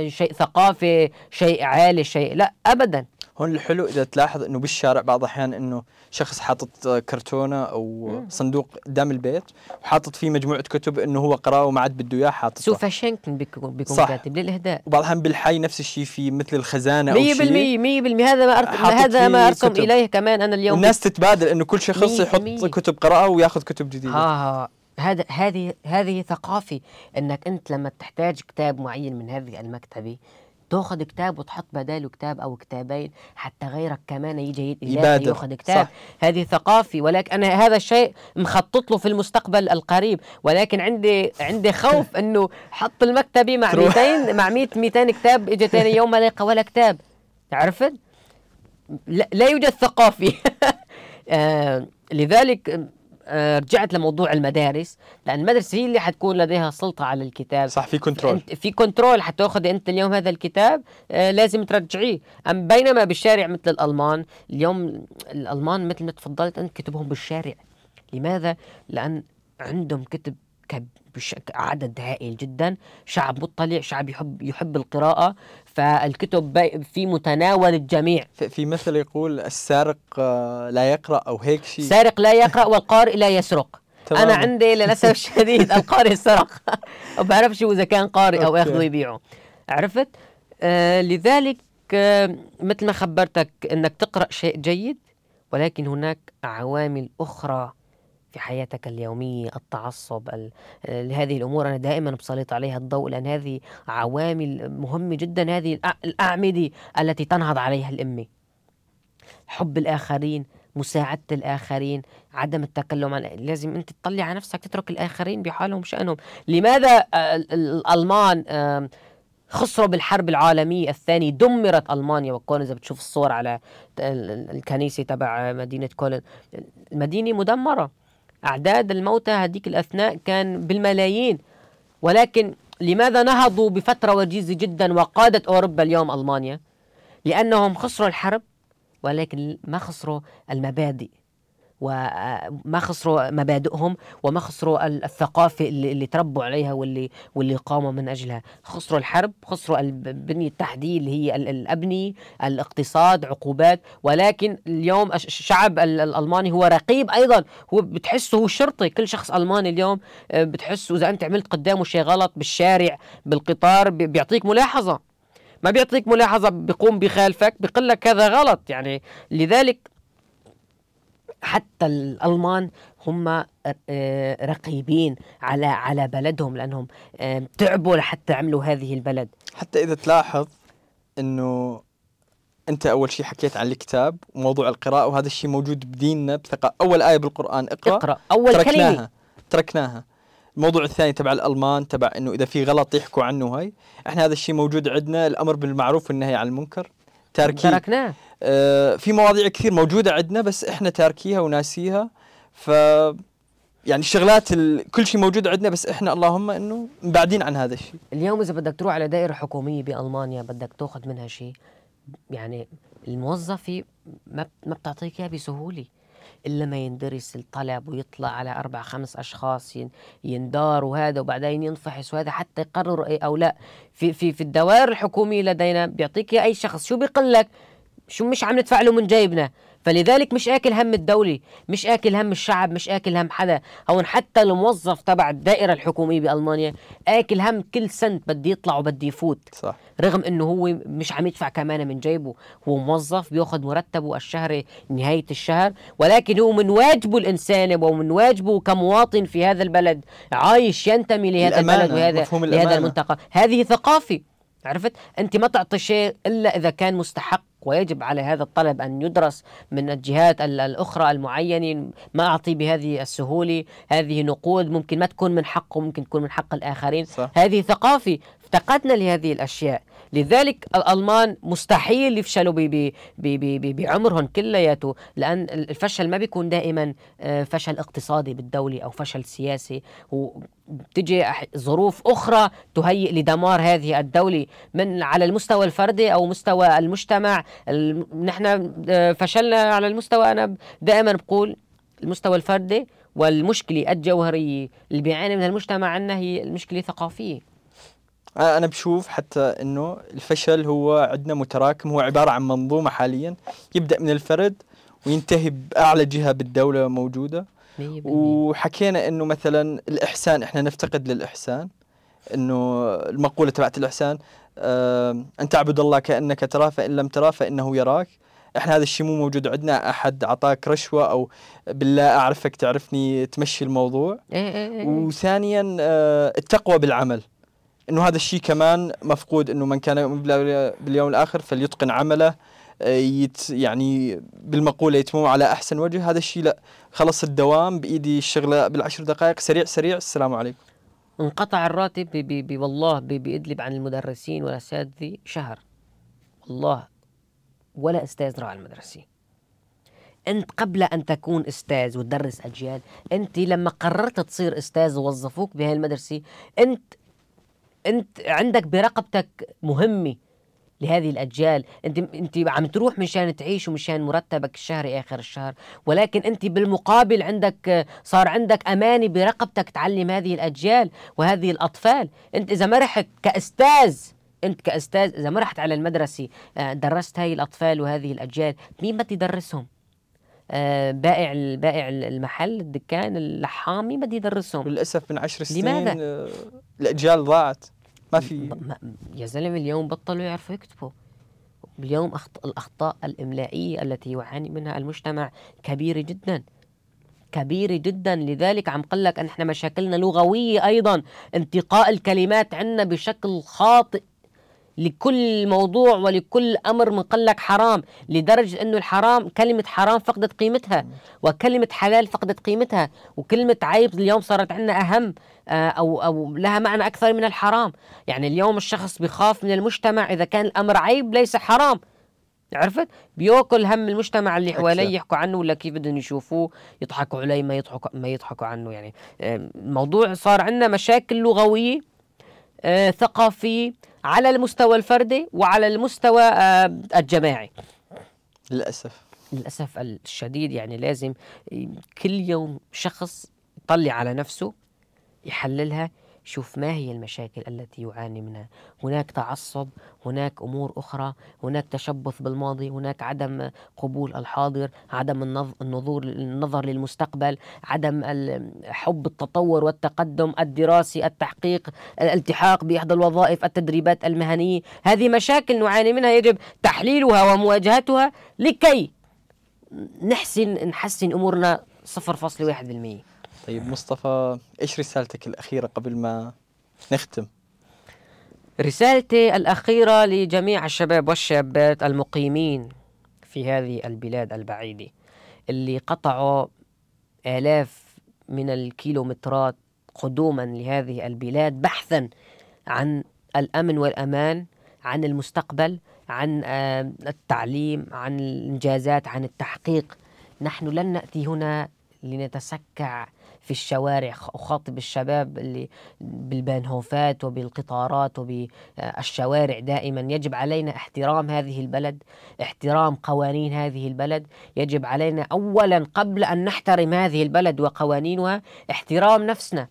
شيء ثقافي شيء عالي شيء لا أبدا. هون الحلو إذا تلاحظ إنه بالشارع بعض الأحيان إنه شخص حاطط كرتونة أو مم. صندوق قدام البيت وحاطط فيه مجموعة كتب إنه هو قرأه وما عاد بده إياه حاطط سوف شنكن بيكون. كاتب للإهداء. وبعض الأحيان بالحي نفس الشيء في مثل الخزانة أو شيء. 100% 100% هذا ما أرت... هذا ما كتب. إليه كمان أنا اليوم. الناس تتبادل إنه كل شخص يحط كتب قراها وياخذ كتب جديدة. ها هذا هذه هذه ثقافي إنك أنت لما تحتاج كتاب معين من هذه المكتبة تاخذ كتاب وتحط بداله كتاب أو كتابين حتى غيرك كمان يجي ياخذ كتاب. صح. هذه ثقافي. ولكن أنا هذا الشيء مخطط له في المستقبل القريب. ولكن عندي عندي خوف إنه حط المكتبه مع 200 مع 100 200 كتاب اجى ثاني يوم ما لقى ولا كتاب. عرفت لا, لا يوجد ثقافي. آه لذلك رجعت لموضوع المدارس لأن المدرسة هي اللي حتكون لديها سلطة على الكتاب. صح في control في control حتأخذي أنت اليوم هذا الكتاب آه، لازم ترجعيه. أم بينما بالشارع مثل الألمان اليوم الألمان مثل ما تفضلت أنت كتبهم بالشارع. لماذا؟ لأن عندهم كتب عدد هائل جدا. شعب مطلع شعب يحب يحب القراءة. فالكتب في متناول الجميع. في مثل يقول السارق آه، لا يقرأ أو هيك شيء. سارق لا يقرأ والقارئ لا يسرق. تمام. أنا عندي للأسف الشديد القارئ سرق ما بعرفش إذا كان قارئ أو ياخذه ويبيعه عرفت؟ آه لذلك آه مثل ما خبرتك إنك تقرأ شيء جيد ولكن هناك عوامل أخرى في حياتك اليومية التعصب لهذه الأمور. أنا دائما بسلط عليها الضوء لأن هذه عوامل مهمة جدا هذه الأعمدة التي تنهض عليها الأمة. حب الآخرين مساعدة الآخرين عدم التكلم عن لازم أنت تطلع على نفسك تترك الآخرين بحالهم شأنهم. لماذا الألمان خسروا بالحرب العالمية الثانية؟ دمرت ألمانيا. وكون إذا بتشوف الصور على الكنيسة تبع مدينة كولن المدينة مدمرة. أعداد الموتى هذيك الأثناء كان بالملايين. ولكن لماذا نهضوا بفترة وجيزة جدا وقادت أوروبا اليوم ألمانيا؟ لأنهم خسروا الحرب ولكن ما خسروا المبادئ. وما خسروا مبادئهم وما خسروا الثقافة اللي, اللي تربوا عليها واللي واللي قاموا من أجلها. خسروا الحرب خسروا البنية التحتية اللي هي الأبنية الاقتصاد عقوبات. ولكن اليوم الشعب الألماني هو رقيب أيضا. هو بتحسه هو شرطي. كل شخص ألماني اليوم آه، بتحسه إذا أنت عملت قدامه شيء غلط بالشارع بالقطار بيعطيك ملاحظة. ما بيعطيك ملاحظة بيقوم بخالفك بيقول لك هذا غلط. يعني لذلك حتى الألمان هم آه، رقيبين على على بلدهم لأنهم آه، تعبوا لحتى عملوا هذه البلد. حتى إذا تلاحظ أنه أنت أول شيء حكيت عن الكتاب وموضوع القراءة وهذا الشيء موجود بديننا بثقة. أول آية بالقرآن اقرأ, اقرأ. أول تركناها كلمة. تركناها. الموضوع الثاني تبع الألمان تبع إنه إذا في غلط يحكوا عنه هاي. إحنا هذا الشيء موجود عندنا. الأمر بالمعروف والنهي عن المنكر. تاركين تركناه آه في مواضيع كثير موجودة عندنا بس إحنا تاركيها وناسيها. ف يعني الشغلات ال... كل شيء موجود عندنا بس إحنا اللهم إنه مبعدين عن هذا الشيء. اليوم إذا بدك تروح على دائرة حكومية بألمانيا بدك تأخذ منها شيء يعني الموظفة ما ما بتعطيك إياه بسهولة. إلا ما يندرس الطلب ويطلع على أربع خمس أشخاص يندار وهذا وبعدين ينفحص وهذا حتى يقرر إيه أو لا. في في في الدوائر الحكومية لدينا بيعطيك أي شخص شو بيقول لك شو مش عم ندفع له من جيبنا. فلذلك مش آكل هم الدولة مش آكل هم الشعب مش آكل هم حدا. هون حتى الموظف تبع الدائرة الحكومية بألمانيا آكل هم كل سنت بدي يطلع وبدي يفوت. صح. رغم إنه هو مش عم يدفع كمان من جيبه هو موظف بياخذ مرتبه الشهري نهاية الشهر ولكن هو من واجبه الإنساني ومن واجبه كمواطن في هذا البلد عايش ينتمي لهذا البلد وهذا لهذا المنطقة. هذه ثقافة عرفت؟ أنت ما تعطي شيء إلا إذا كان مستحق. ويجب على هذا الطلب أن يدرس من الجهات الأخرى المعينة ما أعطي بهذه السهولة هذه نقود ممكن ما تكون من حقه ممكن تكون من حق الآخرين صح. هذه ثقافة افتقدنا لهذه الأشياء. لذلك الألمان مستحيل يفشلوا بي بي بي بعمرهم كلياته لأن الفشل ما بيكون دائما آه، فشل اقتصادي بالدولة أو فشل سياسي. بتجي ظروف أخرى تهيئ لدمار هذه الدولة. من على المستوى الفردي أو مستوى المجتمع نحن آه، فشلنا على المستوى. أنا دائما بقول المستوى الفردي والمشكلة الجوهرية اللي بيعاني منها المجتمع عندنا هي المشكلة الثقافية. أنا بشوف حتى إنه الفشل هو عندنا متراكم هو عبارة عن منظومة حاليا. يبدأ من الفرد وينتهي بأعلى جهة بالدولة موجودة. وحكينا إنه مثلا الإحسان إحنا نفتقد للإحسان. إنه المقولة تبعت الإحسان آه أن تعبد الله كأنك تراه فإن لم تراه فإنه يراك. إحنا هذا الشيء مو موجود عندنا. أحد اعطاك رشوة أو بالله أعرفك تعرفني تمشي الموضوع. إيه، إيه، إيه، وثانيا آه التقوى بالعمل. إنه هذا الشيء كمان مفقود إنه من كان يؤمن باليوم الآخر فليتقن عمله آه، يت يعني بالمقولة يتمم على أحسن وجه. هذا الشيء لا خلص الدوام بإيدي الشغلة بالعشر دقائق. سريع سريع. السلام عليكم. انقطع الراتب بي بي والله بيدلب عن المدرسين والاساتذه شهر. والله ولا أستاذ راح المدرسة أنت قبل أن تكون أستاذ وتدرس أجيال أنت لما قررت تصير أستاذ ووظفوك بهاي المدرسة أنت أنت عندك برقبتك مهمة لهذه الأجيال. أنت أنت عم تروح مشان تعيش ومشان مرتبك الشهري آخر الشهر. ولكن أنت بالمقابل عندك صار عندك امانه برقبتك تعلم هذه الأجيال وهذه الأطفال. أنت إذا ما رحت كأستاذ أنت كأستاذ إذا ما رحت على المدرسة آه، درست هاي الأطفال وهذه الأجيال مين يدرسهم؟ آه، بائع ال- بائع ال- المحل الدكان اللحامي بده يدرسهم للأسف من عشر سنين لماذا؟ آه، الأجيال ضاعت. ما في يا زلمة اليوم بطلوا يعرفوا يكتبوا. اليوم أخط... الأخطاء الإملائية التي يعاني منها المجتمع كبيرة جدا. كبيرة جدا. لذلك عم قل لك أن إحنا مشاكلنا لغوية أيضا. انتقاء الكلمات عندنا بشكل خاطئ. لكل موضوع ولكل أمر بنقول لك حرام لدرجة أنه الحرام كلمة حرام فقدت قيمتها وكلمة حلال فقدت قيمتها وكلمة عيب اليوم صارت عندنا أهم آه، أو أو لها معنى أكثر من الحرام. يعني اليوم الشخص بيخاف من المجتمع إذا كان الأمر عيب ليس حرام. عرفت؟ بيأكل هم المجتمع اللي حواليه. يحكوا عنه ولا كيف بدهم يشوفوه؟ يضحكوا عليه ما يضحكوا ما يضحكوا عنه يعني. آه، الموضوع صار عندنا مشاكل لغوية آه، ثقافية على المستوى الفردي وعلى المستوى آه، الجماعي. للأسف. للأسف الشديد يعني لازم كل يوم شخص يطلع على نفسه يحللها شوف ما هي المشاكل التي يعاني منها. هناك تعصب هناك أمور أخرى هناك تشبث بالماضي هناك عدم قبول الحاضر عدم النظ- النظور النظر للمستقبل عدم حب التطور والتقدم الدراسي التحقيق الالتحاق بإحدى الوظائف التدريبات المهنية. هذه مشاكل نعاني منها يجب تحليلها ومواجهتها لكي نحسن نحسن أمورنا 0.1% طيب مصطفى إيش رسالتك الأخيرة قبل ما نختم؟ رسالتي الأخيرة لجميع الشباب والشابات المقيمين في هذه البلاد البعيده اللي قطعوا آلاف من الكيلومترات قدوما لهذه البلاد بحثا عن الأمن والأمان عن المستقبل عن آه، التعليم عن الإنجازات عن التحقيق. نحن لن نأتي هنا لنتسكع في الشوارع اخاطب الشباب اللي بالبانهوفات وبالقطارات وبالشوارع دائما. يجب علينا احترام هذه البلد احترام قوانين هذه البلد. يجب علينا اولا قبل أن نحترم هذه البلد وقوانينها احترام نفسنا.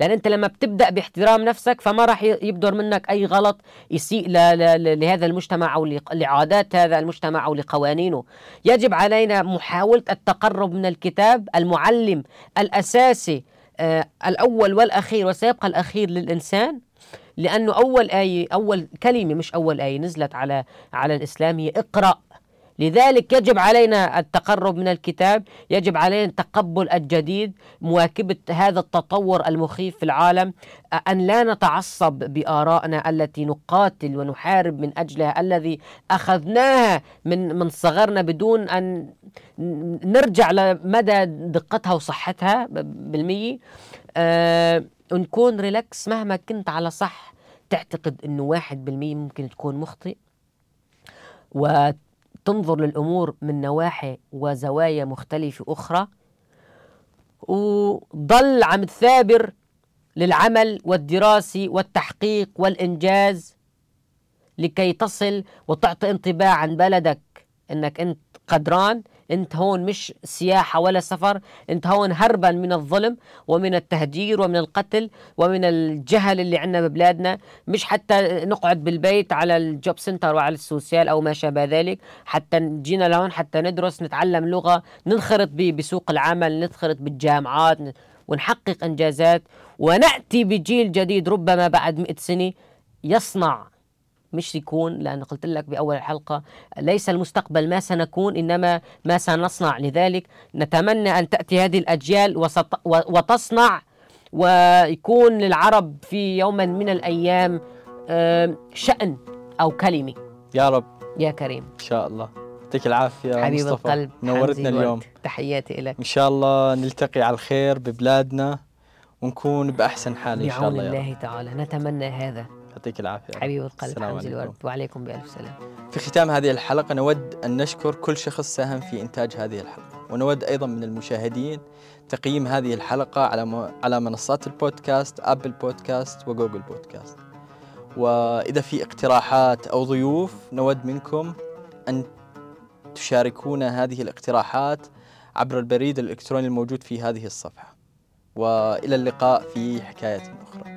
لأن أنت لما بتبدأ باحترام نفسك فما راح يبدر منك أي غلط يسيء لهذا المجتمع أو لعادات هذا المجتمع أو لقوانينه. يجب علينا محاولة التقرب من الكتاب المعلم الأساسي آه الأول والأخير وسيبقى الأخير للإنسان لأنه أول إيه أول كلمة مش أول آية نزلت على على الإسلام هي اقرأ. لذلك يجب علينا التقرب من الكتاب يجب علينا تقبل الجديد مواكبة هذا التطور المخيف في العالم أن لا نتعصب بآرائنا التي نقاتل ونحارب من أجلها الذي أخذناها من من صغرنا بدون أن نرجع لمدى دقتها وصحتها بالمية. آه نكون ريلاكس مهما كنت على صح تعتقد أنه واحد بالمية ممكن تكون مخطئ. وتنظر للأمور من نواحي وزوايا مختلفة أخرى وضل عم تثابر للعمل والدراسي والتحقيق والإنجاز لكي تصل وتعطي انطباع عن بلدك إنك أنت قدران. انت هون مش سياحة ولا سفر انت هون هربا من الظلم ومن التهجير ومن القتل ومن الجهل اللي عندنا ببلادنا. مش حتى نقعد بالبيت على الجوب سنتر وعلى السوسيال أو ما شابه ذلك. حتى جينا لهون حتى ندرس نتعلم لغة ننخرط بسوق العمل ننخرط بالجامعات ونحقق إنجازات. ونأتي بجيل جديد ربما بعد 100 سنة يصنع مش يكون لأن قلت لك بأول الحلقة ليس المستقبل ما سنكون إنما ما سنصنع. لذلك نتمنى أن تأتي هذه الأجيال وسط وتصنع ويكون للعرب في يوم من الأيام شأن أو كلمة. يا رب. يا كريم. إن شاء الله. يعطيك العافية حبيب مصطفى. القلب نورتنا. اليوم. تحياتي لك إن شاء الله نلتقي على الخير ببلادنا ونكون بأحسن حال إن شاء بعون الله رب. الله تعالى. نتمنى هذا. يعطيك رب. حبيب القلب عليكم. الورد وعليكم بألف سلام في ختام هذه الحلقة نود أن نشكر كل شخص ساهم في إنتاج هذه الحلقة ونود أيضا من المشاهدين تقييم هذه الحلقة على. على منصات البودكاست أبل بودكاست وجوجل بودكاست وإذا في اقتراحات أو ضيوف نود منكم أن تشاركونا هذه الاقتراحات عبر البريد الإلكتروني الموجود في هذه الصفحة وإلى اللقاء في حكاية أخرى